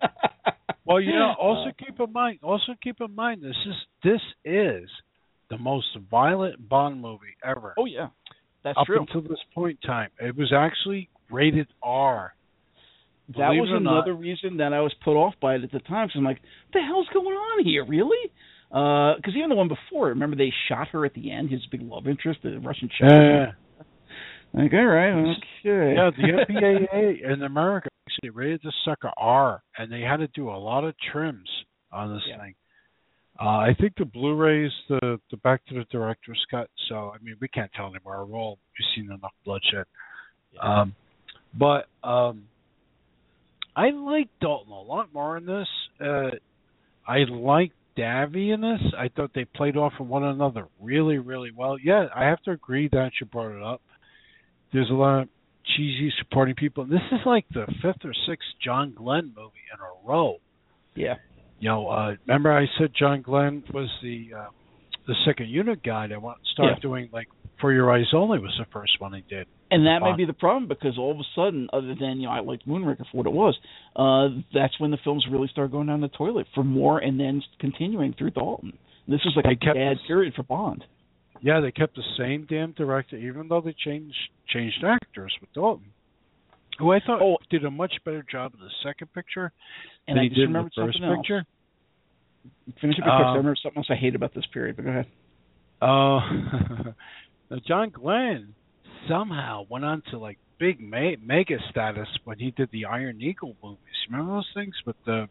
Well, you know, *laughs* also Uh, keep in mind, also keep in mind, this is this is the most violent Bond movie ever. oh yeah, that's up true. until this point in time, it was actually rated R. that believe was it or not- another reason that I was put off by it at the time. Because I'm like, what the hell's going on here, really? Because even the one before, remember they shot her at the end, his big love interest, the Russian chick. Yeah, Like, all right, okay. yeah. The FBA in America actually rated the sucker R, and they had to do a lot of trims on this Yeah. thing. Uh, I think the Blu-rays, the the back to the director's cut. So I mean, we can't tell anymore. We're all we've seen enough bloodshed. Um, but um, I like Dalton a lot more in this. Uh, I like Davi in this. I thought they played off of one another really, really well. Yeah, I have to agree that you brought it up. There's a lot of cheesy supporting people. This is like the fifth or sixth John Glen movie in a row. yeah. You know, uh, remember I said John Glen was the uh, the second unit guy that want start Yeah. doing like For Your Eyes Only was the first one he did. And that may be the problem because all of a sudden, other than you know, I liked Moonraker for what it was. Uh, that's when the films really started going down the toilet for more, and then continuing through Dalton. This was like They a kept bad this- period for Bond. Yeah, they kept the same damn director, even though they changed changed actors with Dalton, who I thought Oh. did a much better job in the second picture And than I he did in the first something else. picture. Finish it because I Um, remember something else I hate about this period. But go ahead. Uh, *laughs* now John Glen somehow went on to like big me- mega status when he did the Iron Eagle movies. Remember those things with the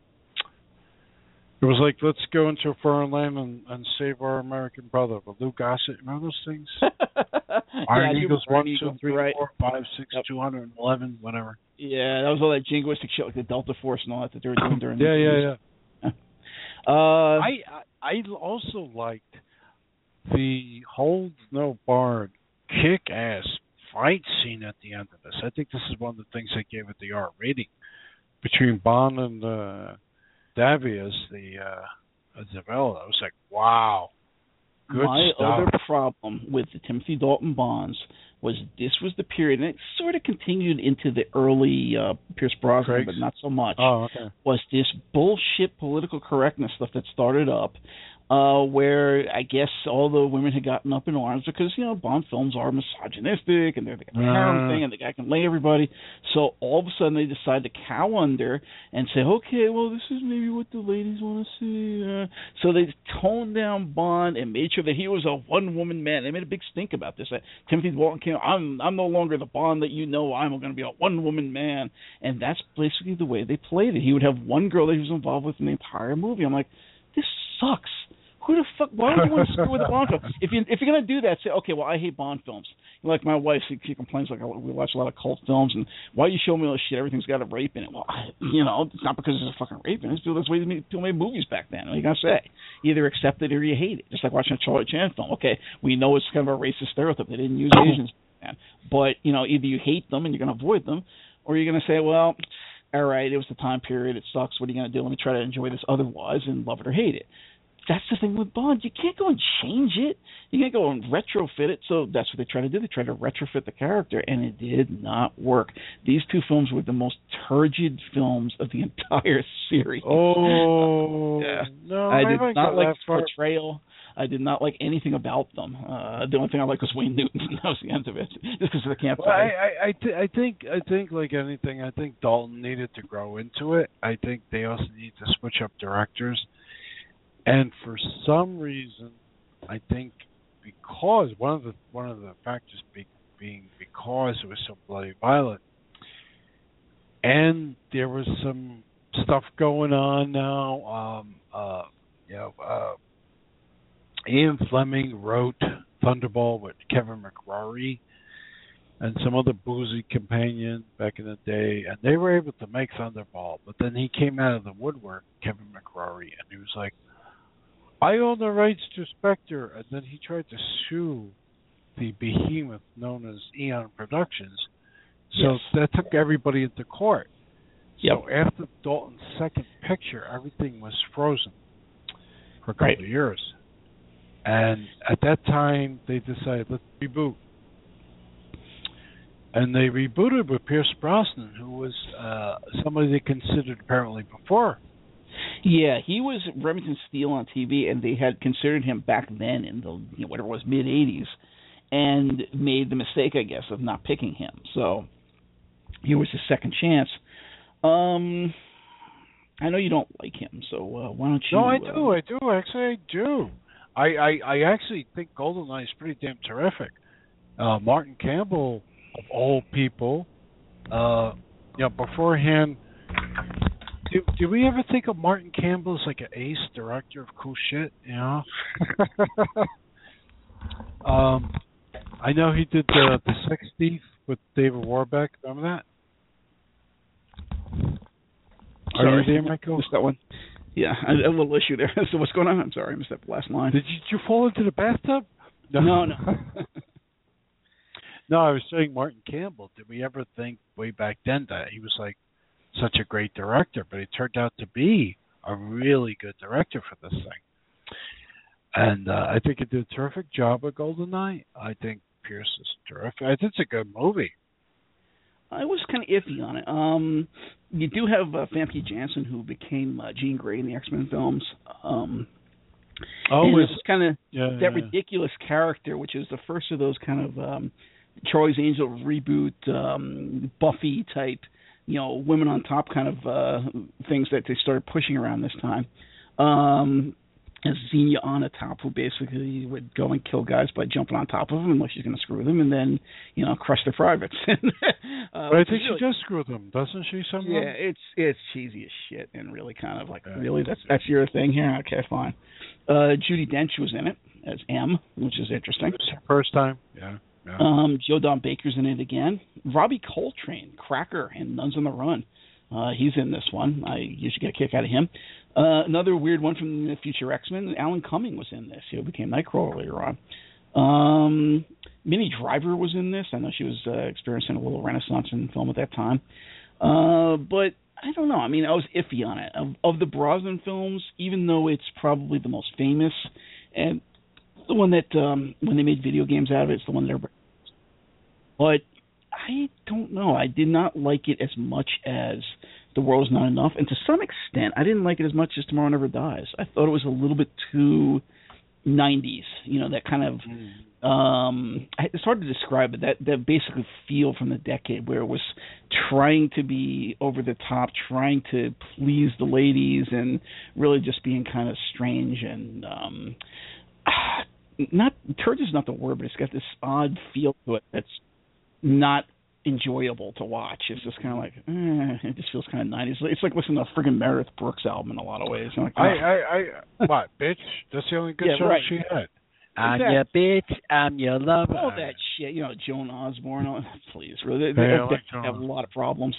It was like let's go into a foreign land and, and save our American brother. But Lou Gossett, remember those things? *laughs* Iron yeah, Eagles one, two, three, right. four, five, six, Yep. two hundred and eleven, whatever. Yeah, that was all that jingoistic shit like the Delta Force and all that that they were doing during. yeah, *laughs* the yeah, yeah. *laughs* Uh, I I I also liked the hold no barred kick ass fight scene at the end of this. I think this is one of the things that gave it the R rating between Bond and uh, Davi as the uh, Isabella. I was like, wow, good my stuff. other problem with the Timothy Dalton Bonds was this was the period, and it sort of continued into the early uh, Pierce Brosnan, Craig's? but not so much. oh, okay. was this bullshit political correctness stuff that started up, uh, where I guess all the women had gotten up in arms because you know Bond films are misogynistic and they're the harem Uh. thing and the guy can lay everybody. So all of a sudden they decide to cow under and say, okay, well this is maybe what the ladies want to see. Uh, so they toned down Bond and made sure that he was a one woman man. They made a big stink about this. That Timothy Dalton came, I'm I'm no longer the Bond that you know. I'm going to be a one woman man, and that's basically the way they played it. He would have one girl that he was involved with in the entire movie. I'm like, this sucks. Who the fuck? Why would you want to *laughs* screw with a Bond film? If you if you're gonna do that, say okay. Well, I hate Bond films. Like my wife, she, she complains like oh, we watch a lot of cult films, and why you show me all this shit? Everything's got a rape in it. Well, you know, it's not because there's a fucking rape in it. It's because that's the way people made movies back then. What are you gonna say? You either accept it or you hate it. Just like watching a Charlie Chan film. Okay, we know it's kind of a racist stereotype. They didn't use Asians back then, but you know, either you hate them and you're gonna avoid them, or you're gonna say, well, all right, it was the time period. It sucks. What are you gonna do? Let me try to enjoy this otherwise and love it or hate it that's the thing with Bond. You can't go and change it. You can't go and retrofit it. So that's what they try to do. They try to retrofit the character, and it did not work. These two films were the most turgid films of the *laughs* entire series. Oh, *laughs* Yeah. no, I I did haven't like the portrayal. I did not like anything about them. Uh, the only thing I liked was Wayne Newton. *laughs* that was the end of it, just because of the Well. I, I, I, th- I think, I think, like anything, I think Dalton needed to grow into it. I think they also need to switch up directors, and for some reason, I think because one of the one of the factors be, being because it was so bloody violent, and there was some stuff going on now. Um, uh, you know, uh, Ian Fleming wrote Thunderball with Kevin McClory and some other boozy companion back in the day, and they were able to make Thunderball. But then he came out of the woodwork, Kevin McClory, and he was like, "I own the rights to Spectre, and then he tried to sue the behemoth known as Eon Productions. So Yes. that took everybody into court. Yep. So after Dalton's second picture, everything was frozen for a couple Right. of years. And at that time, they decided let's reboot. And they rebooted with Pierce Brosnan, who was uh, somebody they considered apparently before. Yeah, he was Remington Steele on TV, and they had considered him back then in the you know, whatever it was mid '80s, and made the mistake, I guess, of not picking him. So he was his second chance. Um, I know you don't like him, so uh, why don't you? No, I uh, do, I do, actually, I do. I, I, I actually think GoldenEye is pretty damn terrific. Uh, Martin Campbell, of all people, uh, you know, beforehand, do, do we ever think of Martin Campbell as like an ace director of cool shit? You know. *laughs* um, I know he did the the Sex Thief with David Warbeck. Remember that? Are Sorry, you there, Michael? Missed that one. Yeah, I, a little issue there. *laughs* so what's going on? I'm sorry, I missed that last line. Did you, did you fall into the bathtub? No, No, no. *laughs* no, I was saying Martin Campbell. Did we ever think way back then that he was like such a great director? But he turned out to be a really good director for this thing. And uh, I think he did a terrific job with GoldenEye. I think Pierce is terrific. I think it's a good movie. I was kind of iffy on it. Um, you do have uh, Famke Janssen, who became uh, Jean Grey in the X Men films. Um, Oh, and is it's kind of yeah, that yeah. ridiculous character, which is the first of those kind of um, Charlie's Angels reboot, um, Buffy type, you know, women on top kind of uh, things that they started pushing around this time. Um, as Xenia Onatopp who basically would go and kill guys by jumping on top of them unless she's going to screw them and then you know crush their privates. *laughs* uh, but I think really, she does screw them, doesn't she? Somehow. Yeah, it's it's cheesy as shit and really kind of like yeah. really that's that's your thing here. Okay, fine. Uh, Judi Dench was in it as M, which is interesting. First time, yeah. Yeah. Um, Joe Don Baker's in it again. Robbie Coltrane, Cracker, and Nuns on the Run. Uh, he's in this one. I usually get a kick out of him. Uh, another weird one from the future X Men. Alan Cumming was in this. He became Nightcrawler later on. Um, Minnie Driver was in this. I know she was uh, experiencing a little renaissance in film at that time. Uh, but I don't know. I mean, I was iffy on it. Of, of the Brosnan films, even though it's probably the most famous and the one that um, when they made video games out of it, it's the one that everybody. But I don't know. I did not like it as much as The World Is Not Enough, and to some extent, I didn't like it as much as Tomorrow Never Dies. I thought it was a little bit too 90s. You know, that kind of. Mm. Um, it's hard to describe it. That that basically feel from the decade where it was trying to be over the top, trying to please the ladies, and really just being kind of strange and um, not turd is not the word, but it's got this odd feel to it that's not enjoyable to watch. It's just kind of like eh, it just feels kind of nineties. It's like listening to a friggin' Meredith Brooks album in a lot of ways. I'm like, oh. I, I, I, what, bitch? That's the only good yeah, song right. she had. I'm your bitch. I'm your lover. All that shit, you know, Joan Osborne. Oh, please, really, they, they, they like have a lot of problems.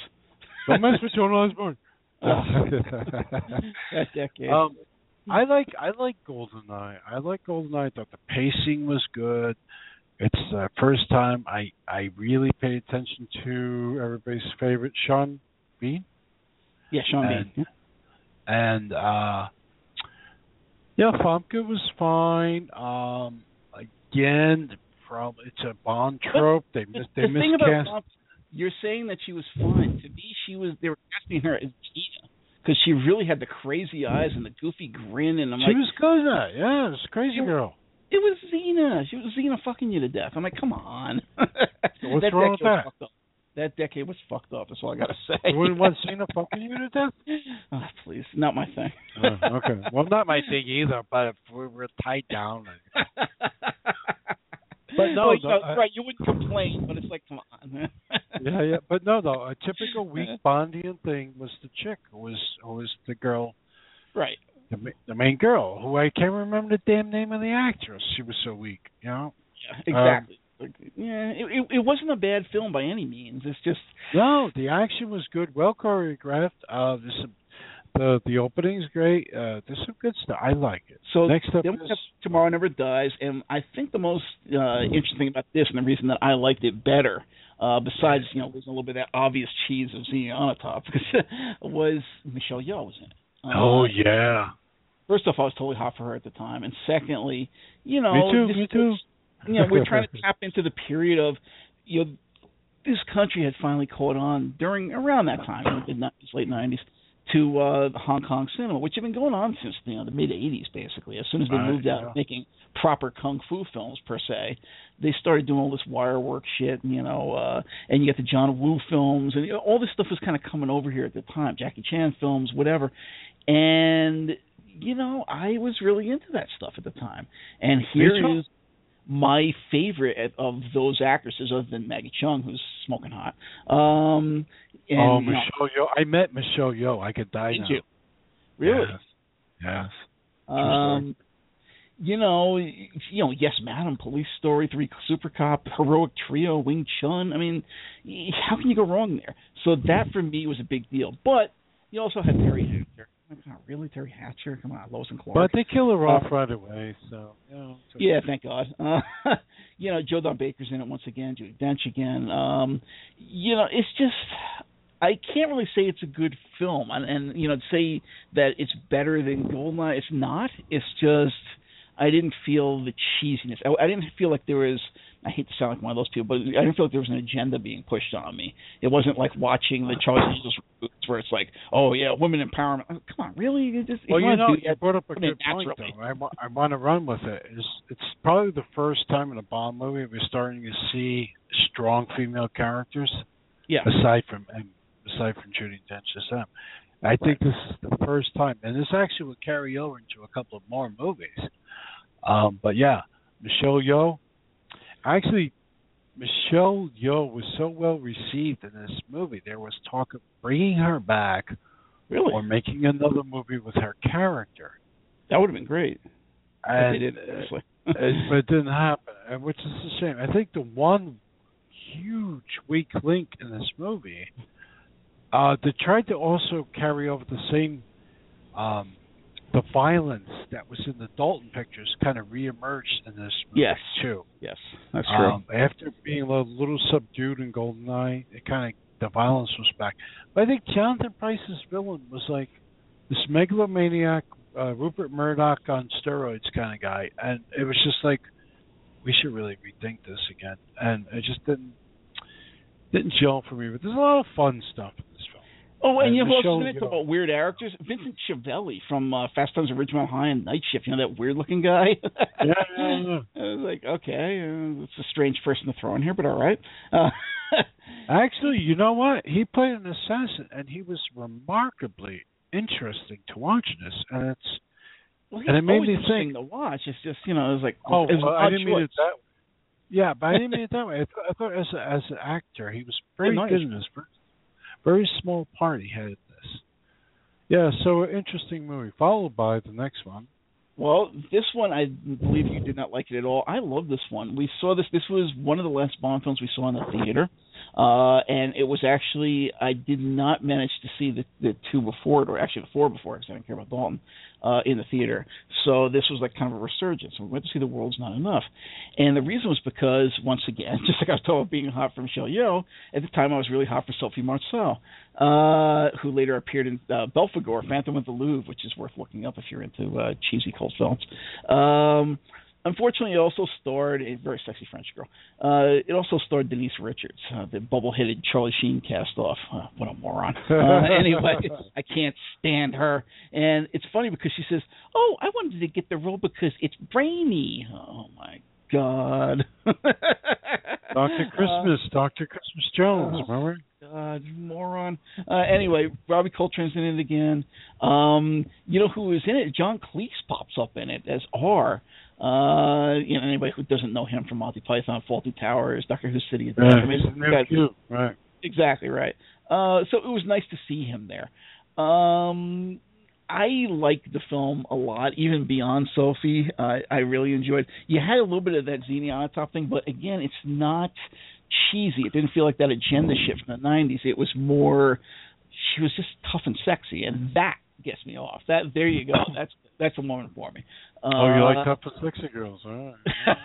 Don't mess with Joan Osborne. *laughs* that decade. Um, I like I like Goldeneye. I like Goldeneye. I thought the pacing was good it's the first time I I really paid attention to everybody's favorite Sean Bean. Yeah, Sean and, Bean. And uh yeah, Famke was fine. Um again, probably it's a Bond trope. They miss they the miscast. About you're saying that she was fine. To me, she was. They were casting her as Tina because she really had the crazy eyes and the goofy grin, and I'm she like, was good at it. Yeah, it was crazy girl. It was Xena. She was Xena fucking you to death. I'm like, come on. *laughs* What's that wrong with that? Fucked up. That decade was fucked up. That's all I gotta say. You wouldn't want Xena fucking you to death? Oh, *laughs* please, not my thing. uh, okay. Well, not my thing either. But if we were tied down. *laughs* But no, no, know, I, right? You wouldn't complain, but it's like, come on. *laughs* yeah, yeah, but no, though a typical weak *laughs* Bondian thing was the chick who was who was the girl, right? the the main girl, who I can't remember the damn name of the actress. She was so weak, you know. Yeah, exactly. Um, yeah, it, it it wasn't a bad film by any means. It's just no, the action was good, well choreographed. Uh, there's some the the opening's great. Uh, there's some good stuff. I like it. So next up then is, have Tomorrow Never Dies, and I think the most uh, interesting about this, and the reason that I liked it better, uh, besides you know there's a little bit of that obvious cheese of seeing Xenia Onatopp, was Michelle Yeoh was in it. Uh, oh yeah, first off, I was totally hot for her at the time, and secondly, you know, me too, this, me too. You know, we're trying to *laughs* tap into the period of, you know, this country had finally caught on during around that time, in the late '90s, to uh, Hong Kong cinema, which had been going on since you know the mid '80s, basically. As soon as they right, moved out yeah. making proper kung fu films per se, they started doing all this wire work shit, and, you know, uh, and you get the John Woo films, and you know, all this stuff was kind of coming over here at the time, Jackie Chan films, whatever, and you know, I was really into that stuff at the time. And here is my favorite of those actresses, other than Maggie Cheung, who's smoking hot. Um, and, oh, you know, Michelle Yeoh! I met Michelle Yeoh. I could die did now. you? Really? Yes. yes. Um, you know, you know, yes, Madam, Police Story, Three Super Cop, Heroic Trio, Wing Chun. I mean, how can you go wrong there? So that for me was a big deal. But you also had Teri Hatcher. Not really, Teri Hatcher. Come on, Lois and Clark. But they kill her off Uh, right away, so you know. Yeah, thank God. *laughs* Uh, you know, Joe Don Baker's in it once again, Judi Dench again. Um, you know, it's just I can't really say it's a good film, and, and you know, to say that it's better than Goldeneye, it's not. It's just I didn't feel the cheesiness. I, I didn't feel like there was. I hate to sound like one of those people, but I didn't feel like there was an agenda being pushed on me. It wasn't like watching the Charles Angels where it's like, oh yeah, women empowerment. Oh, come on, really? You just, Well, you, you know, you brought up a good point, naturally. though. I, I want to run with it. It's, it's probably the first time in a Bond movie we're starting to see strong female characters, Yeah. aside from and aside from Judi Dench them. I think this is the first time, and this actually would carry over into a couple of more movies. Um, but yeah, Michelle Yeoh. Actually, Michelle Yeoh was so well received in this movie. There was talk of bringing her back, really, or making another movie with her character. That would have been great. And, they didn't, actually. but it didn't happen, and which is a shame. I think the one huge weak link in this movie, uh, they tried to also carry over the same um, the violence that was in the Dalton pictures kind of reemerged in this movie yes. too. Yes, that's true. Um, after being a little subdued in Goldeneye, it kind of the violence was back. But I think Jonathan Pryce's villain was like this megalomaniac uh, Rupert Murdoch on steroids kind of guy, and it was just like we should really rethink this again. And it just didn't didn't gel for me. But there's a lot of fun stuff in this film. Oh, and, you know who else is in it? Talk Yeoh. about weird characters. Vincent Schiavelli from uh, Fast Times at Ridgemont High and Night Shift. You know that weird looking guy. *laughs* Yeah, yeah, yeah. I was like, okay, uh, it's a strange person to throw in here, but all right. Uh, *laughs* Actually, you know what? He played an assassin, and he was remarkably interesting to watch this. And it's well, And it made me think- to watch. It's just you know, it was like, oh, it well, I didn't mean it that. Yeah, but I didn't mean it that *laughs* way. I thought, I thought as a, as an actor, he was very nice. good in this. Very, very small part he had this. Yeah, so interesting movie. Followed by the next one. Well, this one I believe you did not like it at all. I love this one. We saw this. This was one of the last Bond films we saw in the theater, uh, and it was actually I did not manage to see the the two before it, or actually the four before, because I didn't care about Dalton uh, in the theater. So this was like kind of a resurgence. We went to see The World's Not Enough, and the reason was because once again, *laughs* just like I was about being hot for Michelle Yeoh, at the time I was really hot for Sophie Marceau, uh, who later appeared in uh, Phantom of the Louvre, which is worth looking up if you're into uh, cheesy cult films. Um, unfortunately, it also starred a very sexy French girl. Uh, it also starred Denise Richards, uh, the bubble-headed Charlie Sheen cast-off. Uh, what a moron! Uh, *laughs* anyway, I can't stand her. And it's funny because she says, "Oh, I wanted to get the role because it's brainy." Oh my God! *laughs* Doctor Christmas, Doctor Christmas Jones. oh. Remember? God, moron. Uh, anyway, Robbie Coltrane's in it again. Um, you know who is in it? John Cleese pops up in it as R. Uh, you know, anybody who doesn't know him from Monty Python, Fawlty Towers, Doctor Who City. Yeah, I mean. Right. Exactly right. Uh, so it was nice to see him there. Um, I liked the film a lot, even beyond Sophie. Uh, I really enjoyed. You had a little bit of that Xenia top thing, but again, it's not cheesy. It didn't feel like that agenda shift from the '90s. It was more. She was just tough and sexy, and that gets me off. That there you go. *laughs* That's that's a woman for me. Uh, Oh, you like tough and sexy girls, all right. *laughs*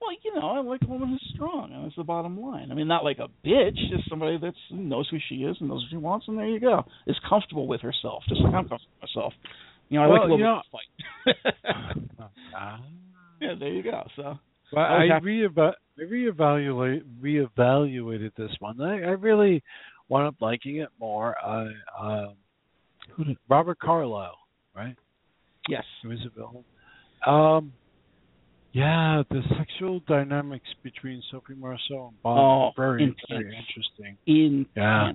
well, you know, I like a woman who's strong, and that's the bottom line. I mean, not like a bitch, just somebody that knows who she is and knows what she wants, and there you go. Is comfortable with herself, just like I'm comfortable with myself. You know, I like a little you bit of fight. Ah. yeah, there you go. So, Well, I I happy- reeva- I reevaluate reevaluated this one. I, I really wound up liking it more. I um, who did Robert Carlyle, right? yes, He was a villain. Um, yeah, the sexual dynamics between Sophie Marceau and Bob Oh, are very intense. very interesting. in Yeah.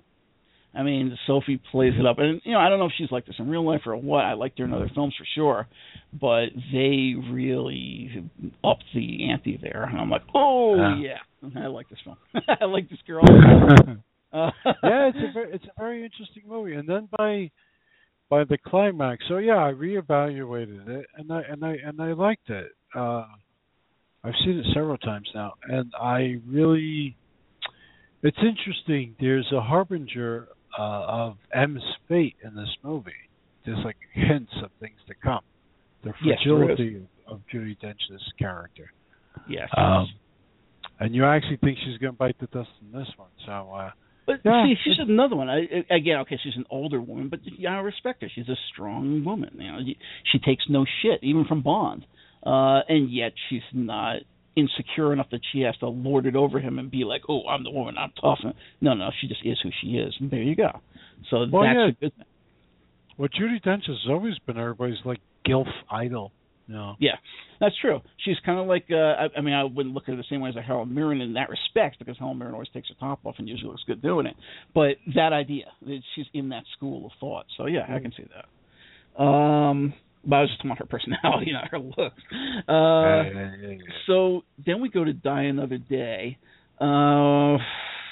I mean, Sophie plays it up, and you know, I don't know if she's like this in real life or what. I liked her in other films for sure, but they really upped the ante there, and I'm like, oh Yeah. yeah, *laughs* I like this film. *laughs* I like this girl. *laughs* Uh, yeah, it's a very, it's a very interesting movie. And then by by the climax, so yeah, I reevaluated it, and I and I and I liked it. Uh, I've seen it several times now, and I really, it's interesting. There's a harbinger uh, of M's fate in this movie. There's like hints of things to come. The Yes, fragility of, of Judi Dench's character. yes. Um, and you actually think she's going to bite the dust in this one. So, uh, But Yeah, see, she's another one. I, again, okay, she's an older woman, but yeah, I respect her. She's a strong woman. You know, she takes no shit, even from Bond, uh, and yet she's not insecure enough that she has to lord it over him and be like, "Oh, I'm the woman. I'm tough." No, no, she just is who she is, and there you go. So Well, that's yeah. a good thing. Well, Judi Dench has always been everybody's like gilf idol. Know. Yeah. That's true. She's kind of like uh, I, I mean I wouldn't look at her the same way as a Helen Mirren in that respect because Helen Mirren always takes her top off and usually looks good doing it. But that idea that she's in that school of thought. So yeah, I can see that. Um, but I was just talking about her personality, *laughs* not her looks. Uh, so then we go to Die Another Day, uh,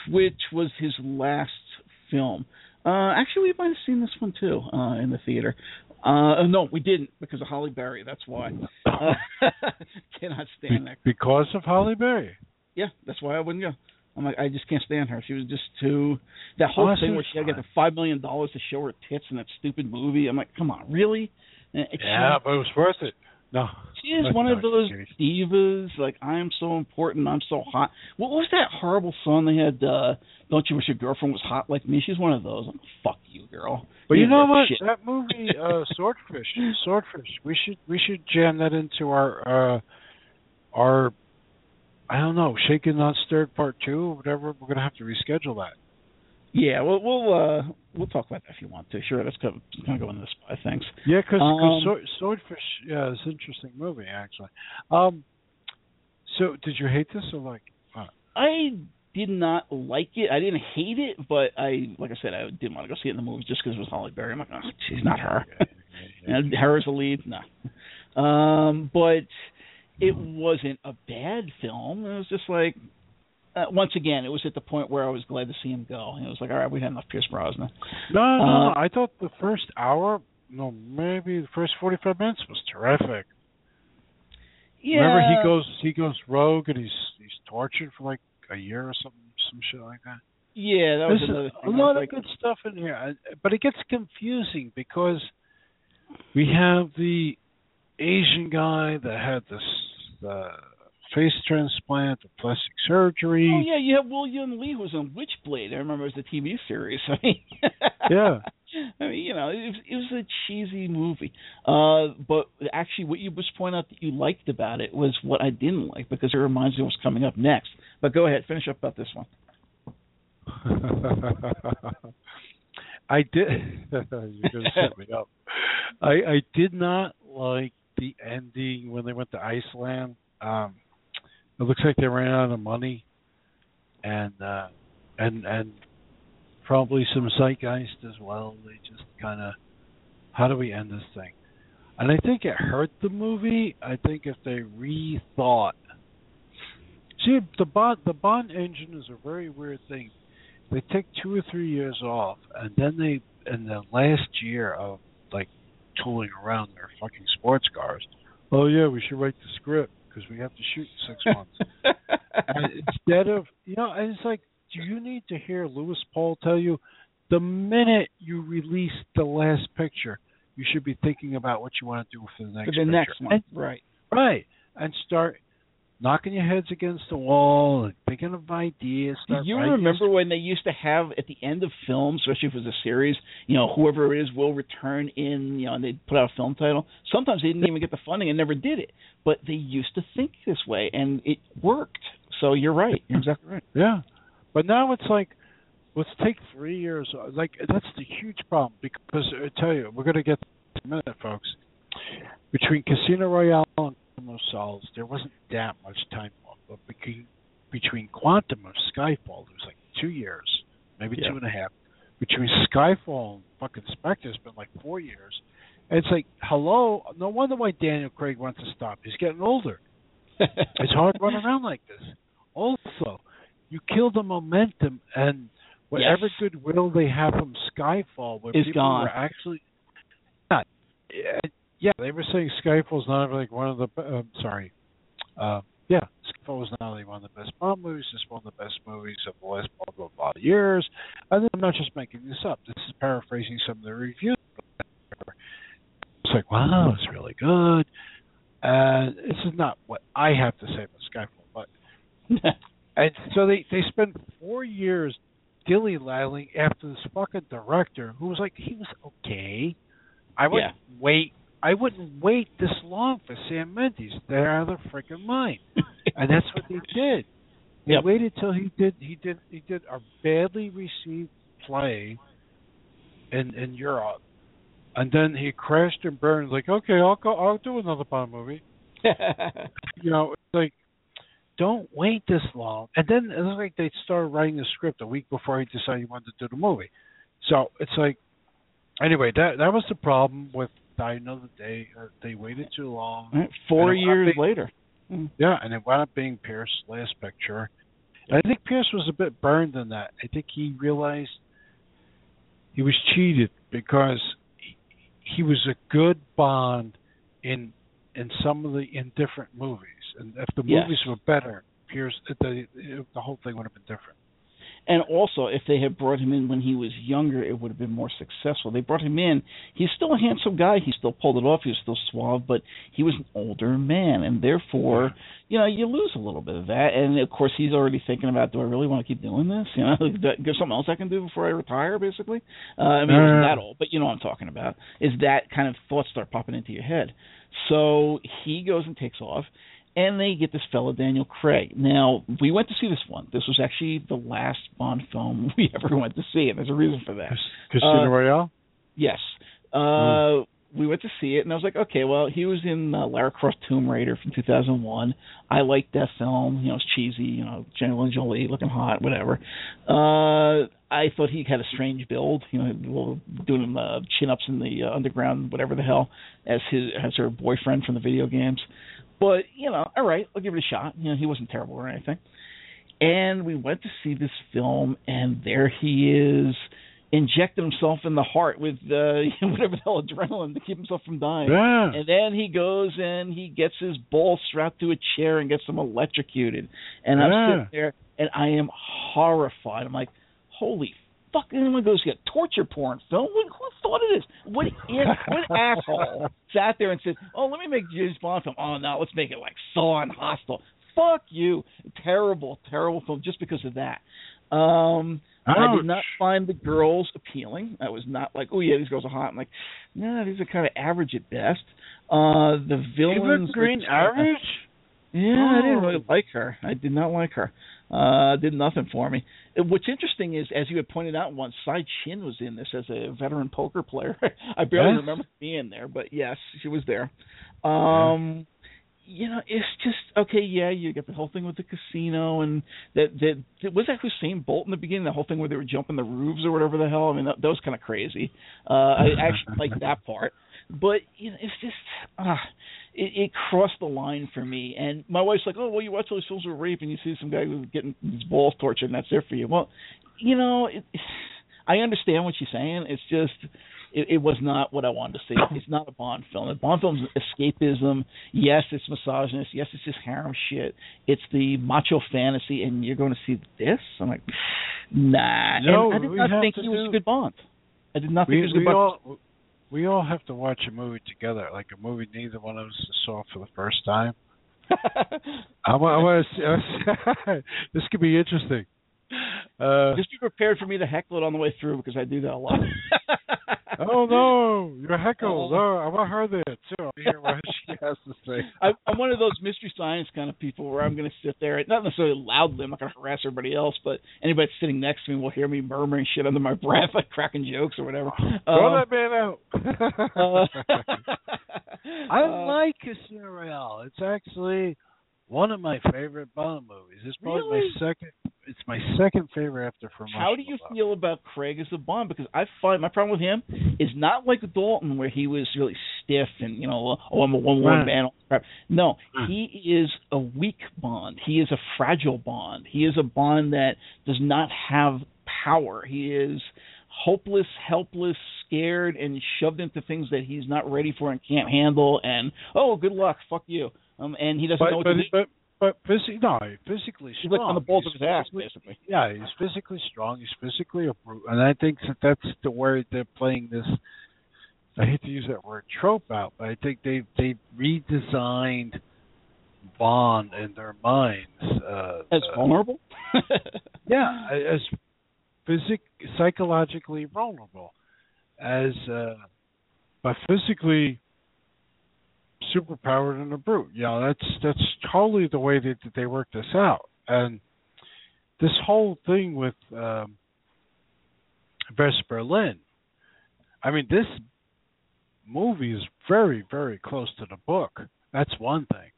which was his last film. Uh, actually, we might have seen this one too uh, in the theater. Uh, no, we didn't because of Halle Berry. That's why. Uh, *laughs* cannot stand that. Because of Halle Berry. Yeah, that's why I wouldn't go. I'm like, I just can't stand her. She was just too. That whole thing where she had to get the five million dollars to show her tits in that stupid movie. I'm like, come on, really? It's Yeah, but it was worth it. No. she is one of those divas. Like I'm so important, I'm so hot. What was that horrible song they had? uh Don't you wish your girlfriend was hot like me? She's one of those. I'm, Fuck you, girl. But you ain't know what? Shit. That movie, uh, *laughs* Swordfish, Swordfish. We should we should jam that into our uh, our I don't know, Shaken Not Stirred Part Two, or whatever. We're gonna have to reschedule that. Yeah, we'll we'll uh we'll talk about that if you want to. Sure, that's kind of, kind of go into the spy things. Yeah, because Um, Swordfish, yeah, it's an interesting movie actually. Um, so did you hate this or like? Uh, I did not like it. I didn't hate it, but I, like I said, I didn't want to go see it in the movies just because it was Halle Berry. I'm like, oh, she's not her. and her as a lead, no. Um, but it wasn't a bad film. It was just like, uh, once again, it was at the point where I was glad to see him go. It was like, all right, we've had enough Pierce Brosnan. no, no, Uh, no. I thought the first hour, no, maybe the first forty-five minutes was terrific. Yeah. Remember, he goes he goes rogue and he's he's tortured for like a year or something, some shit like that. Yeah, that was There's another a, thing. a lot of like, good stuff in here, but it gets confusing because we have the Asian guy that had this the face transplant, the plastic surgery. Oh yeah, you have William Lee who was on Witchblade. I remember it was the TV series. *laughs* I mean, Yeah. *laughs* I mean, you know, it was, it was a cheesy movie. Uh, but actually, what you just point out that you liked about it was what I didn't like because it reminds me of what's coming up next. But go ahead, finish up about this one. *laughs* I did. You're gonna set me up. I I did not like the ending when they went to Iceland. Um, it looks like they ran out of money, and uh, and and probably some zeitgeist as well. They just kind of, how do we end this thing? And I think it hurt the movie. I think if they rethought, see the Bond the Bond engine is a very weird thing they take two or three years off, and then they, in the last year of like tooling around their fucking sports cars, oh yeah, we should write the script because we have to shoot in six months. and instead of, you know, and it's like, do you need to hear Lewis Paul tell you, the minute you release the last picture, you should be thinking about what you want to do for the next For the picture. next one, And right? Right. And start knocking your heads against the wall and thinking of ideas. Do you remember when they used to have at the end of films, especially if it was a series, you know, whoever it is will return in, you know, and they'd put out a film title. Sometimes they didn't even get the funding and never did it, but they used to think this way, and it worked. So you're right. You're exactly right. Yeah. But now it's like, let's take three years. Like, that's the huge problem because I tell you, we're going to get in a minute, folks. Between Casino Royale and Quantum of Solace, there wasn't that much time. But between, between Quantum of Skyfall, there was like two years, maybe Yeah. two and a half. Between Skyfall and fucking Spectre, it's been like four years. And it's like, hello, no wonder why Daniel Craig wants to stop. He's getting older. *laughs* It's hard to run around like this. Also, you kill the momentum and whatever Yes. goodwill they have from Skyfall, where Is people gone. were actually, yeah, yeah, they were saying Skyfall's not like one of the, uh, sorry, uh, yeah, Skyfall was not only one of the best Bond movies, it's one of the best movies of the last blah blah blah years. And I'm not just making this up. This is paraphrasing some of the reviews. It's like, wow, it's really good. And this is not what I have to say about Skyfall, but *laughs* and so they they spent four years dilly dallying after this fucking director who was like he was okay. I wouldn't wait. I wouldn't wait this long for Sam Mendes. They're out of their freaking mind, *laughs* and that's what they did. They Yep. waited till he did he did he did a badly received play in in Europe, and then he crashed and burned. Like okay, I'll go. I'll do another Bond movie. *laughs* you know, it's like don't wait this long. And then it it's like they started writing the script a week before he decided he wanted to do the movie. So it's like, anyway, that that was the problem with Die Another Day. Uh, they waited too long. Right, Four it wound years being- later. Mm. Yeah, and it wound up being Pierce's last picture. And I think Pierce was a bit burned in that. I think he realized he was cheated because he, he was a good Bond in in some of the in different movies, and if the Yes. movies were better, Pierce the the whole thing would have been different. And also, if they had brought him in when he was younger, it would have been more successful. They brought him in. He's still a handsome guy. He still pulled it off. He was still suave, but he was an older man, and therefore, you know, you lose a little bit of that. And of course, he's already thinking about, do I really want to keep doing this? You know, *laughs* there's something else I can do before I retire, basically. Uh, I mean, wasn't that old, but you know what I'm talking about. Is that kind of thoughts start popping into your head? So he goes and takes off and they get this fellow Daniel Craig. Now we went to see this one. This was actually the last Bond film *laughs* we ever went to see, and there's a reason for that. Casino Uh, Royale. Yes, uh, we went to see it, and I was like, okay, well, he was in uh, Lara Croft Tomb Raider from 2001. I liked that film. You know, it's cheesy. You know, Angelina Jolie looking hot, whatever. Uh, I thought he had a strange build. You know, doing uh, chin ups in the uh, underground, whatever the hell, as his as her boyfriend from the video games. But you know, all right, I'll give it a shot. You know, he wasn't terrible or anything. And we went to see this film, and there he is, injecting himself in the heart with uh, *laughs* whatever the hell adrenaline to keep himself from dying. Yeah. And then he goes and he gets his balls strapped to a chair and gets them electrocuted. And I'm sitting there and I am horrified. I'm like, holy fuck! Anyone goes to get torture porn film? Who, who thought of this? What is what asshole sat there and said, "Oh, let me make James Bond film. Oh no, let's make it like Saw and Hostel." Fuck you! Terrible, terrible film just because of that. Um, I did not find the girls appealing. I was not like, oh yeah, these girls are hot. I'm like, no, these are kind of average at best. Uh, the villains, Eva Green were- average. yeah, I didn't Oh. really like her. I did not like her. Uh, did nothing for me. Uh, What's interesting is, as you had pointed out once, Tsai Chin was in this as a veteran poker player. *laughs* I barely remember being there, but yes, she was there. Um, you know, it's just okay. Yeah, you get the whole thing with the casino, and that that, was that Usain Bolt in the beginning. The whole thing where they were jumping the roofs or whatever the hell. I mean, that, that was kind of crazy. Uh, I actually *laughs* like that part, but you know, it's just ah, it, it crossed the line for me. And my wife's like, "Oh, well, you watch those films with rape, and you see some guy who's getting his balls tortured, and that's it for you." Well, you know, it, *sighs* I understand what she's saying. It's just it, it was not what I wanted to see. It's not a Bond film. A Bond film's escapism. Yes, it's misogynist. Yes, it's just harem shit. It's the macho fantasy, and you're going to see this? I'm like, *sighs* nah. No, and I did not think he was a good Bond. I did not think We, he was a good Bond. all we all have to watch a movie together, like a movie neither one of us saw for the first time. *laughs* I want, to see, *laughs* this could be interesting. *laughs* Uh, Just be prepared for me to heckle it on the way through because I do that a lot. *laughs* oh no, you're heckled. Oh, I want her there too. *laughs* I hear what she has to say. I, I'm one of those mystery science kind of people where I'm going to sit there, not necessarily loudly, I'm not going to harass everybody else, but anybody that's sitting next to me will hear me murmuring shit under my breath, like cracking jokes or whatever. Throw Um, that man out. uh, I uh, like Casino Royale. It's actually one of my favorite Bond movies. It's probably Really? my second. It's my second favorite after From How do you feel about Craig as a Bond? Because I find my problem with him is not like Dalton, where he was really stiff and you know, oh, I'm a one woman Right. man. crap. No, Right. he is a weak Bond. He is a fragile Bond. He is a Bond that does not have power. He is hopeless, helpless, scared, and shoved into things that he's not ready for and can't handle. And oh, good luck, fuck you. Um, and he doesn't But know what but to do. but, but physically, no, physically He's strong. like on the balls of his ass, basically. Yeah, he's physically strong. He's physically a brute, and I think that that's the way they're playing this. I hate to use that word trope out, but I think they they redesigned Bond in their minds uh, As uh, vulnerable. *laughs* yeah, as physic psychologically vulnerable, as uh, but physically superpowered and a brute. You know, that's that's totally the way that, that they work this out. And this whole thing with um, Vesper Lynd, I mean, this movie is very very close to the book. That's one thing.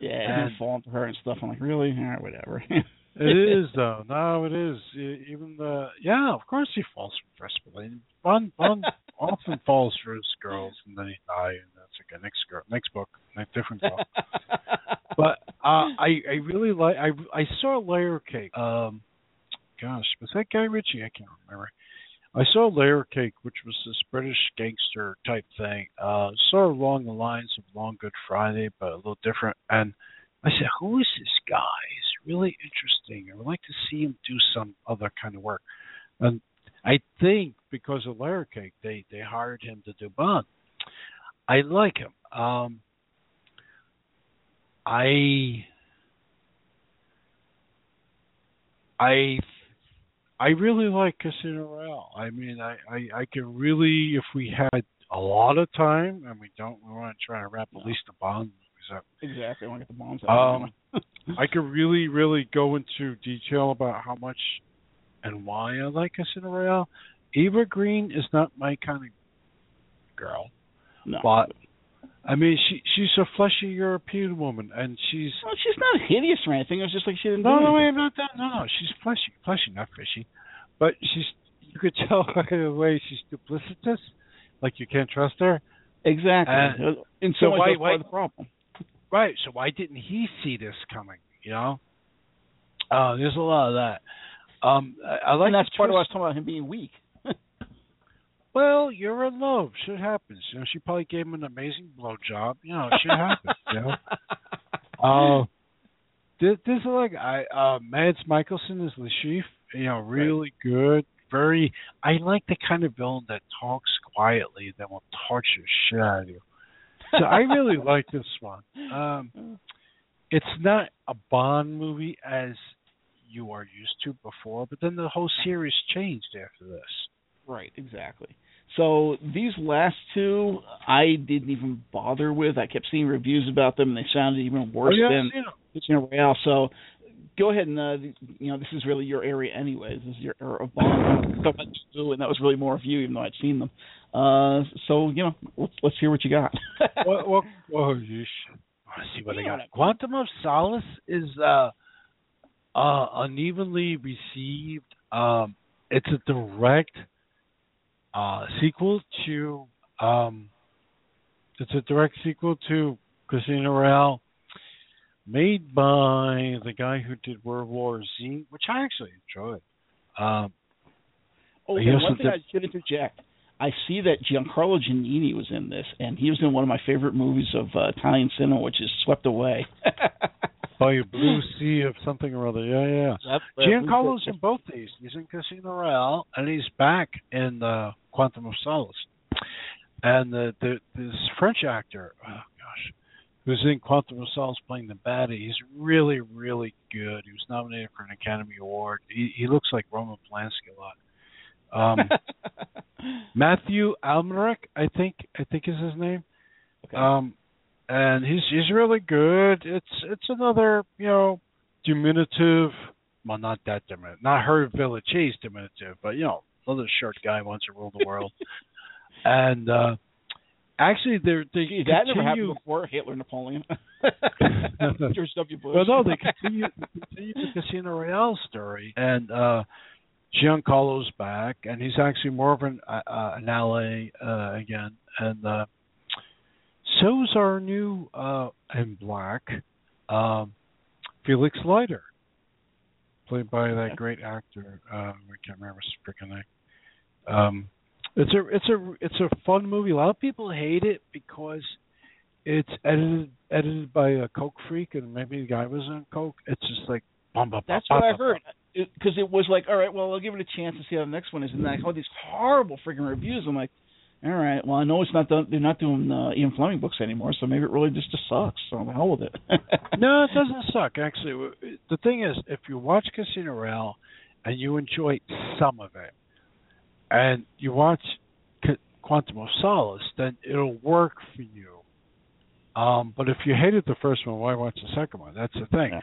Yeah, and, falling for her and stuff. I'm like, really? All right, whatever. *laughs* it is though. No, it is. Even the yeah, of course he falls for Vesper Lynd. Bond Bond *laughs* often falls for his girls, and then he dies, okay. Next girl, next book, next different girl. *laughs* but uh, I I really like. I I saw Layer Cake. Um, gosh, was that Guy Ritchie? I can't remember. I saw Layer Cake, which was this British gangster type thing, uh, sort of along the lines of Long Good Friday, but a little different. And I said, "Who is this guy? He's really interesting. I would like to see him do some other kind of work." And I think because of Layer Cake, they they hired him to do Bond. I like him. Um, I I I really like Casino Royale. I mean, I, I I can really, if we had a lot of time, and we don't, we want to try to wrap at least the Bond movies up. Exactly, I want to get the Bonds out. Um, I could really, really go into detail about how much and why I like Casino Royale. Eva Green is not my kind of girl, no. but I mean, she she's a fleshy European woman, and she's. Well, she's not hideous or anything. It was just like she didn't. No, no, I'm not that. No, no, she's fleshy, fleshy, not fishy, but she's. You could *laughs* tell by the way she's duplicitous, like you can't trust her. Exactly. And, and so, so why, why the problem? Right. So why didn't he see this coming? You know. Uh, there's a lot of that. Um, I, I like. And that's part of what I was talking about him being weak. Well, you're in love. Shit happens. You know, she probably gave him an amazing blowjob. You know, shit happens. You know. *laughs* Uh, this, this is like I uh Mads Mikkelsen is the chief. You know, really right. good. Very. I like the kind of villain that talks quietly that will torture shit out of you. So I really *laughs* like this one. Um, it's not a Bond movie as you are used to before, but then the whole series changed after this. Right, exactly. So these last two, I didn't even bother with. I kept seeing reviews about them, and they sounded even worse oh, yeah, than Casino Royale. So go ahead and uh, you know this is really your area anyways. This is your era of Bond, and that was really more of you, even though I'd seen them. Uh, so you know, let's let's hear what you got. well, well, *laughs* well, you want to see what. I got. Quantum of Solace is uh, uh, unevenly received. Um, it's a direct uh, sequel to um, it's a direct sequel to Casino Royale, made by the guy who did World War Z, which I actually enjoyed. Um, oh, and one thing did, I should interject. I see that Giancarlo Giannini was in this, and he was in one of my favorite movies of uh, Italian cinema, which is Swept Away. *laughs* by a blue sea of something or other. Yeah, yeah. Yep, Giancarlo's in both these. He's in Casino Royale, and he's back in uh, Quantum of Solace. And the, the this French actor, oh gosh, who's in Quantum of Solace playing the baddie, he's really, really good. He was nominated for an Academy Award. He, he looks like Roman Polanski a lot. Um, *laughs* Mathieu Amalric, I think, I think is his name. Okay. Um, and he's he's really good. It's it's another you know diminutive, well not that diminutive, not Hervé Villechaize diminutive, but you know another short guy wants to rule the world. *laughs* and uh actually, they're they Gee, that never happened before Hitler, Napoleon, *laughs* *laughs* George W. Bush. Well, no, they continue, continue the Casino Royale story, and uh Giancarlo's back, and he's actually more of an uh, an ally uh, again, and. uh So's our new uh, in black um, Felix Leiter, played by that great actor. Uh, I can't remember his freaking name. Um, it's a it's a it's a fun movie. A lot of people hate it because it's edited edited by a coke freak, and maybe the guy was on coke. It's just like bum, bum, That's bum, what I heard. Because it, it, was like, all right, well, I'll give it a chance to see how the next one is, and then I heard these horrible freaking reviews. I'm like, all right. Well, I know it's not done. They're not doing uh, Ian Fleming books anymore, so maybe it really just, just sucks. So the hell with it. *laughs* no, it doesn't suck. Actually, the thing is, if you watch Casino Royale and you enjoy some of it, and you watch Quantum of Solace, then it'll work for you. Um, but if you hated the first one, why watch the second one? That's the thing. Yeah.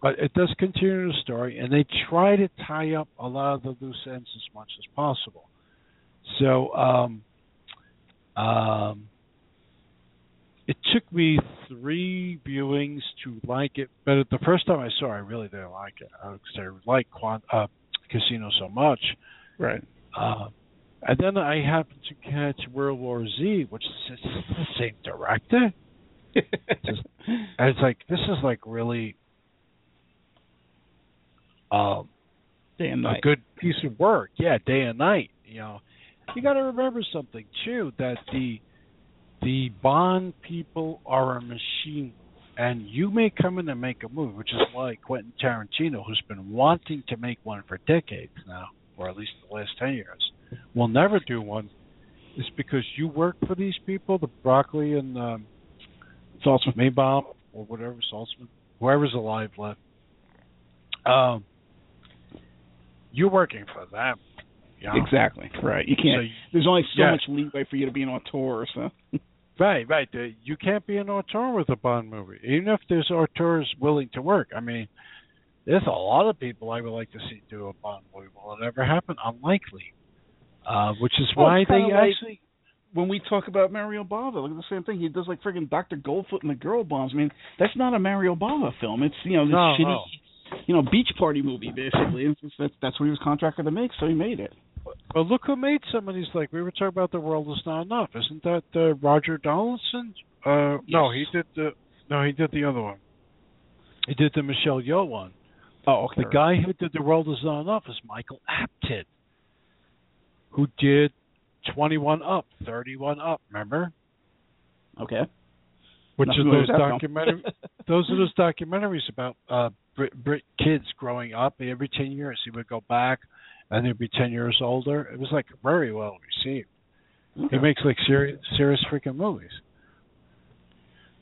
But it does continue the story, and they try to tie up a lot of the loose ends as much as possible. So. Um, um, it took me three viewings to like it, but the first time I saw, it, I really didn't like it because I like Quant- uh, Casino so much. Right. Uh, and then I happened to catch World War Z, which is the same director. *laughs* Just, and it's like this is like really um, Day and night. a good piece of work. Yeah, day and night. You know, you got to remember something too that the the Bond people are a machine, and you may come in and make a movie, which is why Quentin Tarantino, who's been wanting to make one for decades now, or at least the last ten years, will never do one. Is because you work for these people, the Broccoli and um, Saltzman. Maibaum or whatever Saltzman, whoever's alive left. Um, you're working for them. Know? Exactly. Right. You can't. you- there's only so yeah. much leeway for you to be an auteur. So. *laughs* Right, right. Uh, You can't be an auteur with a Bond movie, even if there's auteurs willing to work. I mean, there's a lot of people I would like to see do a Bond movie. Will it ever happen? Unlikely. Uh, which is Well, why they like- actually. when we talk about Mario Bava, look at the same thing. He does like friggin' Doctor Goldfoot and the Girl Bombs. I mean, that's not a Mario Bava film. It's you know this No, shitty, no. you know, beach party movie basically. It's just, that's that's what he was contracted to make, so he made it. But look who made some of these. Like we were talking about, the world is not enough. Isn't that uh, Roger Donaldson? Uh, No, he did the. No, he did the other one. He did the Michelle Yeoh one. Oh, okay. The guy who did The World Is Not Enough is Michael Apted, who did 21 Up, 31 Up, remember? Okay. Which Not are those with documentary *laughs* those are those documentaries about uh Brit, Brit kids growing up every 10 years he would go back and they'd be 10 years older. It was like very well received. He makes like serious serious freaking movies.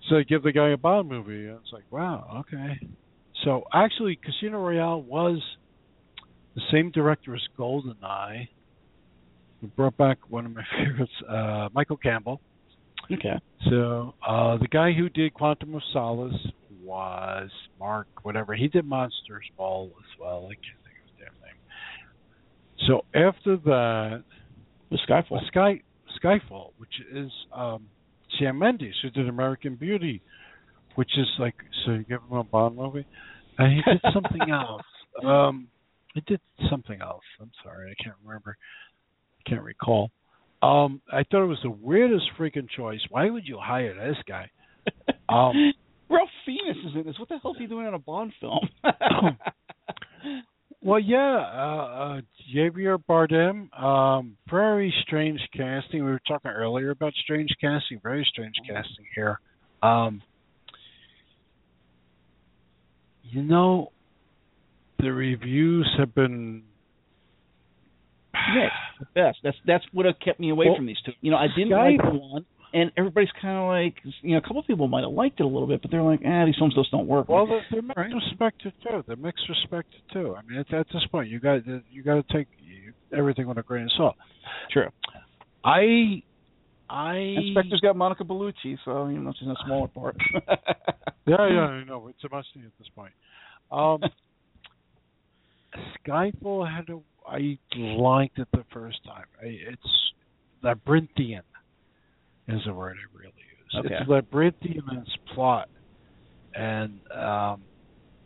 So they give the guy a Bond movie and it's like, wow, okay. So actually Casino Royale was the same director as GoldenEye. We brought back one of my *laughs* favorites, uh, Michael Campbell. Okay. So uh, the guy who did Quantum of Solace was Mark, whatever. He did Monsters Ball as well. I can't think of his damn name. So after that, The Skyfall. Sky Skyfall, which is um, Sam Mendes who did American Beauty, which is like so you give him a Bond movie, and he did something else. Um, he did something else. I'm sorry, I can't remember. I can't recall. Um, I thought it was the weirdest freaking choice. Why would you hire this guy? Um, Ralph Fiennes is in this. What the hell is he doing in a Bond film? Well, yeah, uh, uh, Javier Bardem. Um, very strange casting. We were talking earlier about strange casting. Very strange casting here. Um, you know, the reviews have been. Mixed, best. That's that's what have kept me away Well, from these two. You know, I didn't like the one, and everybody's kind of like, you know, a couple of people might have liked it a little bit, but they're like, ah, these films just don't work. Well, they're, they're mixed Right. respected too. They're mixed respected too. I mean, at, at this point, you got you got to take everything with a grain of salt. True. I, I. And Spectre's got Monica Bellucci, so you know she's in a smaller part. *laughs* Yeah, yeah, I know. It's a must at this point. Um, Skyfall had a. I liked it the first time. I, it's labyrinthian, is a word I really use. Okay. It's labyrinthian in its plot, and um,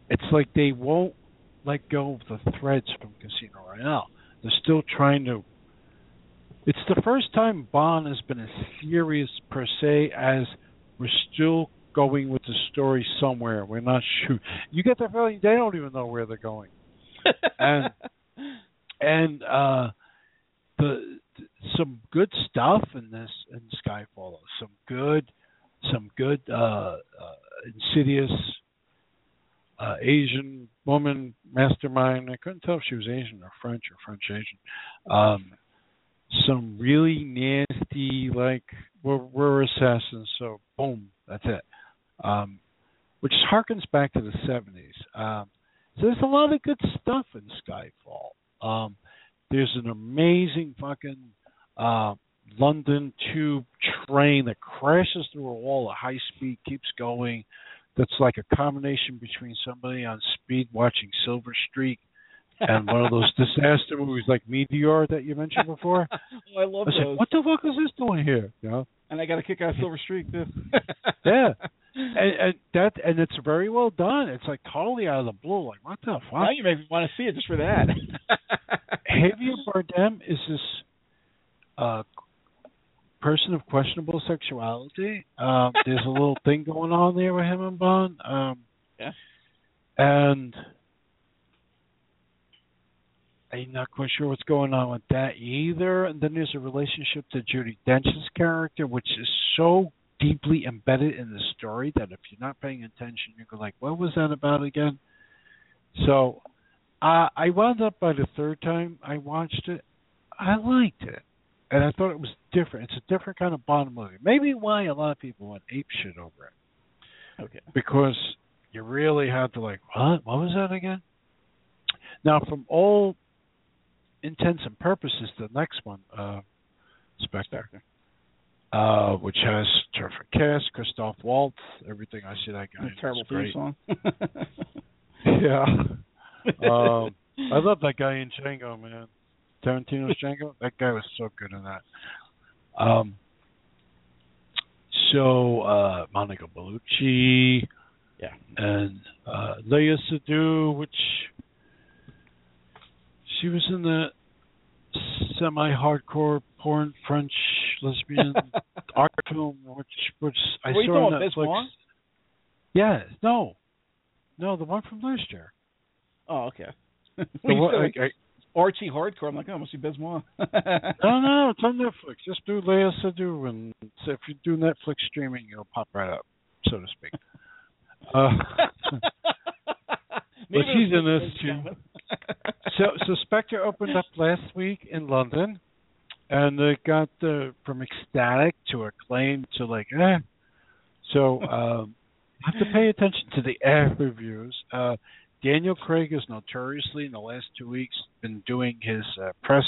it's like they won't let go of the threads from Casino Royale. They're still trying to. It's the first time Bond has been as serious per se as we're still going with the story somewhere. We're not sure. You get the feeling they don't even know where they're going. *laughs* And and uh the some good stuff in this in Skyfall. Some good some good uh, uh insidious uh Asian woman mastermind. I couldn't tell if she was Asian or French or French Asian. Um some really nasty like we're, we're assassins, so boom, that's it. Um, which harkens back to the seventies. Um, so there's a lot of good stuff in Skyfall. Um, there's an amazing fucking uh, London tube train that crashes through a wall at high speed, keeps going. That's like a combination between somebody on speed watching Silver Streak and one of those *laughs* disaster movies like Meteor that you mentioned before. *laughs* oh, I love I said, those. what the fuck is this doing here? You know? And I got a kick out of Silver Streak too. *laughs* yeah, and, and that and it's very well done. It's like totally out of the blue. Like what the fuck? Now you make me want to see it just for that. *laughs* Javier Bardem is this uh, person of questionable sexuality. Um, there's a little thing going on there with him and Bond. Um, yeah. And I'm not quite sure what's going on with that either. And then there's a relationship to Judi Dench's character, which is so deeply embedded in the story that if you're not paying attention, you go like, "What was that about again?" So, uh, I wound up by the third time I watched it, I liked it, and I thought it was different. It's a different kind of Bond movie. Maybe why a lot of people went ape shit over it. Okay. Because you really had to like, what? What was that again? Now, from all intents and purposes, the next one, uh, Spectre, uh, which has terrific cast, Christoph Waltz, everything. I see that guy. A terrible theme song. *laughs* *laughs* yeah. um, I love that guy in Django, man. Tarantino's Django. That guy was so good in that. Um. So uh Monica Bellucci. Yeah. And uh Léa Seydoux, which she was in the semi-hardcore porn French lesbian *laughs* art film, which which I Were saw on Netflix. Yeah, no, no, the one from last year. Oh, okay. *laughs* One- I- I- Archie hardcore. I'm like, oh, it must be Bismarck. no, no, no, it's on *laughs* Netflix. Just do Léa Seydoux, and so if you do Netflix streaming, it'll pop right up, so to speak. Uh, well, she's in this Bismarck. So, so Spectre opened up last week in London, and it got uh, from ecstatic to acclaimed to like, eh. So um, have to pay attention to the eh reviews. Uh, Daniel Craig has notoriously, in the last two weeks, been doing his uh, press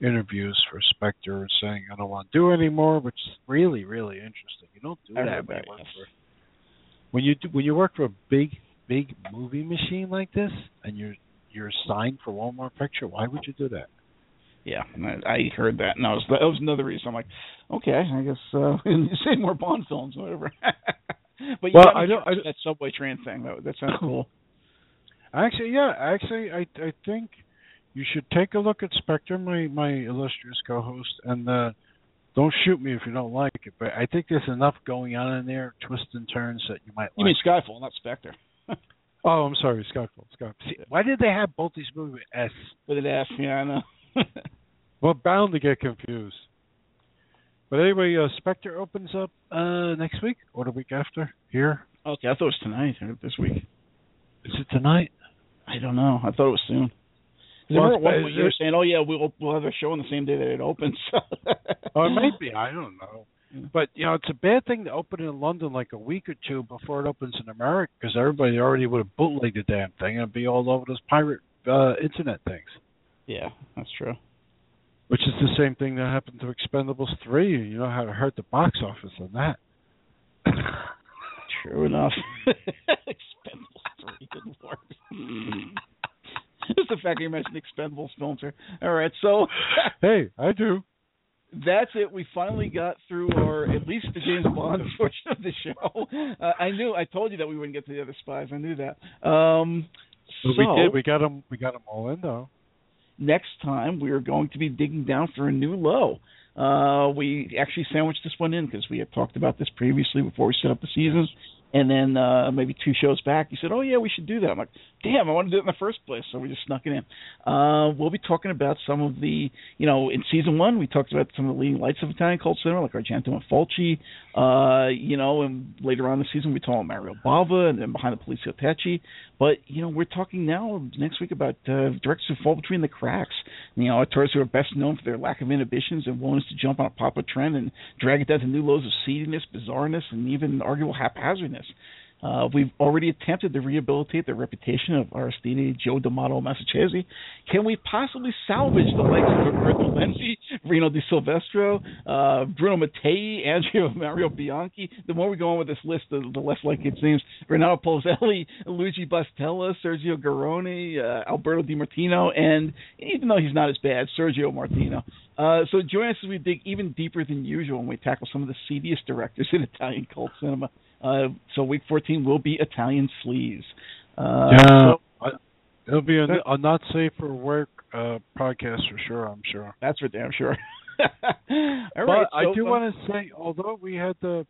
interviews for Spectre, and saying, "I don't want to do it anymore," which is really, really interesting. You don't do that when you work for when you do, when you work for a big, big movie machine like this, and you're you're signed for one more picture. Why would you do that? Yeah, and I, I heard that, and that was that was another reason. I'm like, okay, I guess uh, *laughs* you say more Bond films, whatever. *laughs* but Well, I don't- I that subway train thing. That that sounds cool. *laughs* Actually, yeah, actually, I I think you should take a look at Spectre, my my illustrious co-host, and uh, don't shoot me if you don't like it. But I think there's enough going on in there, twists and turns that you might You like. mean Skyfall, not Spectre? Oh, I'm sorry, Skyfall. Skyfall. See, why did they have both these movies with S? With an F, yeah, I know. Well, bound to get confused. But anyway, uh, Spectre opens up uh, next week or the week after here. okay, I thought it was tonight or this week. Is it tonight? I don't know. I thought it was soon. Well, remember one you were saying, "Oh yeah, we'll we'll have a show on the same day that it opens." Oh, it might *laughs* be. I don't know. But you know, it's a bad thing to open in London like a week or two before it opens in America because everybody already would have bootlegged the damn thing and it'd be all over those pirate uh, internet things. Yeah, that's true. Which is the same thing that happened to Expendables three. You know how it hurt the box office on that. *laughs* True enough. *laughs* Expendables three, good lord. *laughs* Just the fact that you mentioned Expendables films here. All right, so hey, I do. That's it. We finally got through our at least the James Bond *laughs* portion of the show. Uh, I knew I told you that we wouldn't get to the other spies. I knew that. Um, so we did. We got them. We got them all in though. next time we are going to be digging down for a new low. Uh, we actually sandwiched this one in because we had talked about this previously before we set up the season. And then uh, maybe two shows back, you said, "Oh yeah, we should do that." I'm like, "Damn, I wanted to do it in the first place," so we just snuck it in. Uh, we'll be talking about some of the, you know, in season one we talked about some of the leading lights of Italian cult cinema, like Argento and Fulci. Uh, you know, and later on in the season we talk about Mario Bava and then behind the poliziotteschi. But you know, we're talking now next week about uh, directors who fall between the cracks. You know, actors who are best known for their lack of inhibitions and willingness to jump on a popular trend and drag it down to new lows of seediness, bizarreness, and even arguable haphazardness. Uh, we've already attempted to rehabilitate the reputation of Aristide Joe D'Amato Massaccesi. Can we possibly salvage the likes of Roberto Lenzi, Rino Di Silvestro, uh, Bruno Mattei, Andrea *laughs* Mario Bianchi? The more we go on with this list, the, the less likely it seems. Renato Polselli, *laughs* Luigi Batzella, Sergio Garrone, uh, Alberto De Martino, and even though he's not as bad, Sergio Martino. Uh, so join us as we dig even deeper than usual when we tackle some of the seediest directors in Italian cult cinema. Uh, so week 14 will be Italian sleaze. Uh, yeah, so, it'll be a, a, not safe for work uh, podcast for sure. I'm sure. That's for damn sure. *laughs* All but right, so, I do uh, want to say, although we had the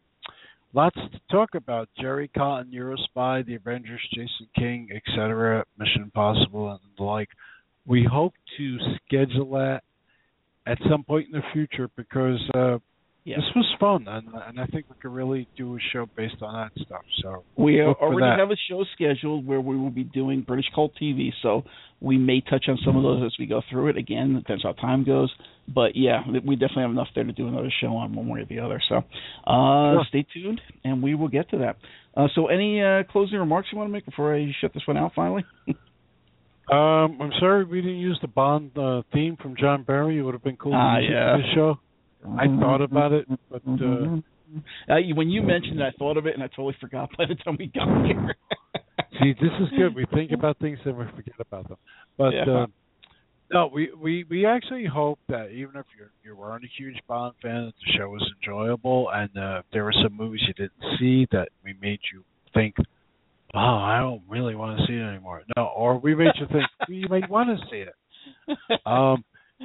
lots to talk about, Jerry Cotton, Eurospy, The Avengers, Jason King, etc., Mission Impossible, and the like. We hope to schedule that at some point in the future because uh, yeah. This was fun, and and I think we could really do a show based on that stuff. So we already have a show scheduled where we will be doing British cult TV. So we may touch on some of those as we go through it. Again, depends how time goes. But yeah, we definitely have enough there to do another show on one way or the other. So uh, sure. stay tuned, and we will get to that. Uh, so any uh, closing remarks you want to make before I shut this one out finally? *laughs* um, I'm sorry we didn't use the Bond uh, theme from John Barry. It would have been cool to uh, use yeah. the show. I thought about it, but uh, uh, when you mentioned it, I thought of it, and I totally forgot by the time we got *laughs* here. See, this is good. We think about things and we forget about them. But yeah. uh, no, we, we we actually hope that even if you're you weren't a huge Bond fan, that the show was enjoyable, and uh, if there were some movies you didn't see that we made you think, "Oh, I don't really want to see it anymore." No, or we made you think you might want to see it. *laughs* Um,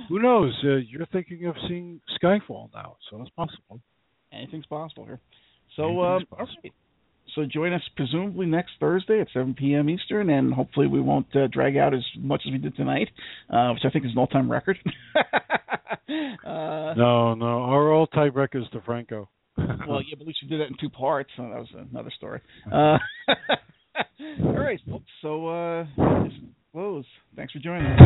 who knows? Uh, you're thinking of seeing Skyfall now, so it's possible. Anything's possible here. So, uh, possible. So join us presumably next Thursday at 7 p.m. Eastern, and hopefully we won't uh, drag out as much as we did tonight, uh, which I think is an all-time record. *laughs* uh, no, no, our all-time record is DeFranco. *laughs* well, yeah, but at least we did that in two parts. So that was another story. Uh, *laughs* all right, folks. So uh, close. Thanks for joining us.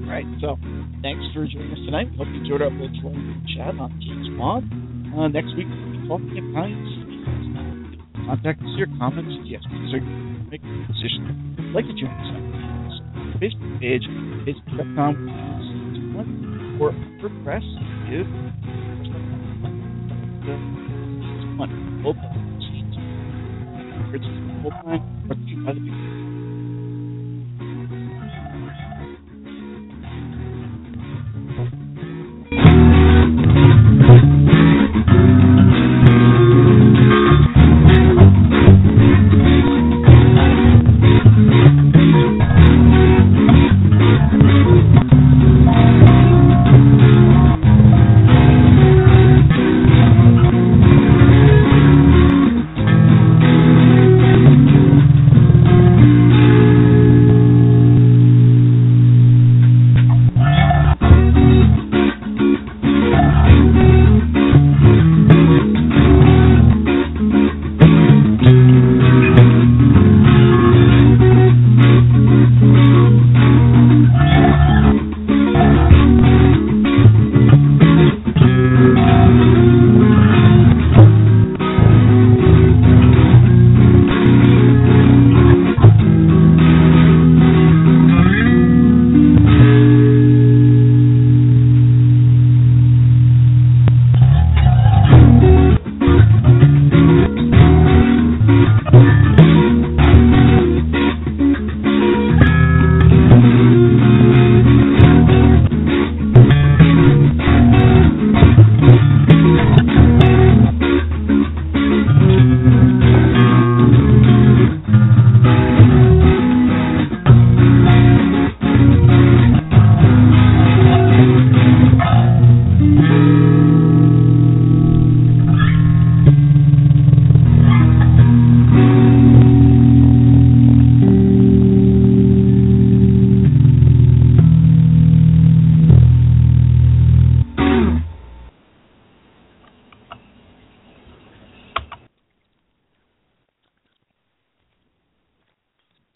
All right, so thanks for joining us tonight. Hope you enjoyed our little chat on James Bond. Uh, next week we'll be talking Italian sleaze. Contact us your comments. Yes, please make a decision. Like to join us on Facebook page, facebook.com or WordPress is one. Both full you